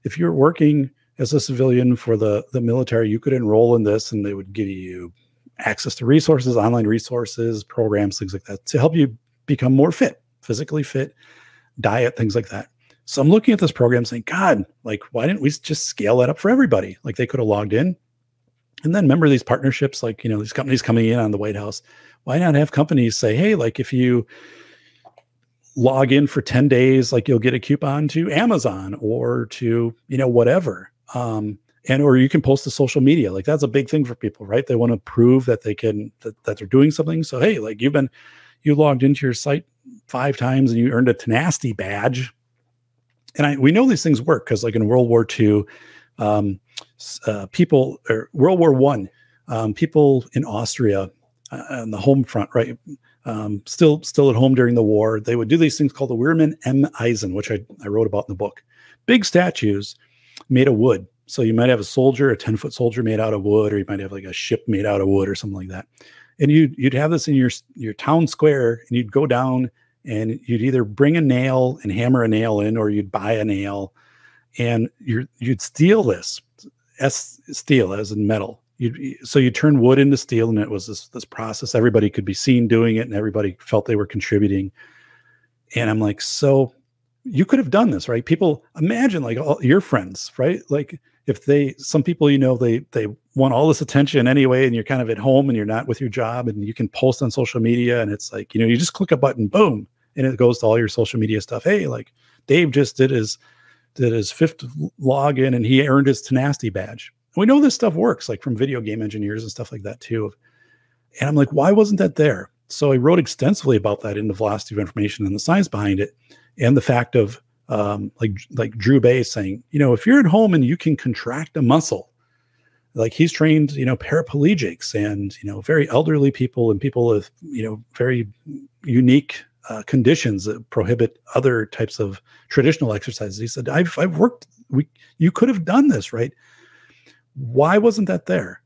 B: if you're working as a civilian for the the military, you could enroll in this, and they would give you access to resources, online resources, programs, things like that to help you become more fit, physically fit, diet, things like that. So I'm looking at this program saying, God, like, why didn't we just scale that up for everybody? Like they could have logged in. And then remember these partnerships, like, you know, these companies coming in on the White House. Why not have companies say, hey, like if you log in for 10 days, like you'll get a coupon to Amazon or to, you know, whatever. Um, and or you can post to social media like that's a big thing for people right they want to prove that they can that, that they're doing something so hey like you've been you logged into your site five times and you earned a tenacity badge and I, we know these things work because like in world war ii um, uh, people or world war one um, people in austria uh, on the home front right? Um, still still at home during the war they would do these things called the Wehrmann in Eisen which I, I wrote about in the book. Big statues made of wood. So you might have a soldier, a 10 foot soldier made out of wood, or you might have like a ship made out of wood or something like that. And you'd, you'd have this in your, your town square and you'd go down and you'd either bring a nail and hammer a nail in, or you'd buy a nail. And you you'd steal this S steel as in metal. You'd, so you turn wood into steel and it was this, this process. Everybody could be seen doing it and everybody felt they were contributing. And I'm like, so you could have done this, right? People imagine like all your friends, right? Like if they some people you know they they want all this attention anyway and you're kind of at home and you're not with your job and you can post on social media and it's like you know you just click a button boom and it goes to all your social media stuff hey like dave just did his did his fifth login and he earned his tenacity badge we know this stuff works like from video game engineers and stuff like that too and i'm like why wasn't that there so i wrote extensively about that in the velocity of information and the science behind it and the fact of um, like like Drew Bay saying, you know, if you're at home and you can contract a muscle, like he's trained, you know, paraplegics and you know very elderly people and people with you know very unique uh, conditions that prohibit other types of traditional exercises. He said, "I've I've worked. We you could have done this, right? Why wasn't that there?"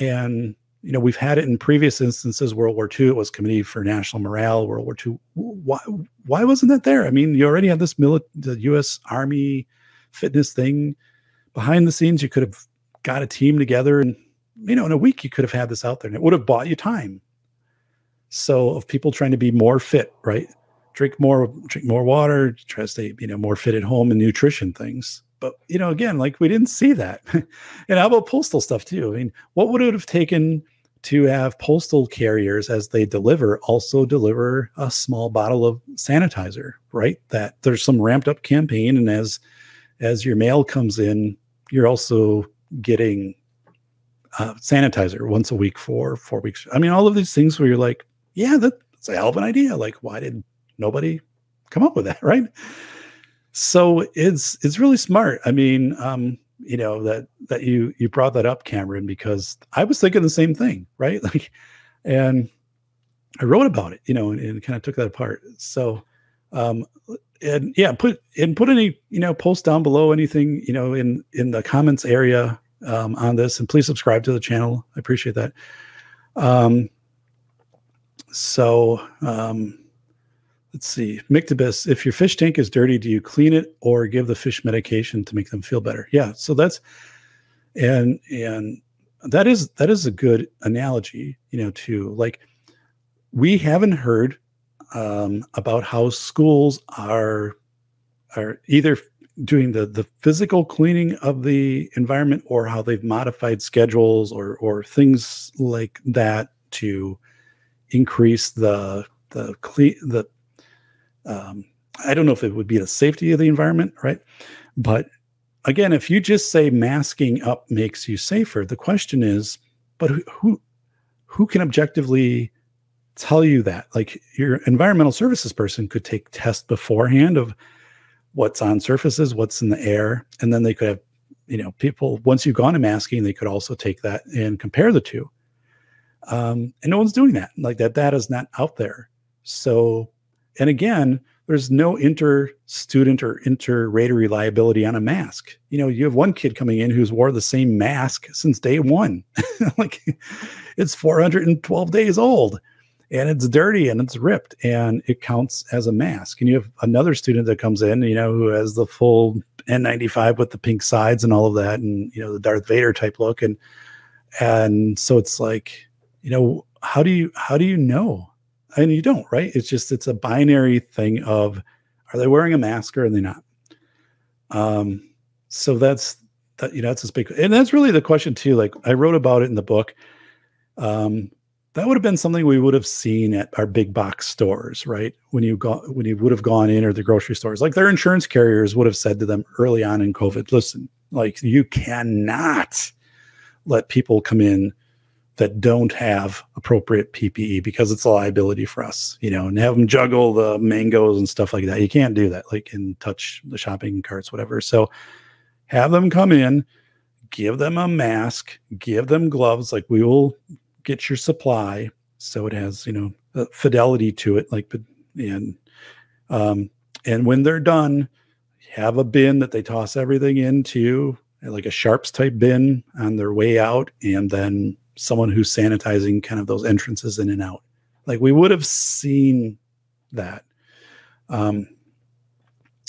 B: And you know, we've had it in previous instances. World War II, it was Committee for National Morale. World War II, why why wasn't that there? I mean, you already had this mili- the U.S. Army fitness thing behind the scenes. You could have got a team together, and you know, in a week, you could have had this out there, and it would have bought you time. So of people trying to be more fit, right? Drink more, drink more water, try to stay, you know, more fit at home and nutrition things. But you know, again, like we didn't see that. and how about postal stuff too? I mean, what would it have taken to have postal carriers as they deliver also deliver a small bottle of sanitizer, right? That there's some ramped up campaign, and as as your mail comes in, you're also getting uh, sanitizer once a week for four weeks. I mean, all of these things where you're like, yeah, that's a hell of an idea. Like, why did nobody come up with that, right? So it's it's really smart. I mean, um, you know that that you you brought that up, Cameron, because I was thinking the same thing, right? Like, and I wrote about it, you know, and, and kind of took that apart. So, um, and yeah, put and put any you know post down below anything you know in in the comments area um, on this, and please subscribe to the channel. I appreciate that. Um, so um, let's see, Mictibus. If your fish tank is dirty, do you clean it or give the fish medication to make them feel better? Yeah. So that's and and that is that is a good analogy, you know, to like we haven't heard um, about how schools are are either doing the the physical cleaning of the environment or how they've modified schedules or or things like that to increase the the clean the um, I don't know if it would be the safety of the environment, right? But again, if you just say masking up makes you safer, the question is, but who who can objectively tell you that? Like your environmental services person could take tests beforehand of what's on surfaces, what's in the air, and then they could have, you know, people once you've gone to masking, they could also take that and compare the two. Um, and no one's doing that. Like that data is not out there. So and again, there's no inter student or inter rater reliability on a mask. You know, you have one kid coming in who's wore the same mask since day one. like it's 412 days old and it's dirty and it's ripped and it counts as a mask. And you have another student that comes in, you know, who has the full N95 with the pink sides and all of that and, you know, the Darth Vader type look. And, and so it's like, you know, how do you, how do you know? And you don't, right? It's just it's a binary thing of are they wearing a mask or are they not? Um, so that's that you know that's a big and that's really the question too. Like I wrote about it in the book. Um, that would have been something we would have seen at our big box stores, right? When you go when you would have gone in or the grocery stores, like their insurance carriers would have said to them early on in COVID, listen, like you cannot let people come in that don't have appropriate PPE because it's a liability for us, you know, and have them juggle the mangoes and stuff like that. You can't do that, like and touch the shopping carts, whatever. So have them come in, give them a mask, give them gloves. Like we will get your supply, so it has you know fidelity to it. Like and um, and when they're done, have a bin that they toss everything into, like a sharps type bin on their way out, and then someone who's sanitizing kind of those entrances in and out. Like we would have seen that. Um,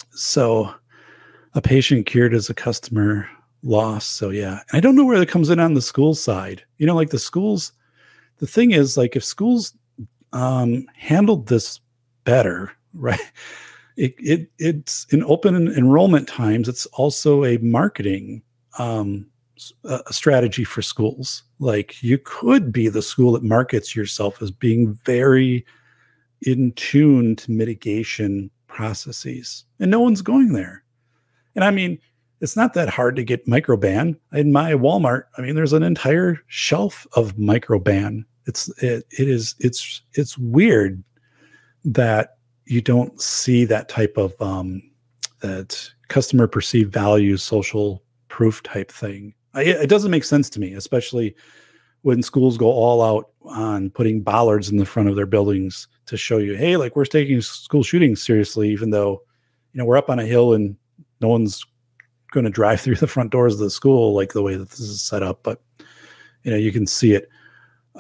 B: so a patient cured is a customer lost. So yeah, and I don't know where that comes in on the school side. You know, like the schools. The thing is, like if schools um, handled this better, right? It, it it's in open enrollment times. It's also a marketing um, a strategy for schools. Like you could be the school that markets yourself as being very in tune to mitigation processes, and no one's going there. And I mean, it's not that hard to get microban in my Walmart. I mean, there's an entire shelf of microban. It's it, it is it's it's weird that you don't see that type of um, that customer perceived value social proof type thing I, it doesn't make sense to me, especially when schools go all out on putting bollards in the front of their buildings to show you, hey, like we're taking school shootings seriously, even though, you know, we're up on a hill and no one's going to drive through the front doors of the school like the way that this is set up. But, you know, you can see it.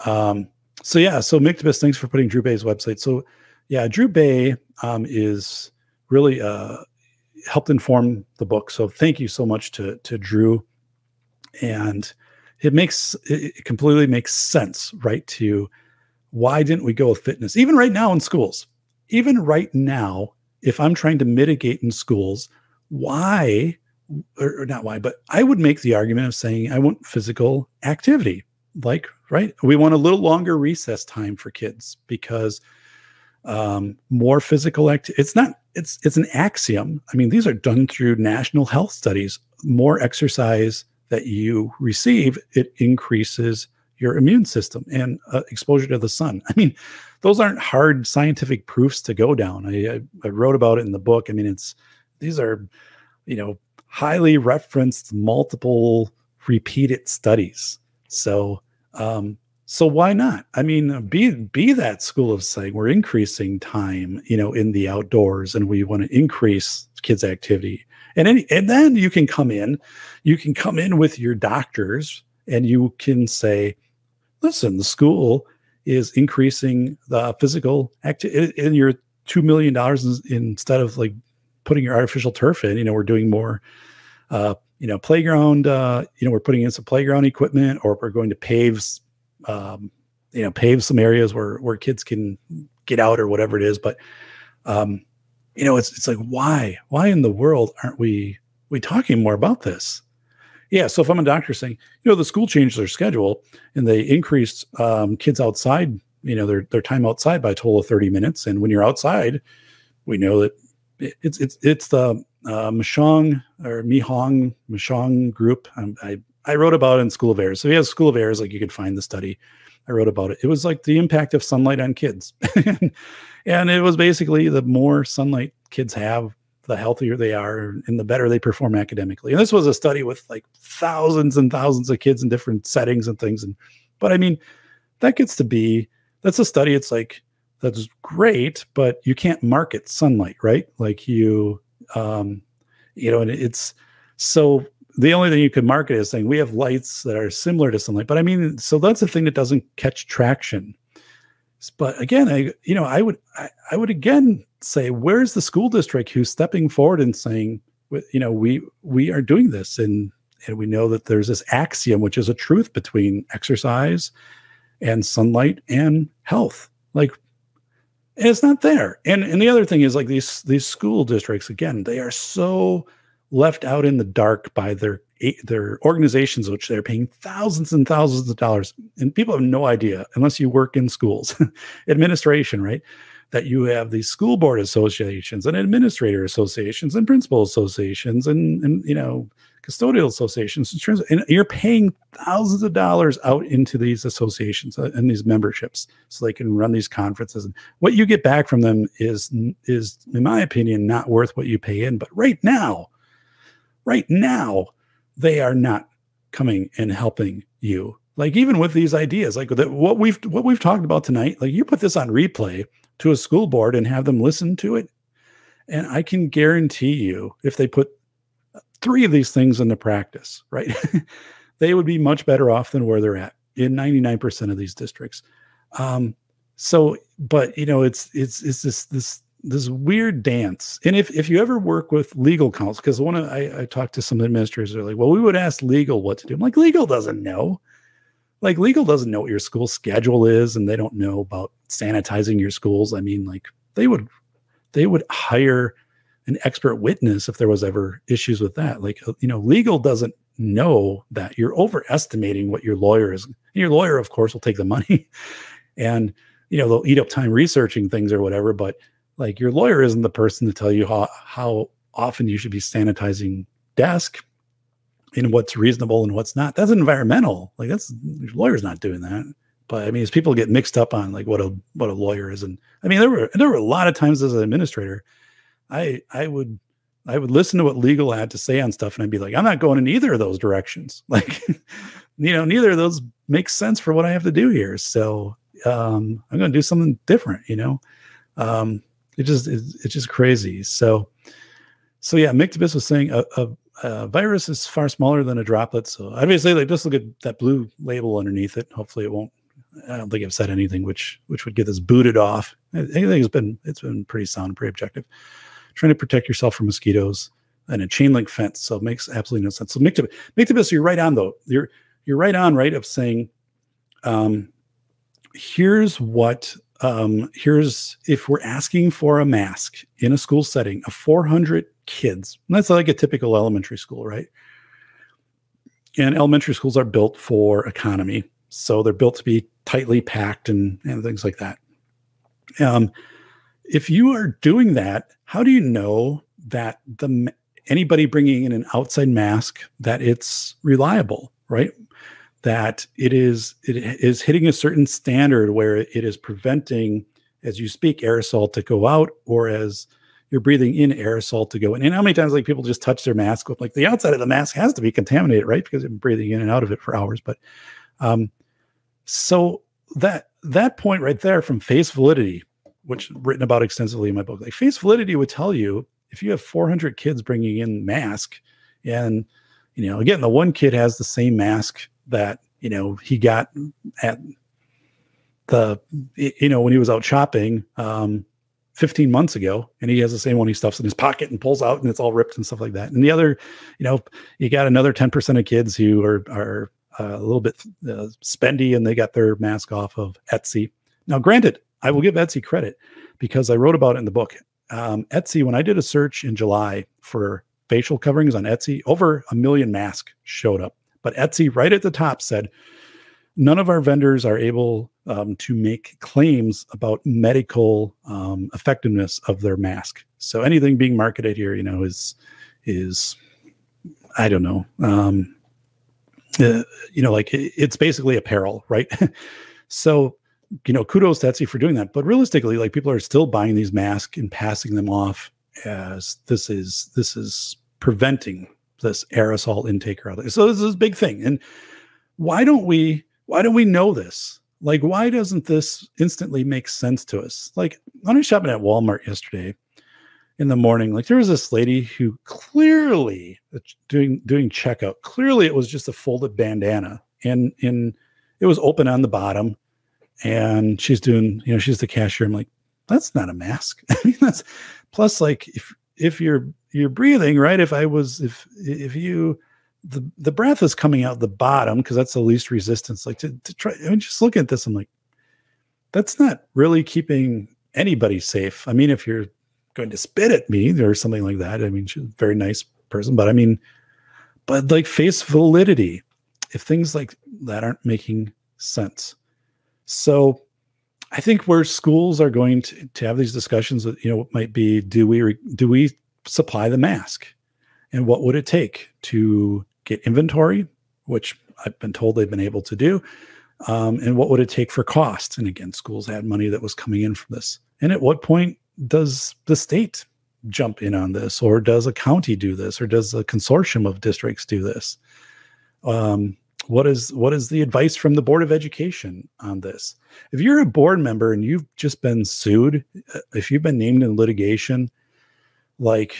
B: Um, so yeah, so Mictibus, thanks for putting Drew Bay's website. So yeah, Drew Bay um, is really uh, helped inform the book. So thank you so much to to Drew and it makes it completely makes sense right to why didn't we go with fitness? Even right now in schools, even right now, if I'm trying to mitigate in schools, why, or, or not why, but I would make the argument of saying I want physical activity. Like, right? We want a little longer recess time for kids because um, more physical activity. It's not. It's it's an axiom. I mean, these are done through national health studies. More exercise that you receive, it increases your immune system and uh, exposure to the sun. I mean, those aren't hard scientific proofs to go down. I, I, I wrote about it in the book. I mean, it's these are, you know, highly referenced, multiple repeated studies. So, um, so why not? I mean, be be that school of saying we're increasing time, you know, in the outdoors, and we want to increase kids' activity. And any, and then you can come in, you can come in with your doctors, and you can say, listen, the school is increasing the physical activity in your two million dollars instead of like putting your artificial turf in. You know, we're doing more. Uh, you know, playground. Uh, you know, we're putting in some playground equipment, or we're going to pave. Um, you know, pave some areas where where kids can get out or whatever it is. But um, you know, it's it's like why why in the world aren't we we talking more about this? Yeah. So if I'm a doctor saying, you know, the school changed their schedule and they increased um, kids outside, you know, their their time outside by a total of 30 minutes. And when you're outside, we know that it's it's it's the uh, Mashong or Mihong Mashong group. Um, I I wrote about in School of Errors. So if you have School of Errors, like you could find the study. I wrote about it. It was like the impact of sunlight on kids, and it was basically the more sunlight kids have, the healthier they are and the better they perform academically. And this was a study with like thousands and thousands of kids in different settings and things. And but I mean, that gets to be that's a study. It's like that's great, but you can't market sunlight, right? Like you um, you know, and it's so the only thing you could market is saying we have lights that are similar to sunlight. But I mean, so that's the thing that doesn't catch traction. But again, I you know, I would I, I would again say where's the school district who's stepping forward and saying you know we we are doing this and and we know that there's this axiom which is a truth between exercise and sunlight and health like it's not there and and the other thing is like these these school districts again they are so left out in the dark by their their organizations which they're paying thousands and thousands of dollars and people have no idea unless you work in schools administration right? That you have these school board associations and administrator associations and principal associations and, and you know custodial associations. And you're paying thousands of dollars out into these associations uh, and these memberships so they can run these conferences. And what you get back from them is is in my opinion not worth what you pay in. But right now right now they are not coming and helping you like even with these ideas like what we've what we've talked about tonight like you put this on replay to a school board and have them listen to it. And I can guarantee you, if they put three of these things into practice, right, they would be much better off than where they're at in 99% of these districts. Um, so, but you know, it's it's it's this this this weird dance. And if if you ever work with legal counsel, because one of I, I talked to some administrators, they're like, well, we would ask legal what to do. I'm like, legal doesn't know like legal doesn't know what your school schedule is and they don't know about sanitizing your schools i mean like they would they would hire an expert witness if there was ever issues with that like uh, you know legal doesn't know that you're overestimating what your lawyer is and your lawyer of course will take the money and you know they'll eat up time researching things or whatever but like your lawyer isn't the person to tell you how how often you should be sanitizing desk in what's reasonable and what's not. That's environmental. Like that's your lawyers not doing that. But I mean, as people get mixed up on like what a what a lawyer is, and I mean, there were there were a lot of times as an administrator, I I would I would listen to what legal had to say on stuff, and I'd be like, I'm not going in either of those directions. Like, you know, neither of those makes sense for what I have to do here. So um, I'm going to do something different. You know, um, it just it's, it's just crazy. So so yeah, Mick Mictibus was saying a, a, uh, virus is far smaller than a droplet. So obviously, like just look at that blue label underneath it. Hopefully, it won't. I don't think I've said anything which which would get this booted off. I think it's been it's been pretty sound, pretty objective. Trying to protect yourself from mosquitoes and a chain link fence. So it makes absolutely no sense. So Mictibus, Mictibus, you're right on though. You're you're right on, right, of saying, um, here's what um, here's if we're asking for a mask in a school setting of 400 kids, that's like a typical elementary school, right? And elementary schools are built for economy, so they're built to be tightly packed and, and things like that. Um, if you are doing that, how do you know that the anybody bringing in an outside mask that it's reliable, right? That it is it is hitting a certain standard where it is preventing, as you speak, aerosol to go out, or as you're breathing in aerosol to go in. And how many times like people just touch their mask with like the outside of the mask has to be contaminated, right? Because you're breathing in and out of it for hours. But um, so that that point right there from face validity, which written about extensively in my book, like face validity would tell you if you have 400 kids bringing in mask and you know again the one kid has the same mask that you know he got at the you know when he was out shopping um 15 months ago and he has the same one he stuffs in his pocket and pulls out and it's all ripped and stuff like that. And the other you know you got another 10% of kids who are are uh, a little bit uh, spendy and they got their mask off of etsy. Now granted i will give etsy credit because i wrote about it in the book. Um, Etsy, when I did a search in July for facial coverings on Etsy, over a million masks showed up. But Etsy, right at the top, said none of our vendors are able um, to make claims about medical um, effectiveness of their mask. So anything being marketed here, you know, is is I don't know. Um, uh, you know, like it, it's basically apparel, right? so you know, kudos to Etsy for doing that. But realistically, like people are still buying these masks and passing them off as this is this is preventing this aerosol intake or other. So this is a big thing. And why don't we why don't we know this? Like, why doesn't this instantly make sense to us? Like, when I was shopping at Walmart yesterday in the morning, like there was this lady who clearly doing doing checkout. Clearly, it was just a folded bandana, and in it was open on the bottom and she's doing, you know, she's the cashier. I'm like, that's not a mask. I mean, that's plus like if if you're you're breathing, right? If I was if if you the the breath is coming out the bottom because that's the least resistance. Like to, to try, I mean, just look at this. I'm like, that's not really keeping anybody safe. I mean, if you're going to spit at me or something like that, I mean, she's a very nice person, but I mean, but like face validity, if things like that aren't making sense, so I think where schools are going to, to have these discussions, you know, might be do we do we supply the mask, and what would it take to get inventory, which I've been told they've been able to do, um, and what would it take for cost? And again, schools had money that was coming in from this. And at what point does the state jump in on this, or does a county do this, or does a consortium of districts do this? Um, what is what is the advice from the board of education on this? If you're a board member and you've just been sued uh, if you've been named in litigation like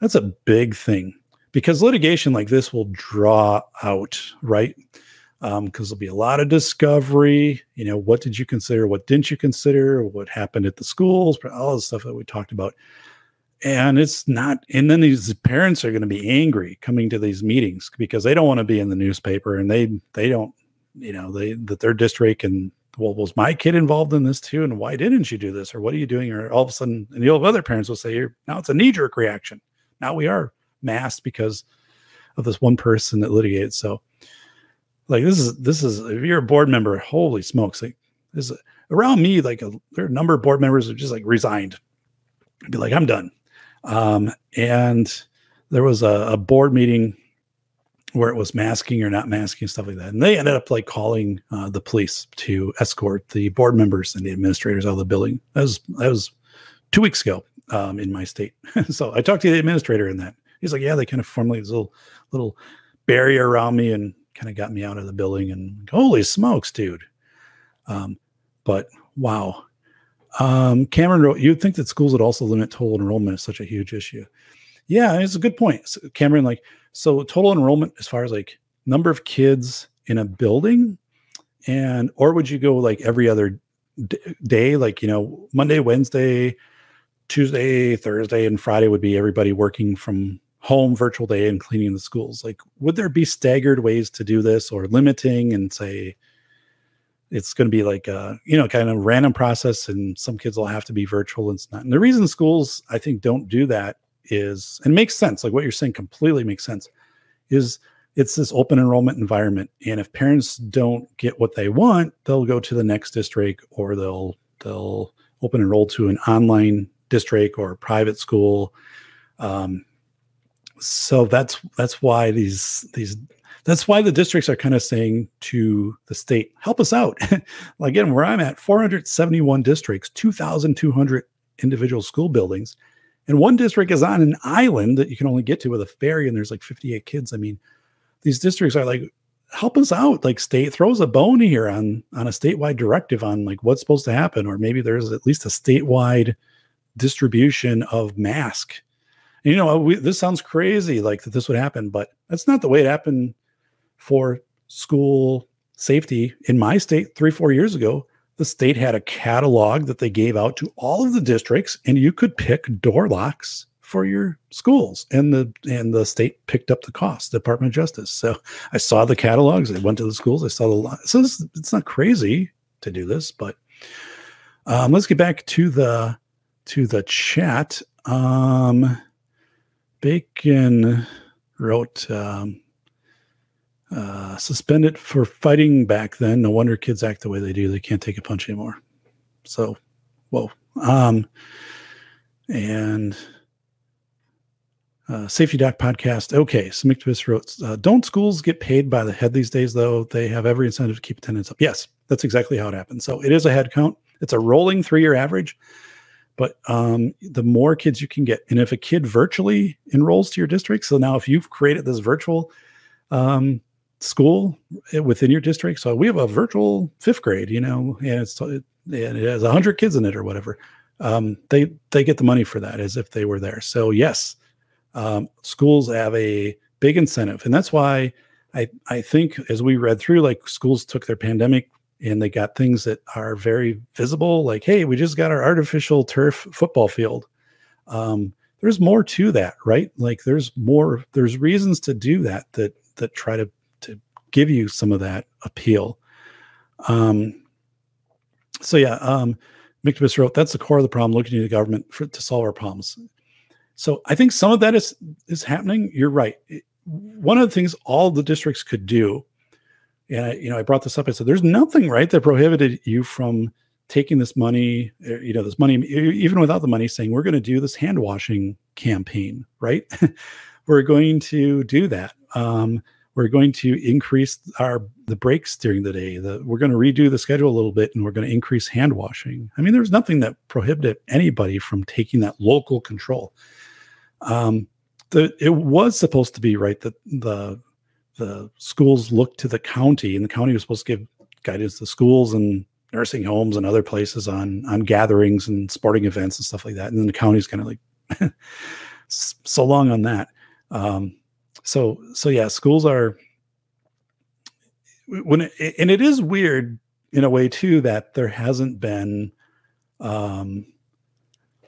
B: that's a big thing. Because litigation like this will draw out right? Because um, there'll be a lot of discovery you know what did you consider what didn't you consider what happened at the schools all the stuff that we talked about and it's not and then these parents are going to be angry coming to these meetings because they don't want to be in the newspaper and they they don't you know they that their district and well was my kid involved in this too? And why didn't you do this? Or what are you doing? Or all of a sudden and you'll have other parents will say now it's a knee-jerk reaction. Now we are masked because of this one person that litigated. So like this is this is if you're a board member holy smokes like this is, around me like a, there are a number of board members who just like resigned. And be like i'm done um, and there was a, a, board meeting where it was masking or not masking stuff like that. And they ended up like calling uh, the police to escort the board members and the administrators out of the building. That was that was two weeks ago um, in my state. so I talked to the administrator in that. He's like, yeah, they kind of formed like this little little barrier around me and kind of got me out of the building. And holy smokes, dude! Um, but wow, um, Cameron wrote, you'd think that schools would also limit total enrollment is such a huge issue. Yeah, it's a good point. So Cameron, like, so total enrollment as far as like number of kids in a building, and or would you go like every other d- day, like you know Monday, Wednesday, Tuesday, Thursday, and Friday would be everybody working from home, virtual day, and cleaning the schools. Like, would there be staggered ways to do this, or limiting and say, it's going to be like a you know kind of random process and some kids will have to be virtual and not and the reason schools i think don't do that is and makes sense like what you're saying completely makes sense is it's this open enrollment environment and if parents don't get what they want they'll go to the next district or they'll they'll open enroll to an online district or private school um, so that's that's why these these that's why the districts are kind of saying to the state, help us out. Again, where I'm at, 471 districts, 2,200 individual school buildings, and one district is on an island that you can only get to with a ferry, and there's like 58 kids. I mean, these districts are like, help us out. Like, state throws a bone here on on a statewide directive on like what's supposed to happen, or maybe there's at least a statewide distribution of mask. And, you know, we, this sounds crazy, like that this would happen, but that's not the way it happened for school safety in my state three, four years ago. The state had a catalog that they gave out to all of the districts, and you could pick door locks for your schools and the and the state picked up the cost department of justice so i saw the catalogs i went to the schools i saw the so this, it's not crazy to do this but um, let's get back to the to the chat um bacon wrote um, uh, suspended for fighting back then. No wonder kids act the way they do. They can't take a punch anymore. So, whoa. Um, and uh, Safety Doc podcast. Okay, so wrote, uh, "Don't schools get paid by the head these days? Though they have every incentive to keep attendance up." Yes, that's exactly how it happens. So it is a head count. It's a rolling three-year average, but um, the more kids you can get, and if a kid virtually enrolls to your district, so now if you've created this virtual um, school eh, within your district. So we have a virtual fifth grade, you know, and it's and it has a hundred kids in it or whatever. Um, they they get the money for that as if they were there. So yes, um, schools have a big incentive, and that's why I I think as we read through, like schools took their pandemic and they got things that are very visible, like hey, we just got our artificial turf football field. Um, there's more to that, right? Like there's more. There's reasons to do that that that try to give you some of that appeal. Um, so yeah, um, Mictibus wrote, that's the core of the problem, looking to the government for, to solve our problems. So I think some of that is is happening. You're right. one of the things all the districts could do, and I, you know, I brought this up. I said, there's nothing right that prohibited you from taking this money, uh, you know, this money, even without the money, saying we're going to do this hand washing campaign, right? we're going to do that. Um, we're going to increase our the breaks during the day. The, we're going to redo the schedule a little bit, and we're going to increase hand washing. I mean, there's nothing that prohibited anybody from taking that local control. Um, the it was supposed to be right that the the schools looked to the county, and the county was supposed to give guidance to schools and nursing homes and other places on on gatherings and sporting events and stuff like that. And then the county's kind of like so long on that. Um, so so yeah schools are when it, and it is weird in a way too that there hasn't been um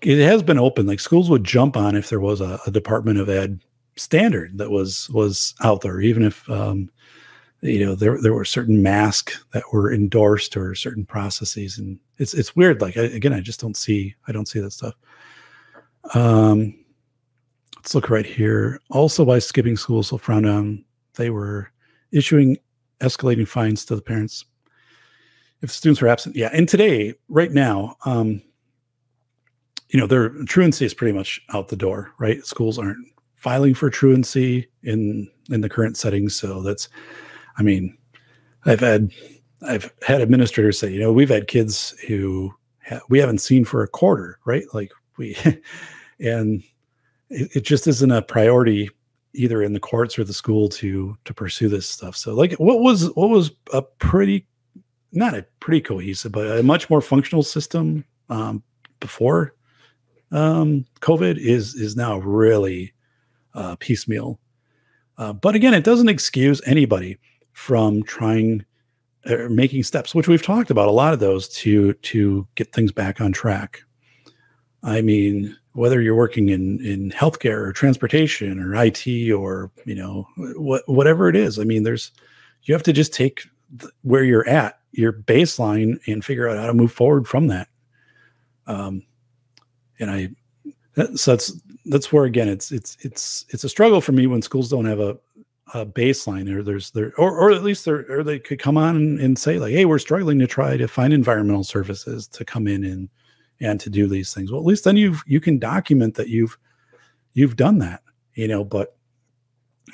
B: it has been open. Like schools would jump on if there was a, a department of ed standard that was was out there even if um you know there there were certain masks that were endorsed or certain processes. And it's it's weird. Like I, again i just don't see i don't see that stuff. Um let's look right here. Also, by skipping school, so frowned on. They were issuing escalating fines to the parents if students were absent. Yeah, and today, right now, um, you know, their truancy is pretty much out the door. Right, schools aren't filing for truancy in in the current settings. So that's, I mean, I've had I've had administrators say, you know, we've had kids who ha- we haven't seen for a quarter, right? Like we, and it, it just isn't a priority either in the courts or the school to to pursue this stuff. So like what was what was a pretty not a pretty cohesive, but a much more functional system um, before um, COVID is is now really uh, piecemeal. Uh, but again, it doesn't excuse anybody from trying or making steps, which we've talked about a lot of those to to get things back on track. I mean, whether you're working in in healthcare or transportation or IT or you know what whatever it is. I mean, there's you have to just take th- where you're at your baseline and figure out how to move forward from that. Um, and I, so that's that's where again it's it's it's it's a struggle for me when schools don't have a, a baseline or there's there or or at least there or they could come on and, and say like hey we're struggling to try to find environmental services to come in and and to do these things well at least then you've you can document that you've you've done that you know but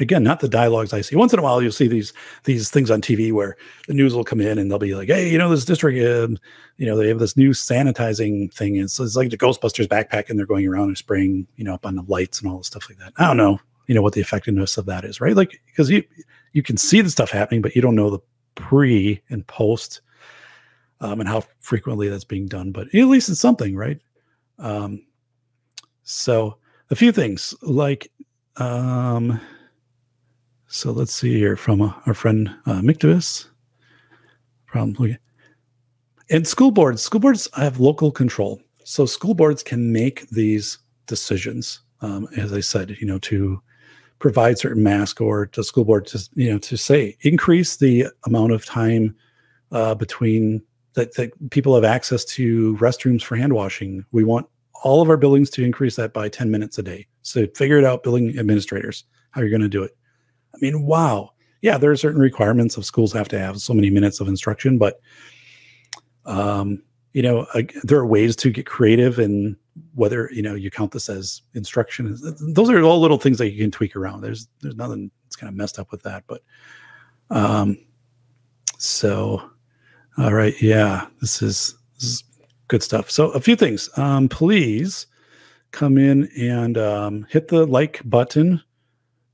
B: again, not the dialogues I see. Once in a while, you'll see these these things on TV where the news will come in and they'll be like, "Hey, you know, this district, uh, you know, they have this new sanitizing thing. It's, it's like the Ghostbusters backpack, and they're going around and spraying, you know, up on the lights and all the stuff like that." I don't know, you know, what the effectiveness of that is, right? Like, because you you can see the stuff happening, but you don't know the pre and post, um, and how frequently that's being done. But at least it's something, right? Um, so a few things like um so let's see here from uh, our friend uh, Mictibus. And school boards, school boards have local control. So school boards can make these decisions. Um, as I said, you know, to provide certain masks or to school board to, you know, to say increase the amount of time uh, between that, that people have access to restrooms for hand washing. We want all of our buildings to increase that by 10 minutes a day. So figure it out, building administrators, how you're going to do it. I mean, wow. Yeah, there are certain requirements of schools have to have so many minutes of instruction, but um, you know, uh, there are ways to get creative and whether you know you count this as instruction. Those are all little things that you can tweak around. There's there's nothing that's kind of messed up with that, but um, so all right, yeah, this is this is good stuff. So a few things. Um, please come in and um, hit the like button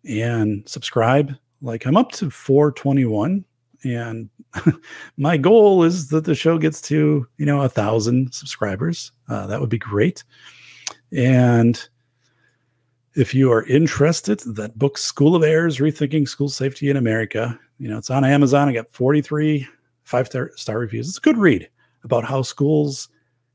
B: and subscribe. Like I'm up to 421 and my goal is that the show gets to, you know, a thousand subscribers. Uh, that would be great. And if you are interested, that book School of Errors Rethinking School Safety in America, you know, it's on Amazon. I got 43 five star, reviews. It's a good read about how schools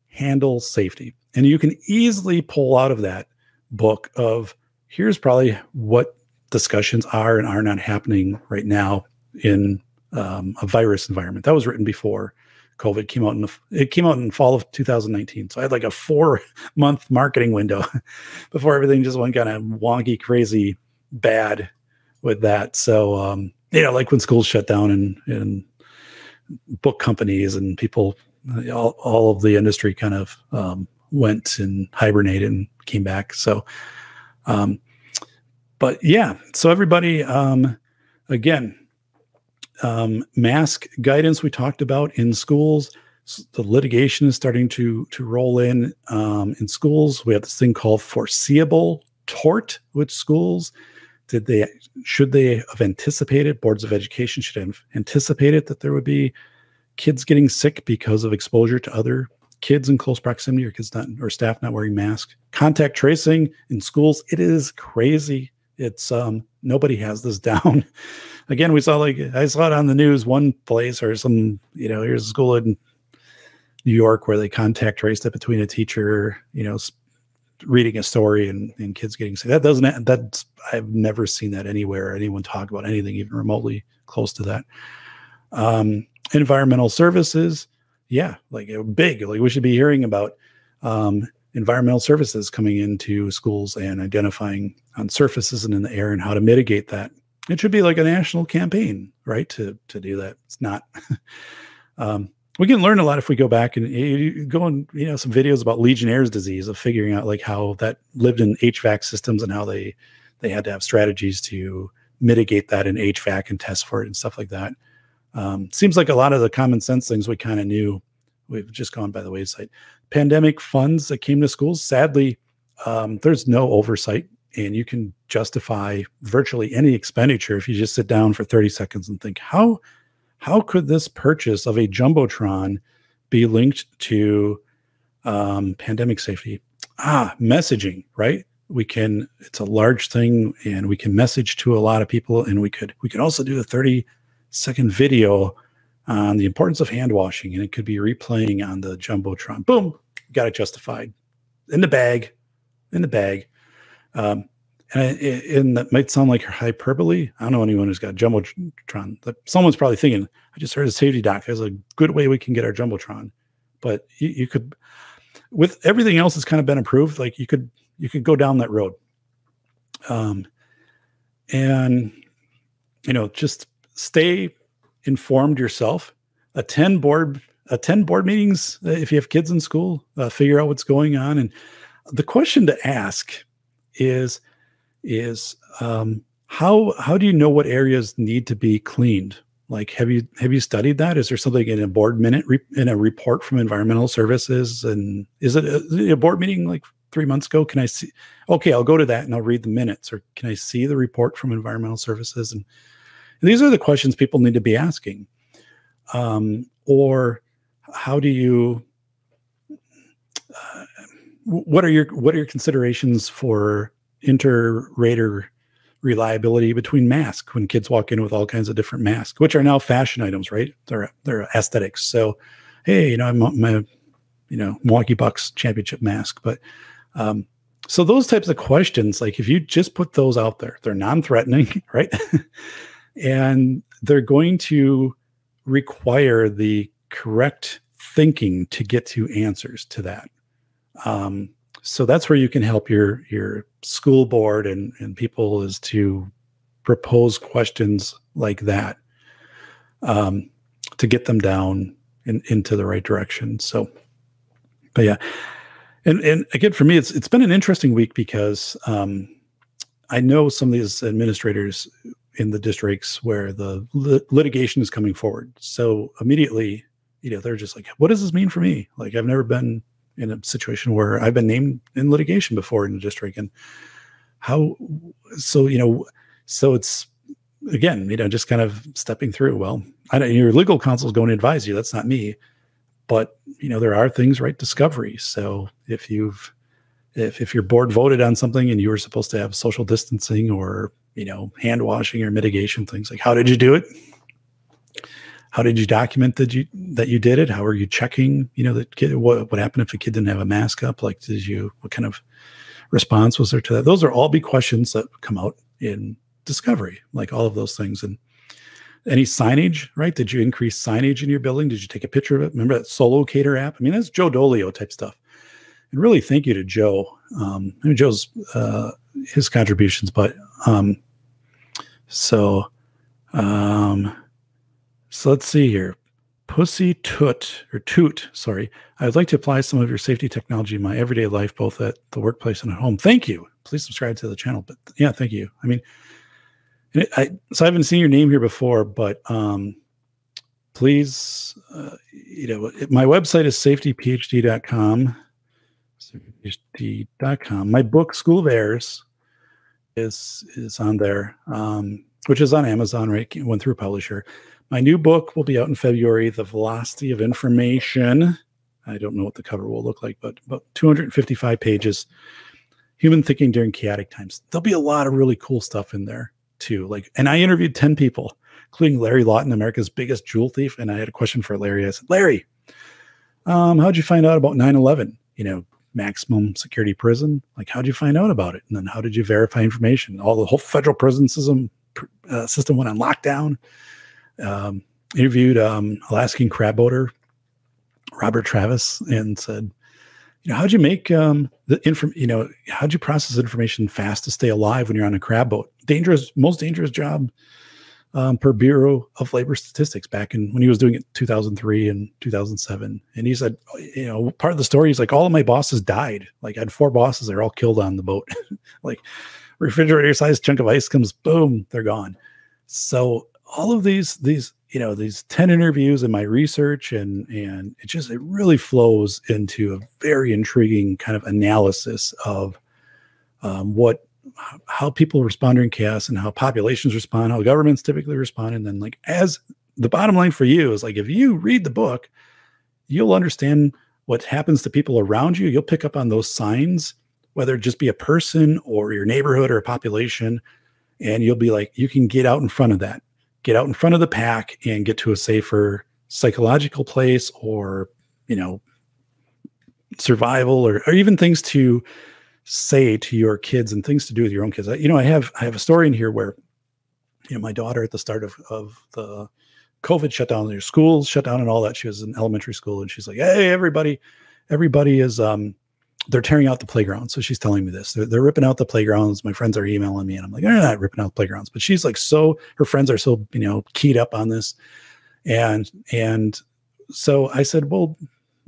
B: handle safety. And you can easily pull out of that book of here's probably what discussions are and are not happening right now in um, a virus environment. That was written before COVID came out in the, it came out in fall of 2019. So I had like a four month marketing window before everything just went kind of wonky, crazy, bad with that. So um, you know, like when schools shut down and and book companies and people, all all of the industry kind of um, went and hibernated and came back. So um, but yeah, so everybody, um, again, um, mask guidance we talked about in schools. The litigation is starting to to roll in um, in schools. We have this thing called foreseeable tort with schools. Did they should they have anticipated? Boards of education should have anticipated that there would be kids getting sick because of exposure to other kids in close proximity or kids not or staff not wearing masks. Contact tracing in schools, it is crazy it's um nobody has this down. Again, we saw like I saw it on the news one place or some, you know, here's a school in New York where they contact traced it between a teacher, you know, reading a story and, and kids getting sick. That doesn't that's I've never seen that anywhere. Anyone talk about anything even remotely close to that. Um, environmental services, yeah, like big. Like we should be hearing about um, environmental services coming into schools and identifying on surfaces and in the air and how to mitigate that. It should be like a national campaign, right? To to do that. It's not. um, we can learn a lot if we go back and go on, you know, some videos about Legionnaire's disease of figuring out like how that lived in HVAC systems and how they they had to have strategies to mitigate that in HVAC and test for it and stuff like that. Um, seems like a lot of the common sense things we kind of knew we've just gone by the wayside pandemic funds that came to schools. Sadly, um, there's no oversight, and you can justify virtually any expenditure if you just sit down for 30 seconds and think how how could this purchase of a jumbotron be linked to um, pandemic safety? Ah, messaging, right? We can. It's a large thing, and we can message to a lot of people, and we could we could also do a 30 second video on the importance of hand washing, and it could be replaying on the jumbotron. Boom, got it justified in the bag, in the bag. Um, and, I, and that might sound like hyperbole. I don't know anyone who's got jumbotron. But someone's probably thinking, "I just heard a safety doc. There's a good way we can get our jumbotron." But you, you could, with everything else that's kind of been approved, like you could you could go down that road. Um, and you know, just stay informed yourself. Attend board attend board meetings uh, if you have kids in school. Uh, figure out what's going on, and the question to ask is is um, how how do you know what areas need to be cleaned? Like, have you have you studied that? Is there something in a board minute re- in a report from environmental services? And is it a, a board meeting like three months ago? Can I see? Okay, I'll go to that and I'll read the minutes. Or can I see the report from environmental services? And, and these are the questions people need to be asking. Um, or how do you? Uh, what are your what are your considerations for inter-rater reliability between masks when kids walk in with all kinds of different masks, which are now fashion items, right? They're they're aesthetics. So, hey, you know, I'm my you know Milwaukee Bucks championship mask, but um, so those types of questions, like if you just put those out there, they're non-threatening, right? and they're going to require the correct thinking to get to answers to that. Um, so that's where you can help your your school board and and people is to propose questions like that um, to get them down in, into the right direction. So, but yeah, and and again for me, it's it's been an interesting week because um, I know some of these administrators in the districts where the lit- litigation is coming forward. So immediately, you know, they're just like, "What does this mean for me?" Like I've never been in a situation where I've been named in litigation before in the district and how so you know so it's again you know just kind of stepping through well I know your legal counsel is going to advise you that's not me but you know there are things right discovery. So if you've if, if your board voted on something and you were supposed to have social distancing or you know hand washing or mitigation things like how did you do it how did you document that you that you did it? How are you checking you know that kid what, what happened if a kid didn't have a mask up? Like did you what kind of response was there to that? Those are all big questions that come out in discovery like all of those things. And any signage right? Did you increase signage in your building? Did you take a picture of it? Remember that Solo solocator app? I mean that's joe dolio type stuff. And really thank you to joe. Um I mean, joe's uh his contributions but um so um so let's see here. Pussy Toot or Toot, sorry. I would like to apply some of your safety technology in my everyday life, both at the workplace and at home. Thank you. Please subscribe to the channel. But yeah, thank you. I mean, I, so I haven't seen your name here before, but um, please, uh, you know, my website is safetyphd.com. Safetyphd.com. My book, School of Errors, is is on there, um, which is on Amazon, right? Went through publisher. My new book will be out in February, The Velocity of Information. I don't know what the cover will look like, but about 255 pages. Human thinking during chaotic times. There'll be a lot of really cool stuff in there too. Like, and I interviewed 10 people, including Larry Lawton, America's biggest jewel thief. And I had a question for Larry. I said, Larry, um, how'd you find out about 9-11? You know, maximum security prison. Like, how'd you find out about it? And then how did you verify information? All the whole federal prison system uh, system went on lockdown um, interviewed um, Alaskan crab boater Robert Travis and said, you know, how'd you make um, the info? You know, how'd you process information fast to stay alive when you're on a crab boat? Dangerous, most dangerous job um, per Bureau of Labor Statistics back in when he was doing it 2003 and 2007. And he said, you know, part of the story is like all of my bosses died. Like I had four bosses, they're all killed on the boat. like refrigerator sized chunk of ice comes, boom, they're gone. So all of these these you know these 10 interviews and my research and and it just it really flows into a very intriguing kind of analysis of um, what how people respond during chaos and how populations respond how governments typically respond. And then like as the bottom line for you is like if you read the book you'll understand what happens to people around you. You'll pick up on those signs whether it just be a person or your neighborhood or a population and you'll be like you can get out in front of that get out in front of the pack and get to a safer psychological place or you know survival or, or even things to say to your kids and things to do with your own kids. I, You know, I have I have a story in here where, you know, my daughter at the start of of the COVID shutdown, their schools shut down and all that. She was in elementary school, and she's like, "Hey, everybody, everybody is um, they're tearing out the playground." So she's telling me this. They're, they're ripping out the playgrounds. My friends are emailing me, and I'm like, "They're not ripping out the playgrounds," but she's like, so her friends are so you know keyed up on this, and and so I said, "Well,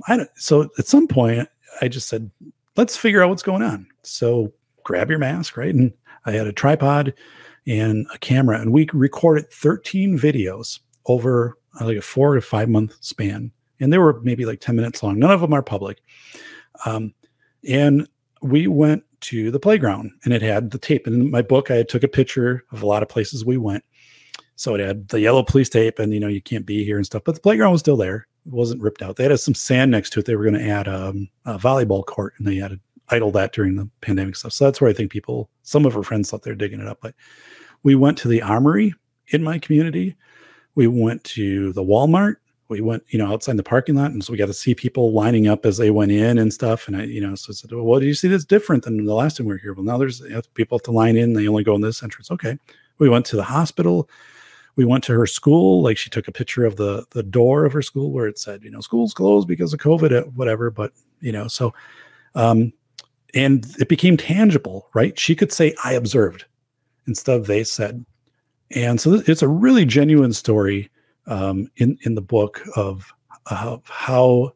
B: I don't." So at some point, I just said, let's figure out what's going on. So grab your mask, right? And I had a tripod and a camera, and we recorded 13 videos over uh, like a four to five month span. And they were maybe like 10 minutes long. None of them are public. Um, and we went to the playground and it had the tape. And in my book, I took a picture of a lot of places we went. So it had the yellow police tape and, you know, you can't be here and stuff, but the playground was still there It wasn't ripped out. They had some sand next to it. They were going to add um, a volleyball court, and they had to idle that during the pandemic stuff. So that's where I think people, some of her friends thought they were digging it up. But we went to the armory in my community. We went to the Walmart. We went, you know, outside the parking lot, and so we got to see people lining up as they went in and stuff. And I, you know, so I said, "Well, do you see that's different than the last time we were here?" Well, now there's people have to line in. They only go in this entrance. Okay. We went to the hospital we went to her school like she took a picture of the the door of her school where it said you know school's closed because of covid uh, whatever but you know so um and it became tangible right she could say i observed instead of they said and so it's a really genuine story um in in the book of uh, how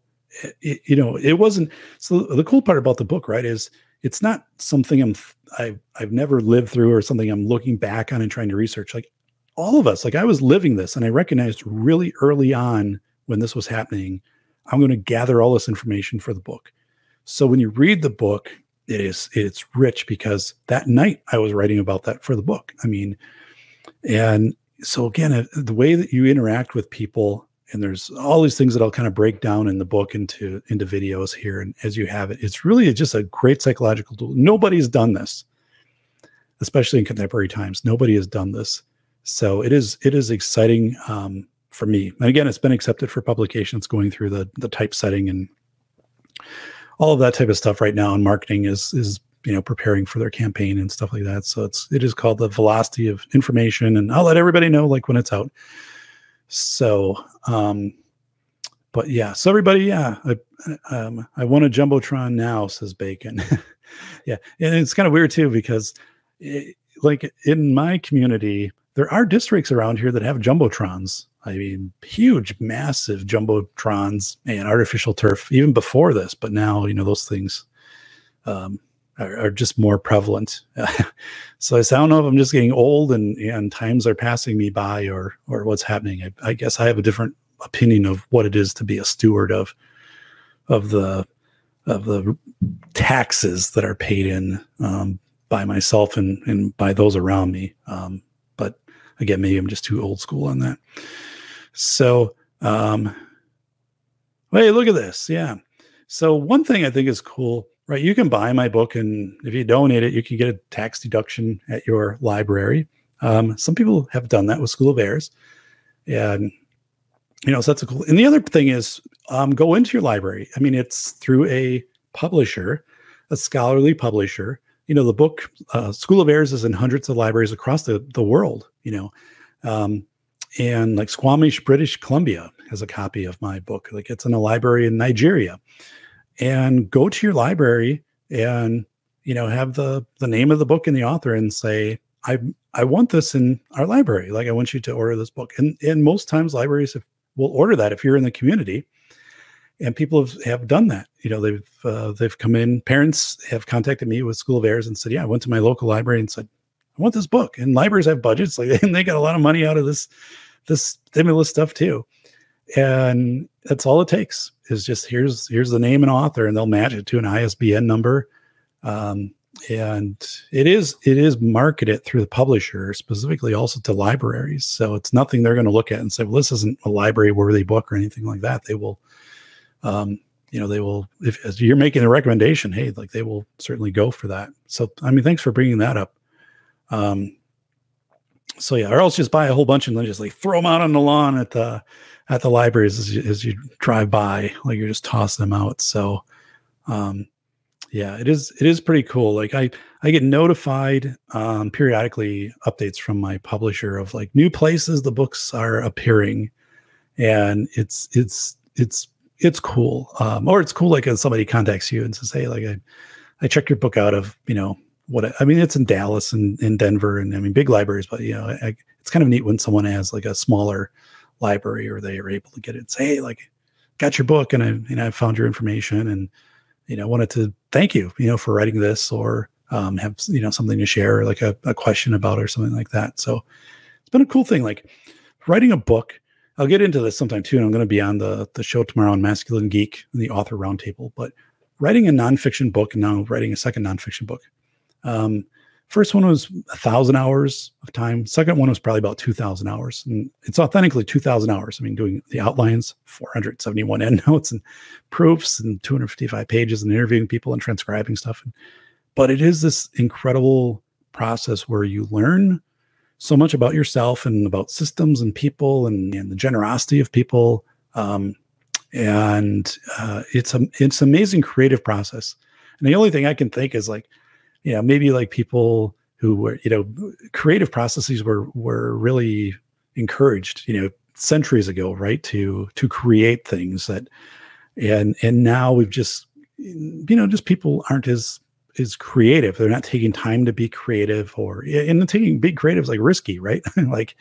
B: it, you know it wasn't so the cool part about the book right is it's not something i'm I've, I've never lived through or something i'm looking back on and trying to research like all of us, like I was living this and I recognized really early on when this was happening, I'm going to gather all this information for the book. So when you read the book, it is it's rich because that night I was writing about that for the book. I mean, and so again, the way that you interact with people, and there's all these things that I'll kind of break down in the book into into videos here, and as you have it, it's really just a great psychological tool. Nobody's done this, especially in contemporary times. Nobody has done this so it is it is exciting um, for me. And again, it's been accepted for publication. It's going through the the typesetting and all of that type of stuff right now. And marketing is is you know preparing for their campaign and stuff like that. So it's it is called the velocity of information, and I'll let everybody know like when it's out. So, um, but yeah, so everybody, yeah, I um, I want a jumbotron now, says Bacon. yeah, and it's kind of weird too because. It, like in my community, there are districts around here that have jumbotrons. I mean, huge, massive jumbotrons and artificial turf, even before this. But now, you know, those things um, are, are, just more prevalent. so I don't know if I'm just getting old and and times are passing me by, or or what's happening. I, I guess I have a different opinion of what it is to be a steward of of the of the taxes that are paid in um, by myself and and by those around me. Um, but again, maybe I'm just too old school on that. So, um, hey, look at this. Yeah. So one thing I think is cool, right? You can buy my book, and if you donate it, you can get a tax deduction at your library. Um, some people have done that with School of Errors, and you know, so that's a cool. And the other thing is, um, go into your library. I mean, it's through a publisher, a scholarly publisher, you know the book uh, school of Errors is in hundreds of libraries across the, the world you know um, and like squamish british columbia has a copy of my book like it's in a library in nigeria and go to your library and you know have the the name of the book and the author and say i i want this in our library like i want you to order this book and and most times libraries will order that if you're in the community and people have, have done that. You know, they've uh, they've come in. Parents have contacted me with School of Errors and said, "Yeah, I went to my local library and said, I want this book." And libraries have budgets, like and they got a lot of money out of this this stimulus stuff too. And that's all it takes is just here's here's the name and author, and they'll match it to an ISBN number. Um, and it is it is marketed through the publisher specifically also to libraries so it's nothing they're going to look at and say well this isn't a library worthy book or anything like that they will um, you know, they will, if as you're making a recommendation, hey, like they will certainly go for that. So, I mean, thanks for bringing that up. Um, so yeah, or else just buy a whole bunch and then just like throw them out on the lawn at the at the libraries as you, as you drive by, like you're just tossing them out. So, um, Yeah, it is. It is pretty cool. Like I, I get notified um, periodically updates from my publisher of like new places the books are appearing, and it's it's it's it's cool. Um, or it's cool like if somebody contacts you and says, "Hey, like I, I checked your book out of you know what I mean. It's in Dallas and in Denver, and I mean big libraries, but you know I, it's kind of neat when someone has like a smaller library or they are able to get it and say, "Hey, like got your book and I you know I found your information and." you know, wanted to thank you, you know, for writing this or um, have, you know, something to share, like a, a question about or something like that. So it's been a cool thing. Like writing a book, I'll get into this sometime too. And I'm going to be on the, the show tomorrow on Masculine Geek and the author roundtable, but writing a nonfiction book and now writing a second nonfiction book. Um, First one was a thousand hours of time. Second one was probably about 2000 hours. And it's authentically 2000 hours. I mean, doing the outlines, 471 endnotes and proofs and 255 pages and interviewing people and transcribing stuff. But it is this incredible process where you learn so much about yourself and about systems and people and, and the generosity of people. Um, and uh, it's a, it's amazing creative process. And the only thing I can think is like, you know maybe like people who were you know creative processes were were really encouraged you know centuries ago right to to create things that and and now we've just you know just people aren't as as creative. They're not taking time to be creative or and taking big creatives like risky right? Like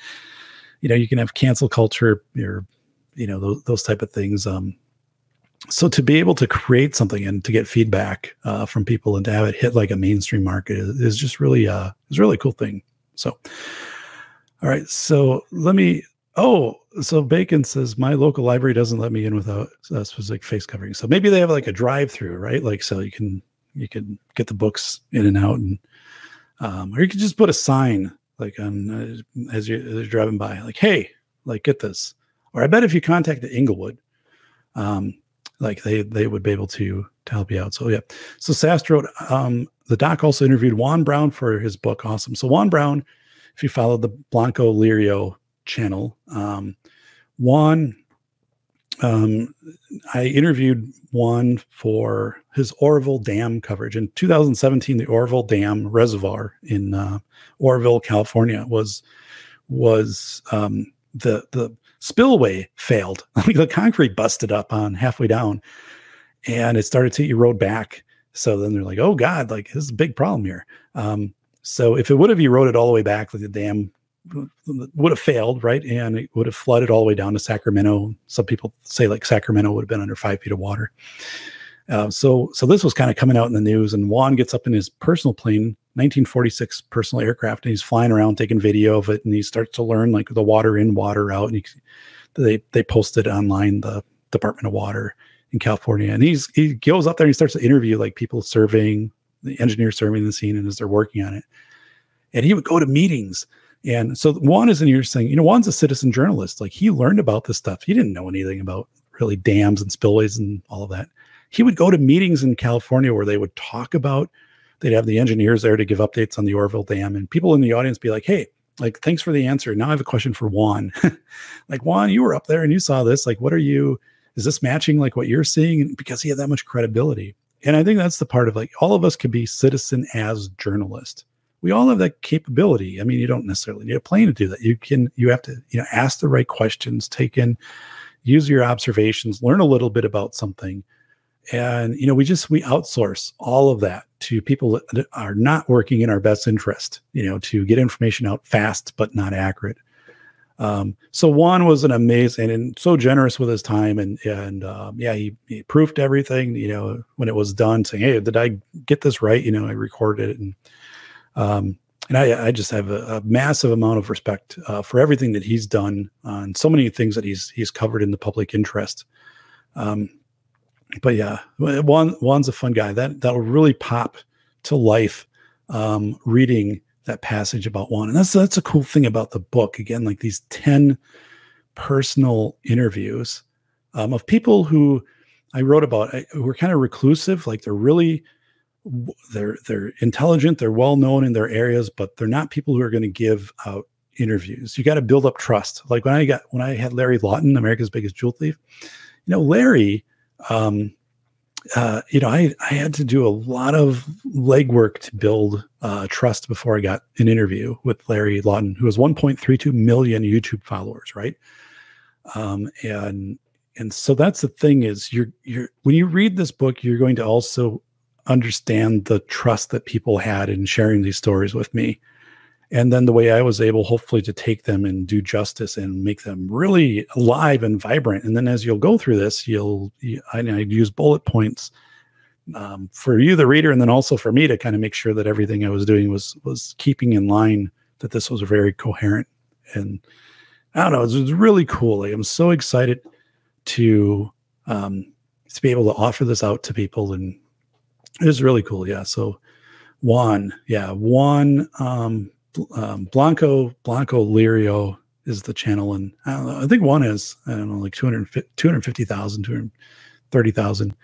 B: you know you can have cancel culture or you know those, those type of things um so to be able to create something and to get feedback uh, from people and to have it hit like a mainstream market is, is just really uh is really cool thing. So all right. So let me oh so bacon says my local library doesn't let me in without a specific face covering. So maybe they have like a drive through right? Like so you can you can get the books in and out and um, or you could just put a sign like on uh, as, you're, as you're driving by like hey like get this. Or i bet if you contacted inglewood um, like they they would be able to to help you out. So yeah. So Sast wrote um, the doc also interviewed Juan Browne for his book. Awesome. So Juan Browne, if you follow the Blanco Lirio channel, um, Juan, um, I interviewed Juan for his Oroville Dam coverage in 2017. The Oroville Dam Reservoir in uh, Oroville, California, was was um, the the spillway failed. Like the concrete busted up on halfway down and it started to erode back. So then they're like, oh God, like this is a big problem here. Um, so if it would have eroded all the way back, like the dam would have failed, right? And it would have flooded all the way down to Sacramento. Some people say like Sacramento would have been under five feet of water. Uh, so so this was kind of coming out in the news, and Juan gets up in his personal plane, 1946 personal aircraft, and he's flying around taking video of it, and he starts to learn like the water in, water out, and he, they they posted online the Department of Water in California, and he's he goes up there and he starts to interview like people serving the engineers serving the scene, and as they're working on it, and he would go to meetings. And so Juan is an interesting you know, Juan's a citizen journalist. Like he learned about this stuff. He didn't know anything about really dams and spillways and all of that he would go to meetings in California where they would talk about, they'd have the engineers there to give updates on the Oroville Dam, and people in the audience be like, hey, like, thanks for the answer. Now I have a question for Juan. like, Juan, you were up there and you saw this. Like, what are you, is this matching like what you're seeing? Because he had that much credibility. And I think that's the part of like all of us could be citizen as journalist. We all have that capability. I mean, you don't necessarily need a plane to do that. You can, you have to, you know, ask the right questions, take in, use your observations, learn a little bit about something, and you know we just we outsource all of that to people that are not working in our best interest you know to get information out fast but not accurate um, so juan was an amazing and so generous with his time and and um, yeah he, he proofed everything you know when it was done saying hey did i get this right you know i recorded it and um, and I, I just have a, a massive amount of respect uh, for everything that he's done on so many things that he's he's covered in the public interest. Um, but yeah, Juan Juan's a fun guy. That that'll really pop to life um, reading that passage about Juan, and that's that's a cool thing about the book. Again, like these ten personal interviews um, of people who I wrote about who are kind of reclusive, like they're really they're they're intelligent, they're well known in their areas, but they're not people who are going to give out interviews. You got to build up trust. Like when I got when I had Larry Lawton, America's biggest jewel thief, you know, Larry um, uh, you know, I, I had to do a lot of legwork to build uh, trust before I got an interview with Larry Lawton, who has 1.32 million YouTube followers, right? Um, and and so that's the thing is you're you're when you read this book, you're going to also understand the trust that people had in sharing these stories with me and then the way I was able, hopefully, to take them and do justice and make them really alive and vibrant. And then as you'll go through this, you'll you, I, I use bullet points um, for you, the reader, and then also for me to kind of make sure that everything I was doing was was keeping in line. That this was very coherent, and I don't know, it was really cool. Like, I'm so excited to um, to be able to offer this out to people, and it was really cool. Yeah, so. Juan, yeah, Juan um, um, Blanco Blanco Lirio is the channel, and I don't know. I think one is I don't know, like 250,000, 230,000.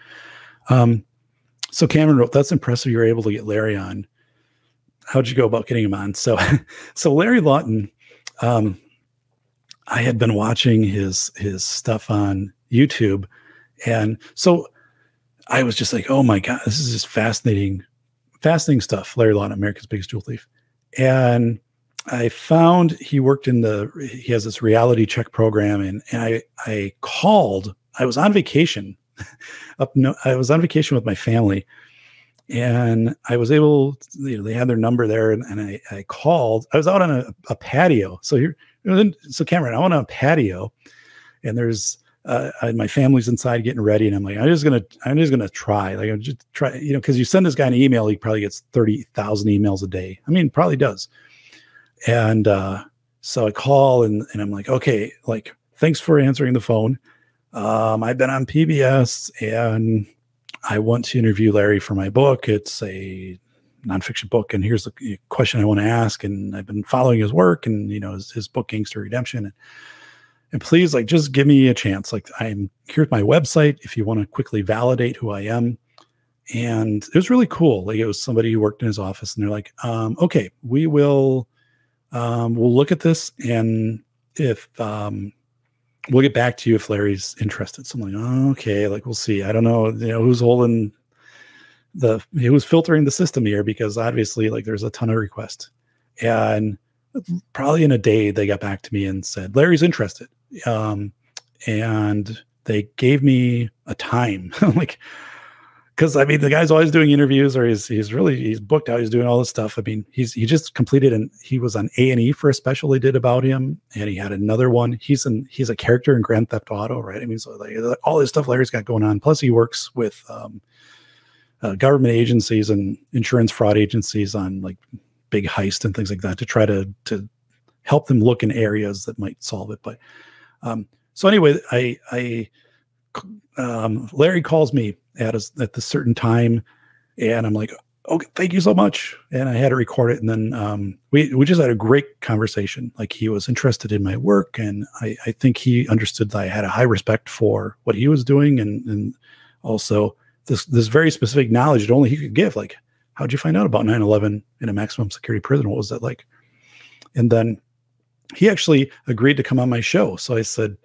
B: Um, so Cameron wrote, "That's impressive. You're able to get Larry on. How'd you go about getting him on?" So, so Larry Lawton, um, I had been watching his his stuff on YouTube, and so I was just like, "Oh my god, this is just fascinating, fascinating stuff." Larry Lawton, America's Biggest Jewel Thief and I found he worked in the he has this reality check program and, and I I called I was on vacation up no I was on vacation with my family and I was able you know they had their number there and, and I, I called I was out on a, a patio. So here so Cameron I'm on a patio and there's uh, my family's inside getting ready, and I'm like, I'm just gonna, I'm just gonna try. Like, I'm just try, you know, because you send this guy an email, he probably gets thirty thousand emails a day. I mean, probably does. And uh, so I call, and and I'm like, okay, like, thanks for answering the phone. Um, I've been on PBS, and I want to interview Larry for my book. It's a nonfiction book, and here's the question I want to ask. And I've been following his work, and you know, his, his book Gangster Redemption. And, and please like just give me a chance. Like i'm here's my website if you want to quickly validate who i am. And it was really cool. Like it was somebody who worked in his office and they're like um, okay we will um, we'll look at this and if um, we'll get back to you if larry's interested. So i'm like okay like we'll see. I don't know you know who's holding the who's filtering the system here because obviously like there's a ton of requests. And probably in a day they got back to me and said larry's interested um, and they gave me a time. Like because I mean the guy's always doing interviews or he's he's really he's booked out he's doing all this stuff. I mean he's he just completed and he was on A and E for a special they did about him and he had another one. He's in he's a character in Grand Theft Auto right? I mean so like all this stuff Larry's got going on. Plus he works with um, uh, government agencies and insurance fraud agencies on like big heist and things like that to try to to help them look in areas that might solve it. But um, so anyway, I, I um, Larry calls me at a, at the certain time, and I'm like, okay, thank you so much. And I had to record it, and then um, we we just had a great conversation. Like he was interested in my work, and I, I think he understood that I had a high respect for what he was doing, and and also this this very specific knowledge that only he could give. Like, how'd you find out about 9/11 in a maximum security prison? What was that like? And then he actually agreed to come on my show. So I said,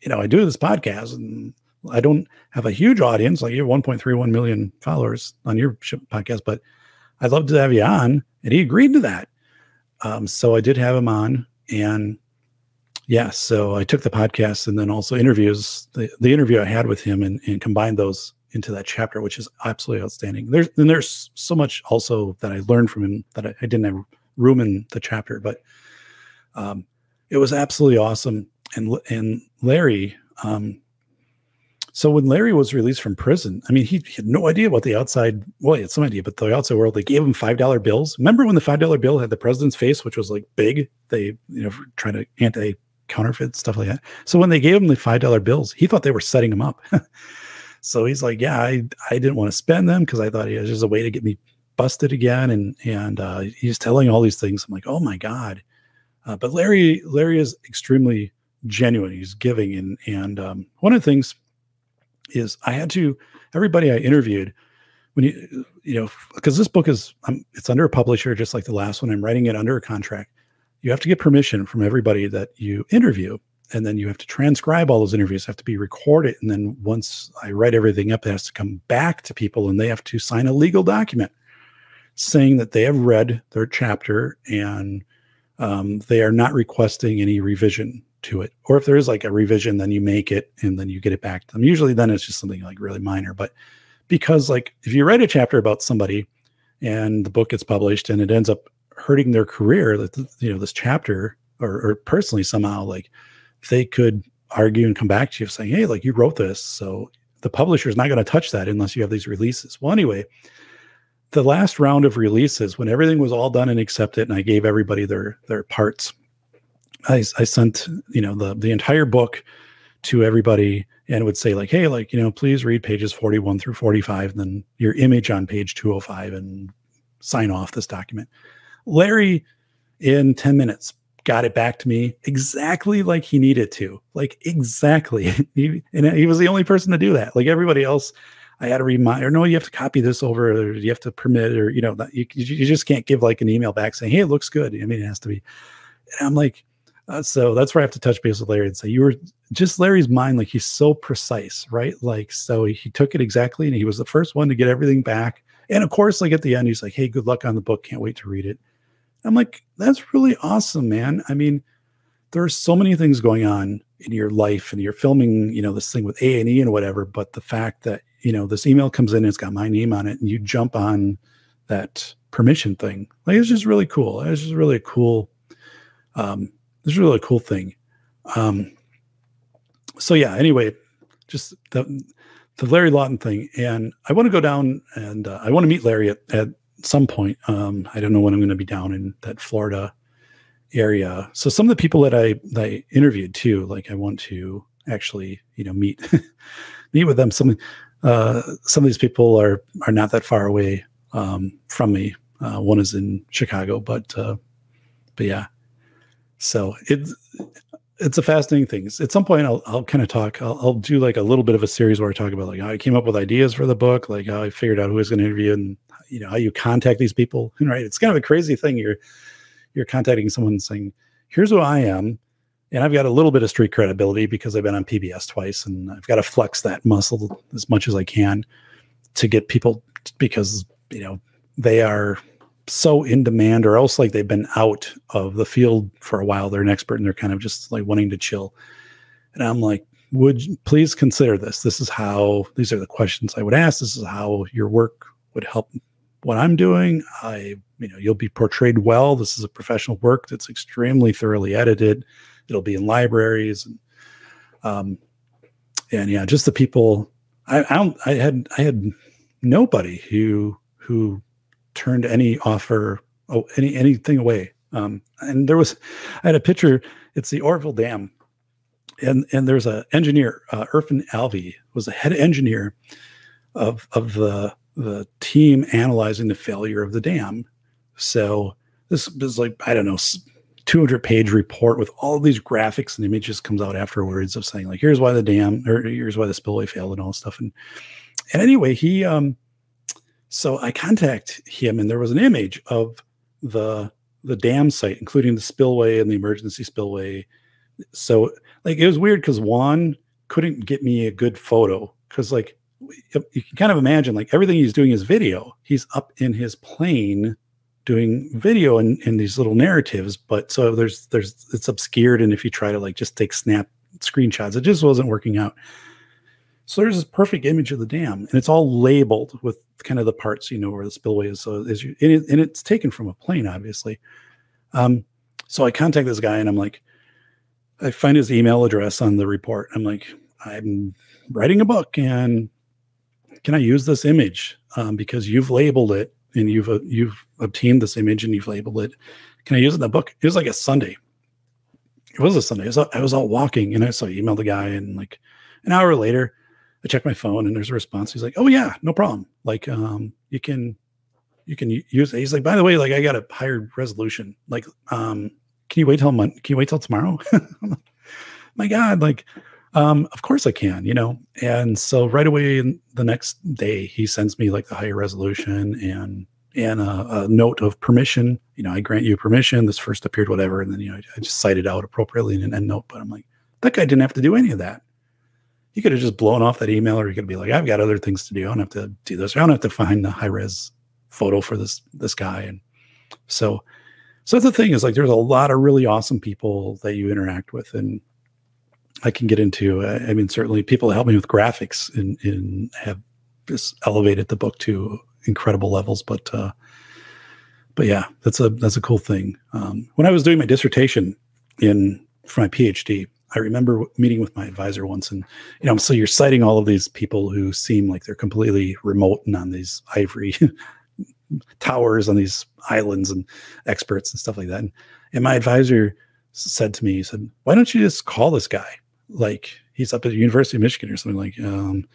B: you know, I do this podcast and I don't have a huge audience. Like you have 1.31 million followers on your podcast, but I'd love to have you on. And he agreed to that. Um, so I did have him on. And yeah, so I took the podcast and then also interviews, the, the interview I had with him and, and combined those into that chapter, which is absolutely outstanding. There's and there's so much also that I learned from him that I, I didn't have room in the chapter, but um, it was absolutely awesome. And and Larry, um, so when Larry was released from prison, I mean, he, he, had no idea what the outside. Well, he had some idea, but the outside world. They gave him five dollar bills. Remember when the five dollar bill had the president's face, which was like big? They you know trying to anti counterfeit stuff like that. So when they gave him the five dollar bills, he thought they were setting him up. so he's like, yeah, I I didn't want to spend them because I thought it was just a way to get me busted again. And and uh, he's telling all these things. I'm like, oh my god. Uh, but Larry, Larry is extremely genuine. He's giving, and and um, one of the things is I had to everybody I interviewed when you you know because this book is um, it's under a publisher just like the last one. I'm writing it under a contract. You have to get permission from everybody that you interview, and then you have to transcribe all those interviews have to be recorded and then once i write everything up it has to come back to people and they have to sign a legal document saying that they have read their chapter and um, they are not requesting any revision to it. Or if there is like a revision then you make it and then you get it back to them. Usually then it's just something like really minor but because like if you write a chapter about somebody and the book gets published and it ends up hurting their career that you know this chapter or, or personally somehow like they could argue and come back to you saying hey like you wrote this so the publisher is not going to touch that unless you have these releases. Well anyway the last round of releases when everything was all done and accepted and i gave everybody their their parts i, I sent you know the the entire book to everybody and would say like hey like you know please read pages 41 through 45 and then your image on page 205 and sign off this document. Larry in 10 minutes got it back to me exactly like he needed to like exactly. He, and he was the only person to do that. Like everybody else i had to remind or no you have to copy this over or you have to permit or you know you, you just can't give like an email back saying hey it looks good i mean it has to be and i'm like uh, so that's where I have to touch base with Larry and say, you were just Larry's mind, like he's so precise, right? Like, so he took it exactly and he was the first one to get everything back. And of course, like at the end, he's like, hey, good luck on the book. Can't wait to read it. I'm like, that's really awesome, man. I mean, there are so many things going on in your life and you're filming, you know, this thing with A and E and whatever. But the fact that, you know, this email comes in, it's got my name on it and you jump on that permission thing, like it's just really cool. It's just really cool, um, this is really a cool thing. Um, so yeah, anyway, just the, the Larry Lawton thing. And I want to go down and uh, I want to meet Larry at, at some point. Um, I don't know when I'm going to be down in that Florida area. So some of the people that I, that I interviewed too, like I want to actually, you know, meet, meet with them. Some, uh, some of these people are, are not that far away, um, from me. Uh, one is in Chicago, but, uh, but yeah, so it's it's a fascinating thing. At some point, I'll I'll kind of talk. I'll, I'll do like a little bit of a series where I talk about like how I came up with ideas for the book, like how I figured out who was going to interview, and you know how you contact these people. Right, it's kind of a crazy thing. You're you're contacting someone saying, "Here's who I am," and I've got a little bit of street credibility because I've been on PBS twice, and I've got to flex that muscle as much as I can to get people because you know they are so in demand or else like they've been out of the field for a while. They're an expert and they're kind of just like wanting to chill. And i'm like would please consider this. This is how these are the questions i would ask. This is how your work would help what i'm doing. I you know you'll be portrayed well. This is a professional work that's extremely thoroughly edited it'll be in libraries and um and yeah just the people i i, I had i had nobody who who turned any offer, oh, any anything away. Um, and there was, I had a picture. It's the orville Dam, and and there's a engineer, uh, Irfan Alvi, was the head engineer of of the the team analyzing the failure of the dam. So this is like I don't know, 200 page report with all these graphics and images comes out afterwards of saying like here's why the dam or here's why the spillway failed and all this stuff. And and anyway, he um so I contact him, and there was an image of the the dam site, including the spillway and the emergency spillway. So like it was weird because Juan couldn't get me a good photo because like you can kind of imagine like everything he's doing is video. He's up in his plane doing video and in, in these little narratives, but so there's there's it's obscured, and if you try to like just take snap screenshots, it just wasn't working out. So there's this perfect image of the dam, and it's all labeled with kind of the parts you know where the spillway is. So is you, and, it, and it's taken from a plane, obviously. Um, so I contact this guy, and I'm like, I find his email address on the report. I'm like, I'm writing a book, and can I use this image um, because you've labeled it and you've uh, you've obtained this image and you've labeled it. Can I use it in the book? It was like a Sunday. It was a Sunday. I was, I was out walking, and I so I emailed the guy, and like an hour later, I check my phone and there's a response. He's like, "Oh yeah, no problem. Like, um, you can, you can use it." He's like, "By the way, like, I got a higher resolution. Like, um, can you wait till month? Can you wait till tomorrow?" my God, like, um, of course I can. You know. And so right away the next day, he sends me like the higher resolution and and a, a, note of permission. You know, I grant you permission. This first appeared, whatever, and then you know I, I just cite it out appropriately in an end note. But I'm like, That guy didn't have to do any of that. He could have just blown off that email, or he could be like, "I've got other things to do. I don't have to do this. I don't have to find the high res photo for this this guy." And so, so the thing is, like, there's a lot of really awesome people that you interact with, and I can get into. Uh, I mean, certainly people help me with graphics and, and have just elevated the book to incredible levels. But uh, but yeah, that's a that's a cool thing. Um, when I was doing my dissertation in for my PhD, I remember meeting with my advisor once, and you know, so you're citing all of these people who seem like they're completely remote and on these ivory towers on these islands and experts and stuff like that. And, and my advisor said to me, he said, "Why don't you just call this guy? Like he's up at the University of Michigan or something like." Um,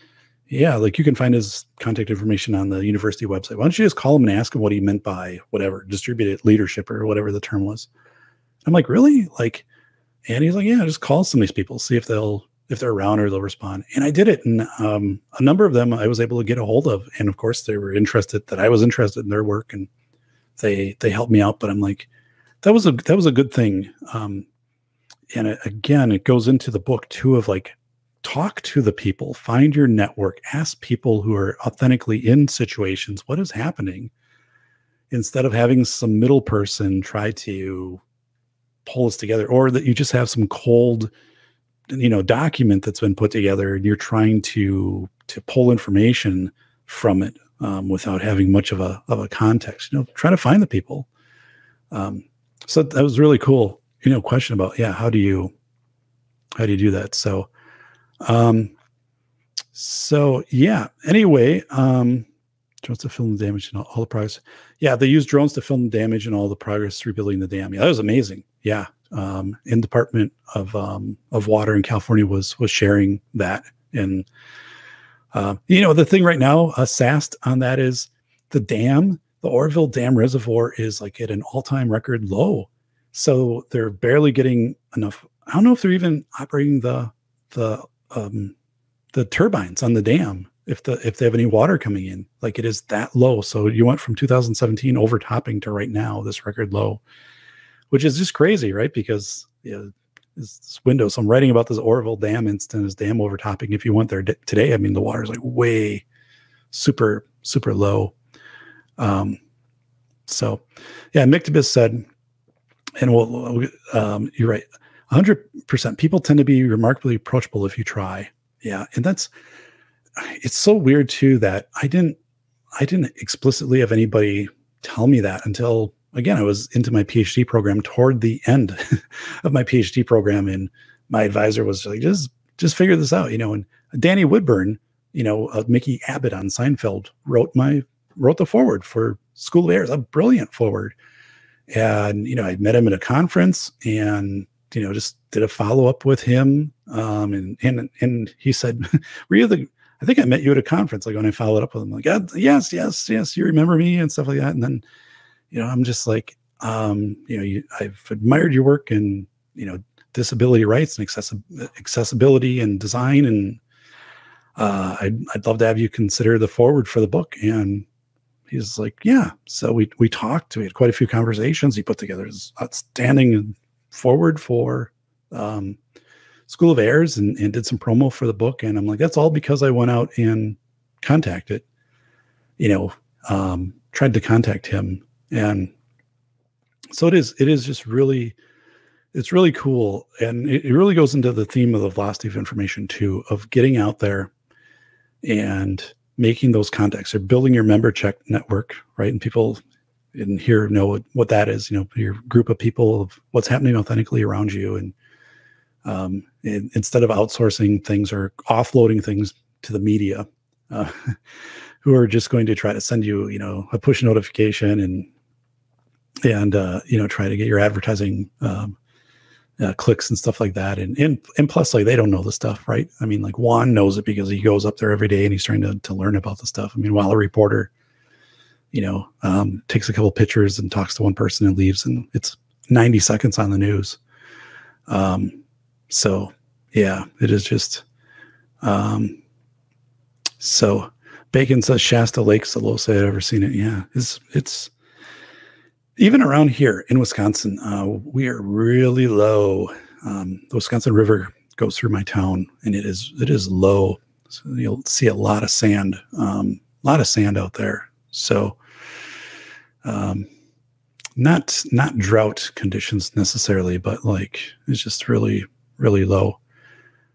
B: yeah, like you can find his contact information on the university website. Why don't you just call him and ask him what he meant by whatever distributed leadership or whatever the term was? I'm like, really? Like, and he's like, yeah, just call some of these people, see if they'll if they're around or they'll respond. And I did it, and um, a number of them I was able to get a hold of, and of course they were interested that I was interested in their work, and they they helped me out. But I'm like, that was a that was a good thing. Um, and it, again, it goes into the book too of like talk to the people, find your network, ask people who are authentically in situations what is happening? Instead of having some middle person try to pull us together or that you just have some cold you know document that's been put together and you're trying to to pull information from it um, without having much of a of a context you know try to find the people. Um, so that was really cool you know question about yeah how do you how do you do that? So um, so yeah. Anyway, um, drones to film the damage and all, all, the progress. Yeah, they used drones to film the damage and all the progress rebuilding the dam. Yeah, that was amazing. Yeah. Um, in Department of um, of Water in California was was sharing that, and uh, you know the thing right now, uh, SAST on that is the dam, the Oroville Dam Reservoir is like at an all time record low, so they're barely getting enough. I don't know if they're even operating the the um, the turbines on the dam if the if they have any water coming in like it is that low. So you went from 2017 overtopping to right now this record low which is just crazy right? Because you know, this window so i'm writing about this oroville dam instance is dam overtopping if you went there d- today i mean the water's like way super super low. Um so yeah Mictibus said and well um, you're right 100% people tend to be remarkably approachable if you try. Yeah and that's it's so weird too that i didn't i didn't explicitly have anybody tell me that until again i was into my phd program toward the end of my phd program and my advisor was like just just figure this out you know and danny woodburn you know uh, mickey abbott on seinfeld wrote my wrote the forward for school of errors a brilliant forward and you know i met him at a conference and you know, just did a follow up with him. Um, and, and, and he said, were you the, I think I met you at a conference, like when I followed up with him, like, yes, yes, yes, you remember me and stuff like that. And then, you know, I'm just like, um, you know, you, I've admired your work and, you know, disability rights and accessi- accessibility and design. And uh, I'd, I'd love to have you consider the forward for the book. And he's like, yeah. So we, we talked, we had quite a few conversations. He put together his outstanding forward for um, School of Errors and, and did some promo for the book. And I'm like, that's all because I went out and contacted, you know, um, tried to contact him. And so it is, it is just really, it's really cool. And it, it really goes into the theme of the velocity of information too, of getting out there and making those contacts or building your member check network, right? And people and here know what, what that is you know your group of people of what's happening authentically around you. And um, and instead of outsourcing things or offloading things to the media uh, who are just going to try to send you you know a push notification and and uh, you know try to get your advertising um, uh, clicks and stuff like that. And, and and plus like they don't know the stuff right? I mean like juan knows it because he goes up there every day and he's trying to, to learn about the stuff. I mean while a reporter you know, um, takes a couple pictures and talks to one person and leaves, and it's 90 seconds on the news. Um, so yeah, it is just. Um, so Bacon says Shasta Lake's the lowest I've ever seen it. Yeah, it's it's even around here in Wisconsin, uh, we are really low. Um, the Wisconsin River goes through my town, and it is it is low. So you'll see a lot of sand, um, a lot of sand out there. So, um, not not drought conditions necessarily, but like it's just really really low.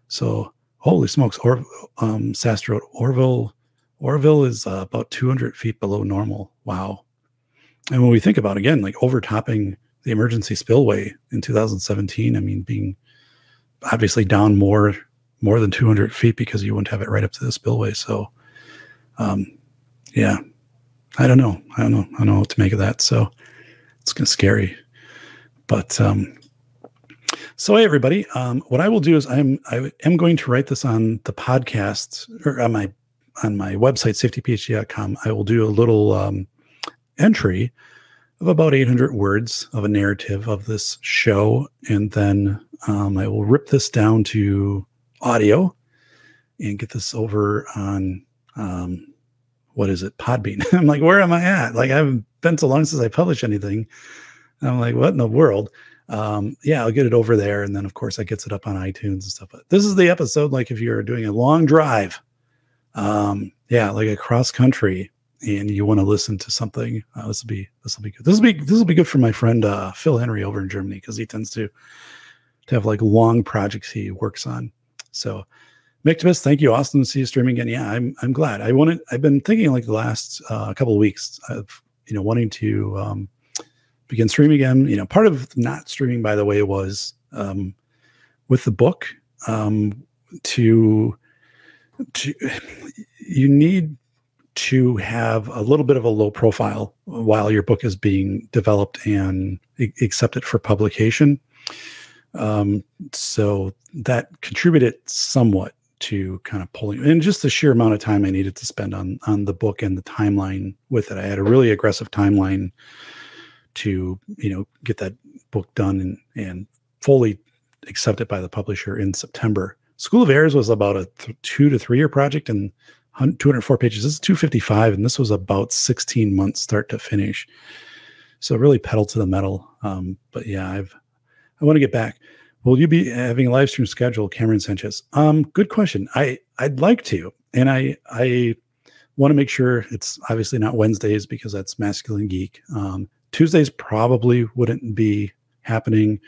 B: So holy smokes, or um, Orville Orville is uh, about 200 feet below normal. Wow. And when we think about again, like overtopping the emergency spillway in 2017, I mean, being obviously down more more than 200 feet because you wouldn't have it right up to the spillway. So, um, yeah, I don't know. I don't know. I don't know what to make of that. So it's kind of scary. But um, so hey everybody, um, what I will do is I'm I am going to write this on the podcast or on my on my website safetyphd.com. I will do a little um, entry of about 800 words of a narrative of this show, and then um, I will rip this down to audio and get this over on um, what is it, Podbean. I'm like, where am I at? Like, I haven't been so long since I published anything. I'm like, what in the world? Um, yeah, I'll get it over there, and then of course I gets it up on iTunes and stuff. But this is the episode. Like, if you're doing a long drive, um, yeah, like a cross country, and you want to listen to something, uh, this will be this will be good. This will be this will be good for my friend uh, Phil Henry over in Germany because he tends to to have like long projects he works on. So, Mictibus, thank you, Austin. See you streaming again. Yeah, I'm I'm glad. I wanted. I've been thinking like the last uh, couple of weeks of you know wanting to um, begin streaming again. You know, part of not streaming, by the way, was um, with the book um, to to you need to have a little bit of a low profile while your book is being developed and accepted for publication. Um, so that contributed somewhat to kind of pulling and just the sheer amount of time I needed to spend on on the book and the timeline with it. I had a really aggressive timeline to you know get that book done and and fully accepted by the publisher in September. School of Errors was about a th- two to three year project and 204 pages. This is 255, and this was about 16 months start to finish. So really pedal to the metal. Um, but yeah, I've I want to get back. Will you be having a live stream schedule, Cameron Sanchez? Um, good question. I I'd like to, and I I want to make sure it's obviously not Wednesdays because that's masculine geek. Um, Tuesdays probably wouldn't be happening.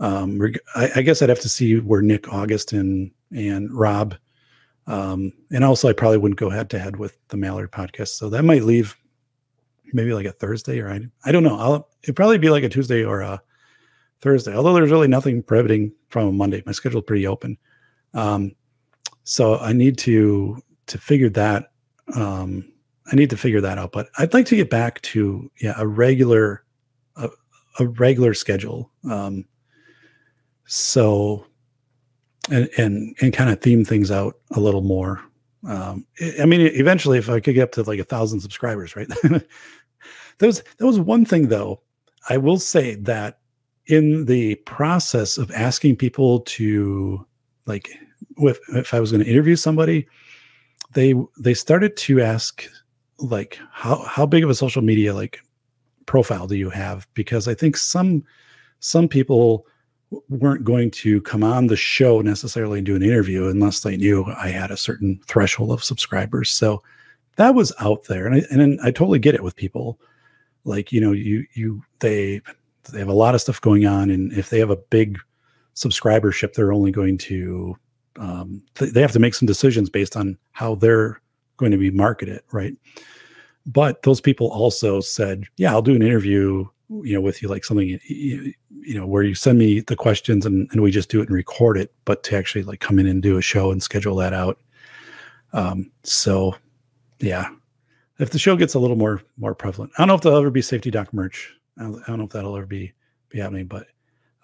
B: Um, I, I, guess I'd have to see where Nick, August, and and Rob, um, and also I probably wouldn't go head to head with the Mallard podcast, so that might leave maybe like a Thursday or I I don't know. I'll it'd probably be like a Tuesday or a Thursday. Although there's really nothing prohibiting from a Monday. My schedule's pretty open, um, so I need to to figure that um, I need to figure that out. But I'd like to get back to yeah a regular a, a regular schedule. Um, so and and and kind of theme things out a little more. Um, I mean, eventually, if I could get up to like a thousand subscribers, right? that was that was one thing, though. I will say that in the process of asking people to like, with if I was going to interview somebody, they they started to ask like how how big of a social media like profile do you have? Because i think some some people weren't going to come on the show necessarily and do an interview unless they knew i had a certain threshold of subscribers. So that was out there and I, and I totally get it with people. Like you know you you they they have a lot of stuff going on and if they have a big subscribership they're only going to um, th- they have to make some decisions based on how they're going to be marketed, right? But those people also said, "Yeah, I'll do an interview, you know, with you, like something, you, you know, where you send me the questions and, and we just do it and record it, but to actually like come in and do a show and schedule that out." Um, so, yeah, if the show gets a little more more prevalent, I don't know if there'll ever be safety doc merch. I don't, know if that'll ever be be happening, but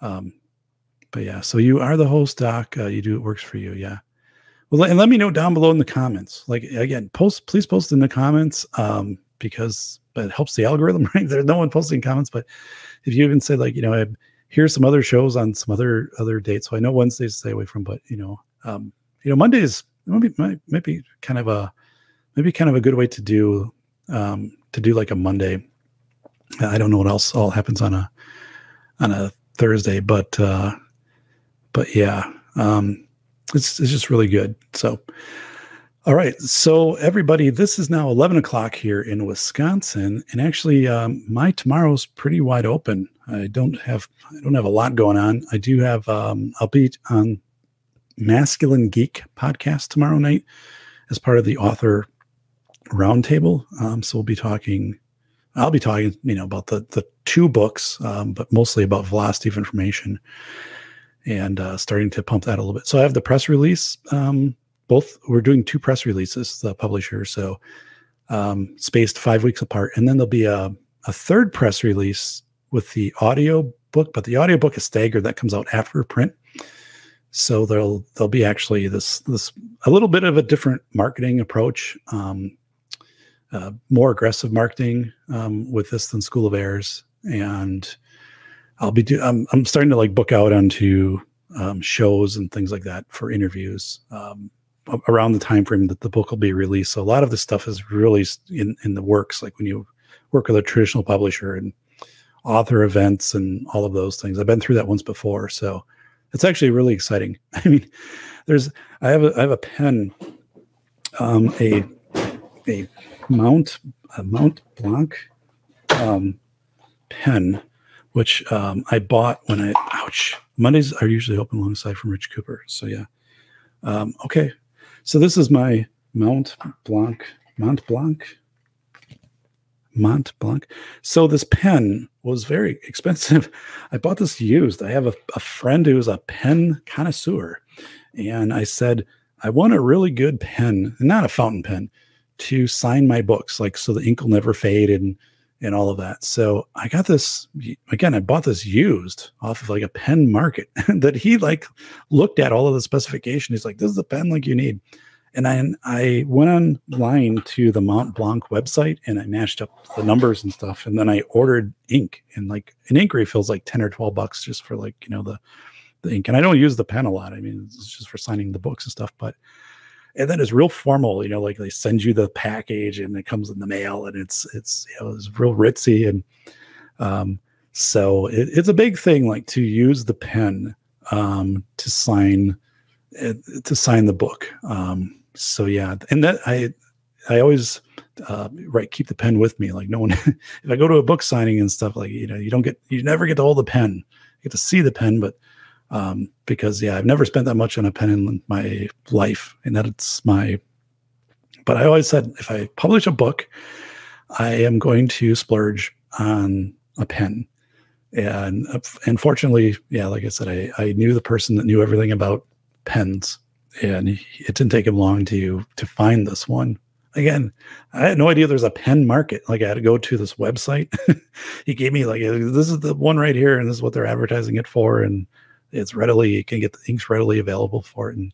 B: um, but yeah. So you are the host, Doc. Uh, you do it works for you, yeah. Well, and let me know down below in the comments. Like again, post please post in the comments um, because it helps the algorithm. Right? There's no one posting comments, but if you even say like, you know, I, here's some other shows on some other other dates. So I know Wednesdays stay away from, but you know, um, you know, Mondays might, might be kind of a maybe kind of a good way to do um, to do like a Monday. I don't know what else all happens on a on a Thursday, but uh, but yeah, Um, it's, it's just really good. So, all right. So, everybody, this is now 11 o'clock here in Wisconsin. And actually, um, my tomorrow's pretty wide open. I don't have I don't have a lot going on. I do have um, I'll be on Masculine Geek podcast tomorrow night as part of the author roundtable. Um, so we'll be talking. I'll be talking, you know, about the the two books, um, but mostly about velocity of information, and uh, starting to pump that a little bit. So I have the press release. Um, both we're doing two press releases, the publisher, so um, spaced five weeks apart, and then there'll be a a third press release with the audio book, but the audio book is staggered. That comes out after print. So there'll there'll be actually this this a little bit of a different marketing approach, um, uh, more aggressive marketing um, with this than School of Errors, and I'll be do I'm I'm starting to like book out onto um, shows and things like that for interviews um, around the time frame that the book will be released. So a lot of this stuff is really in in the works. Like when you work with a traditional publisher and author events and all of those things. I've been through that once before, so it's actually really exciting. I mean, there's I have a I have a pen, um, a a Mount Mount Blanc um, pen, which um, I bought when I ouch Mondays are usually open alongside from Rich Cooper. So yeah, um, okay. So this is my Mount Blanc Mont Blanc Mont Blanc. So this pen was very expensive. I bought this used. I have a, a friend who's a pen connoisseur. And I said, I want a really good pen, not a fountain pen, to sign my books, like so the ink will never fade and and all of that. So I got this again, I bought this used off of like a pen market that he like looked at all of the specification. He's like, this is the pen like you need. And then I went online to the Mont Blanc website and I matched up the numbers and stuff. And then I ordered ink and like an ink refill's like 10 or 12 bucks just for like, you know, the, the ink. And I don't use the pen a lot. I mean, it's just for signing the books and stuff. But, and then it's real formal, you know, like they send you the package and it comes in the mail and it's, it's, you know, it's real ritzy. And, um, so it, it's a big thing, like to use the pen, um, to sign, uh, to sign the book. Um, so yeah, and that I I always uh, right keep the pen with me. Like no one, if I go to a book signing and stuff, like you know, you don't get you never get to hold the pen. You get to see the pen, but um, because yeah, I've never spent that much on a pen in my life, and that it's my. But I always said if I publish a book, I am going to splurge on a pen. And unfortunately, yeah, like I said, I, I knew the person that knew everything about pens and it didn't take him long to to find this one. Again, I had no idea there's a pen market. Like I had to go to this website. he gave me like this is the one right here, and this is what they're advertising it for, and it's readily you can get the inks readily available for it, and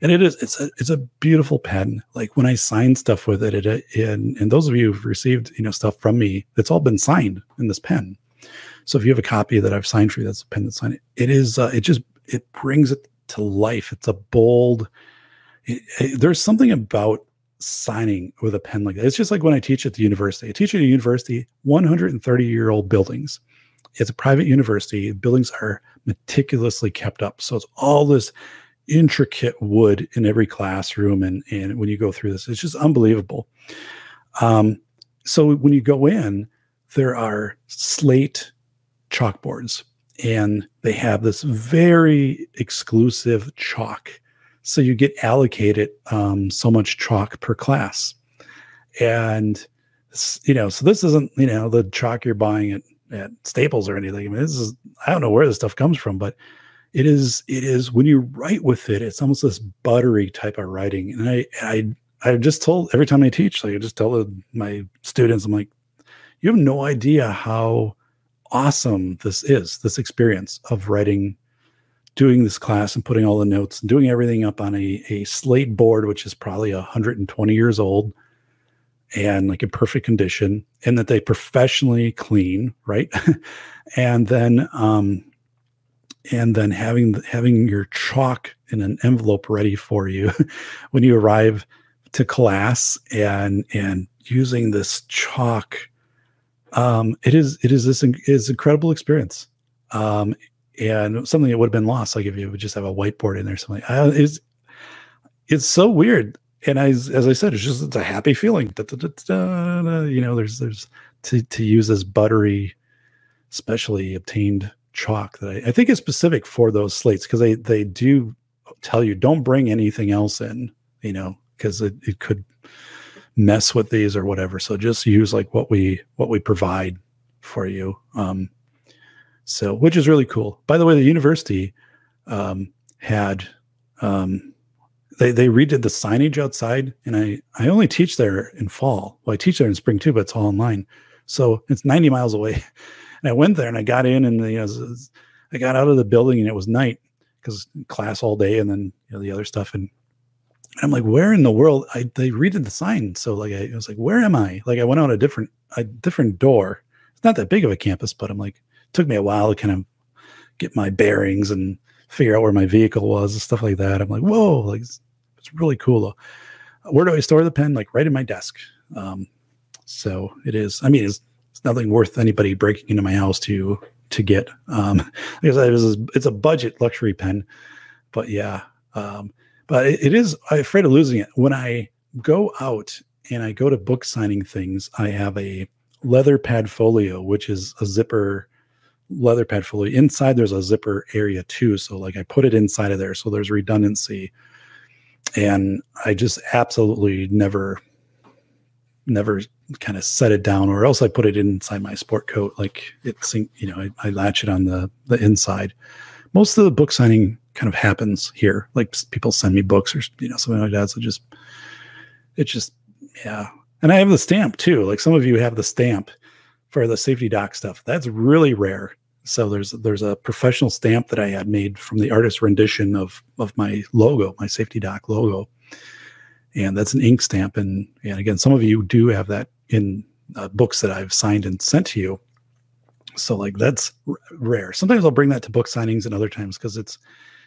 B: and it is it's a it's a beautiful pen. Like when I sign stuff with it, it and and those of you who've received you know stuff from me, it's all been signed in this pen. So if you have a copy that I've signed for you, that's a pen that's signed. It is uh, it just it brings it to life. It's a bold. It, it, there's something about signing with a pen like that. It's just like when I teach at the university. I teach at a university, 130 year old buildings. It's a private university. Buildings are meticulously kept up. So it's all this intricate wood in every classroom. And, and when you go through this, it's just unbelievable. Um, so when you go in, there are slate chalkboards and they have this very exclusive chalk. So you get allocated um, so much chalk per class. And, you know, so this isn't, you know, the chalk you're buying at, at Staples or anything. I mean, this is, I don't know where this stuff comes from, but it is, it is when you write with it, it's almost this buttery type of writing. And I, I, I just told every time I teach, like I just tell my students, I'm like, you have no idea how awesome this is this experience of writing doing this class and putting all the notes and doing everything up on a, a slate board which is probably 120 years old and like in perfect condition and that they professionally clean right and then um and then having having your chalk in an envelope ready for you when you arrive to class and and using this chalk um, it is it is this is incredible experience. Um, and something that would have been lost, like if you would just have a whiteboard in there, something. Uh, it's it's so weird. And as as I said, it's just it's a happy feeling. Da, da, da, you know, there's there's to to use this buttery, specially obtained chalk that I, I think is specific for those slates because they they do tell you don't bring anything else in, you know, because it, it could mess with these or whatever. So just use like what we what we provide for you. Um, so which is really cool. By the way, the university um, had um, they they redid the signage outside, and I I only teach there in fall. Well, I teach there in spring too, but it's all online. So it's 90 miles away. And I went there and I got in and you uh, know, I got out of the building and it was night because class all day and then you know the other stuff and I'm like, where in the world? I they redid the sign, so like I, I, was like, where am I? Like I went out a different a different door. It's not that big of a campus, but I'm like, it took me a while to kind of get my bearings and figure out where my vehicle was and stuff like that. I'm like, whoa, like it's, really cool. Where do I store the pen? Like right in my desk. Um, so it is. I mean, it's, it's nothing worth anybody breaking into my house to to get. Um, because it was, it's a budget luxury pen, but yeah. Um, but it, it is. I'm afraid of losing it when I go out and I go to book signing things. I have a leather pad folio, which is a zipper leather pad folio. Inside there's a zipper area too, so like I put it inside of there, so there's redundancy. And I just absolutely never, never kind of set it down, or else I put it inside my sport coat. Like it's, you know, I, I latch it on the the inside. Most of the book signing kind of happens here. Like people send me books or you know something like that. So just it's just yeah. And I have the stamp too. Like some of you have the stamp for the safety doc stuff. That's really rare. So there's there's a professional stamp that I had made from the artist rendition of of my logo, my safety doc logo, and that's an ink stamp. And and again, some of you do have that in uh, books that I've signed and sent to you. So like that's r- rare. Sometimes I'll bring that to book signings, and other times because it's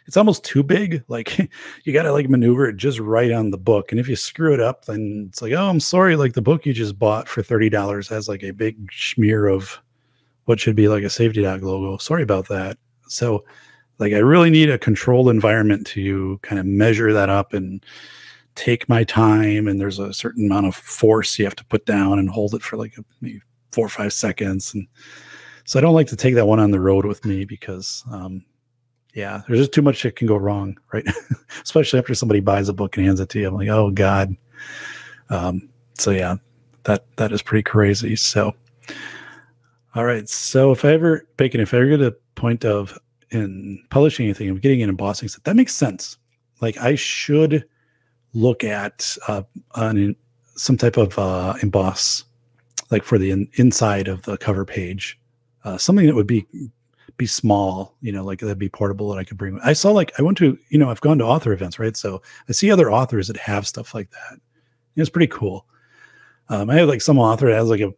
B: it's almost too big. Like you got to like maneuver it just right on the book. And if you screw it up, then it's like, oh, I'm sorry. Like the book you just bought for $30 has like a big smear of what should be like a safety doc logo. Sorry about that. So like I really need a controlled environment to kind of measure that up and take my time. And there's a certain amount of force you have to put down and hold it for like a, maybe four or five seconds. And so I don't like to take that one on the road with me because um, yeah, there's just too much that can go wrong, right? Especially after somebody buys a book and hands it to you. I'm like, oh God. Um, so yeah, that that is pretty crazy. So all right. So if I ever Bacon, if I ever get to a point of in publishing anything I'm getting an embossing set, that makes sense. Like I should look at uh, an, some type of uh, emboss, like for the in, inside of the cover page, uh, something that would be be small, you know, like that'd be portable that I could bring. I saw like I went to, you know, I've gone to author events, right? So I see other authors that have stuff like that. It's pretty cool. Um, I had like some author that has like a,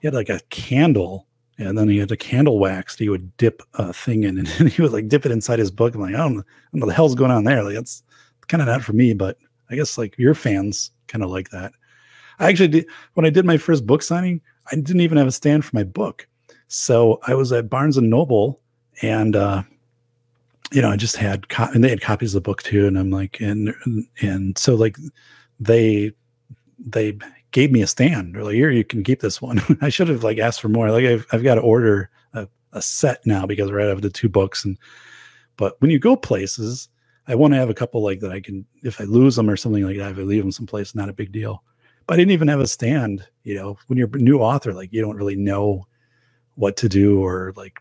B: he had like a candle, and then he had a candle wax that he would dip a thing in, and he would like dip it inside his book. I'm like, I don't, I don't know what the hell's going on there. Like that's kind of not for me, but I guess like your fans kind of like that. I actually did when I did my first book signing. I didn't even have a stand for my book. So I was at Barnes and Noble, and uh, you know, I just had co- and they had copies of the book too, and I'm like, and and so like they they gave me a stand. They're like, here, you can keep this one. I should have like asked for more. Like I've I've got to order a, a set now because right, out of the two books, and but when you go places, I want to have a couple like that I can if I lose them or something like that, if I leave them someplace, not a big deal. But I didn't even have a stand. You know, when you're a new author, like you don't really know what to do or like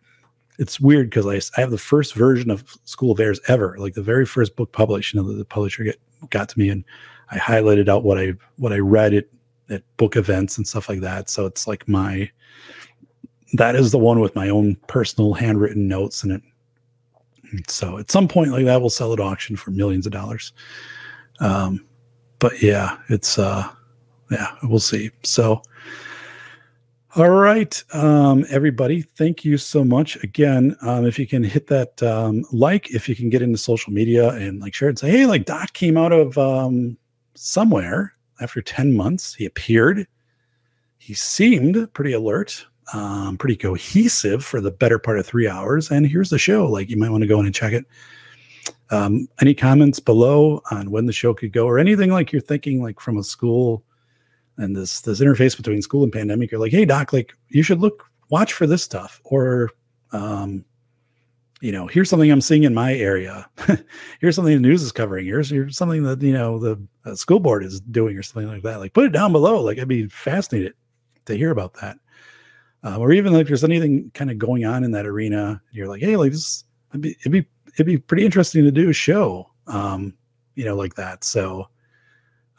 B: it's weird because I, I have the first version of School of Errors ever, like the very first book published. You know, the, the publisher get, got to me and I highlighted out what I what I read at at book events and stuff like that. So it's like my that is the one with my own personal handwritten notes in it. So at some point like that, we'll sell at auction for millions of dollars. Um, but yeah, it's uh, yeah, we'll see. So all right, um, everybody, thank you so much again. Um, if you can hit that um, like, if you can get into social media and like share and say, hey, like Doc came out of um, somewhere after 10 months. He appeared. He seemed pretty alert. um, pretty cohesive for the better part of three hours. And here's the show. Like you might want to go in and check it. Um, any comments below on when the show could go or anything like you're thinking like from a school and this this interface between school and pandemic you're like hey doc like you should look watch for this stuff or um you know here's something i'm seeing in my area here's something the news is covering here's, here's something that you know the uh, school board is doing or something like that like put it down below like i'd be fascinated to hear about that uh, or even like there's anything kind of going on in that arena you're like hey like this it'd be, it'd be it'd be pretty interesting to do a show um you know like that so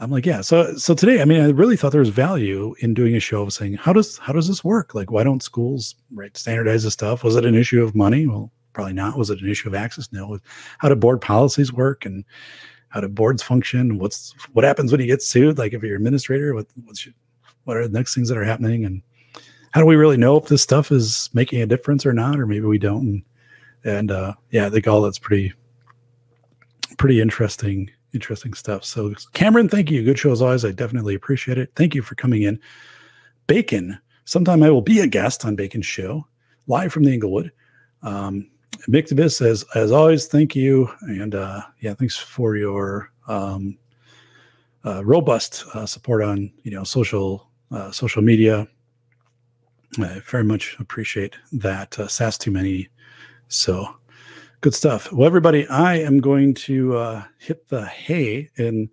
B: I'm like, yeah. So so today, I mean, I really thought there was value in doing a show of saying, how does how does this work? Like, why don't schools right standardize this stuff? Was it an issue of money? Well, probably not. Was it an issue of access? No. How do board policies work and how do boards function? What's what happens when you get sued? Like if you're administrator, what what's your, what are the next things that are happening? And how do we really know if this stuff is making a difference or not? Or maybe we don't. And, and uh, yeah, I think all that's pretty pretty interesting interesting stuff. So, Cameron, thank you. Good show as always. I definitely appreciate it. Thank you for coming in. Bacon. Sometime I will be a guest on Bacon's show, live from the Inglewood. Um, Mictibus says, as always, thank you. And uh, yeah, thanks for your um, uh, robust uh, support on you know social uh, social media. I very much appreciate that. Uh, too many. So Good stuff. Well, everybody, I am going to uh, hit the hay, and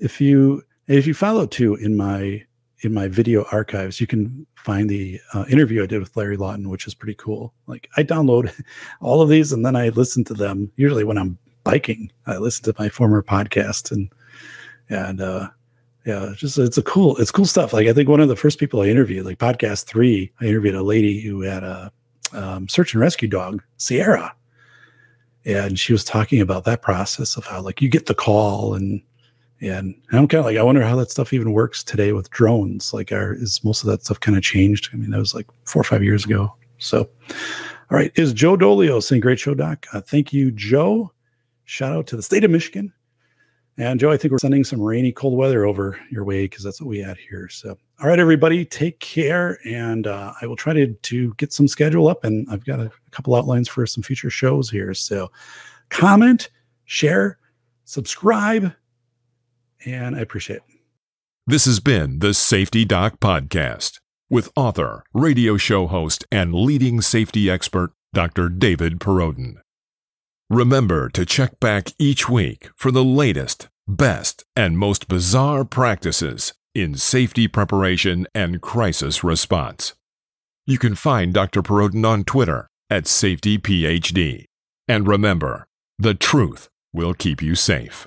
B: if you if you follow too in my in my video archives, you can find the uh, interview I did with Larry Lawton, which is pretty cool. Like I download all of these and then I listen to them. Usually when I'm biking, I listen to my former podcast and and uh, yeah, just it's a cool it's cool stuff. Like I think one of the first people I interviewed, like podcast three, I interviewed a lady who had a um, search and rescue dog, Sierra and she was talking about that process of how like you get the call and and I'm kind of like I wonder how that stuff even works today with drones. Like, are is most of that stuff kind of changed? I mean, that was like four or five years ago. So, all right, is Joe Dolio saying great show, Doc? Uh, thank you, Joe. Shout out to the state of Michigan. And Joe, I think we're sending some rainy, cold weather over your way because that's what we had here. So, all right, everybody, take care. And uh, I will try to, to get some schedule up. And I've got a, a couple outlines for some future shows here. So, comment, share, subscribe, and I appreciate it.
A: This has been the Safety Doc Podcast with author, radio show host, and leading safety expert, Dr. David Perrodin. Remember to check back each week for the latest, best, and most bizarre practices in safety preparation and crisis response. You can find Dr. Perrodin on Twitter at SafetyPhD. And remember, the truth will keep you safe.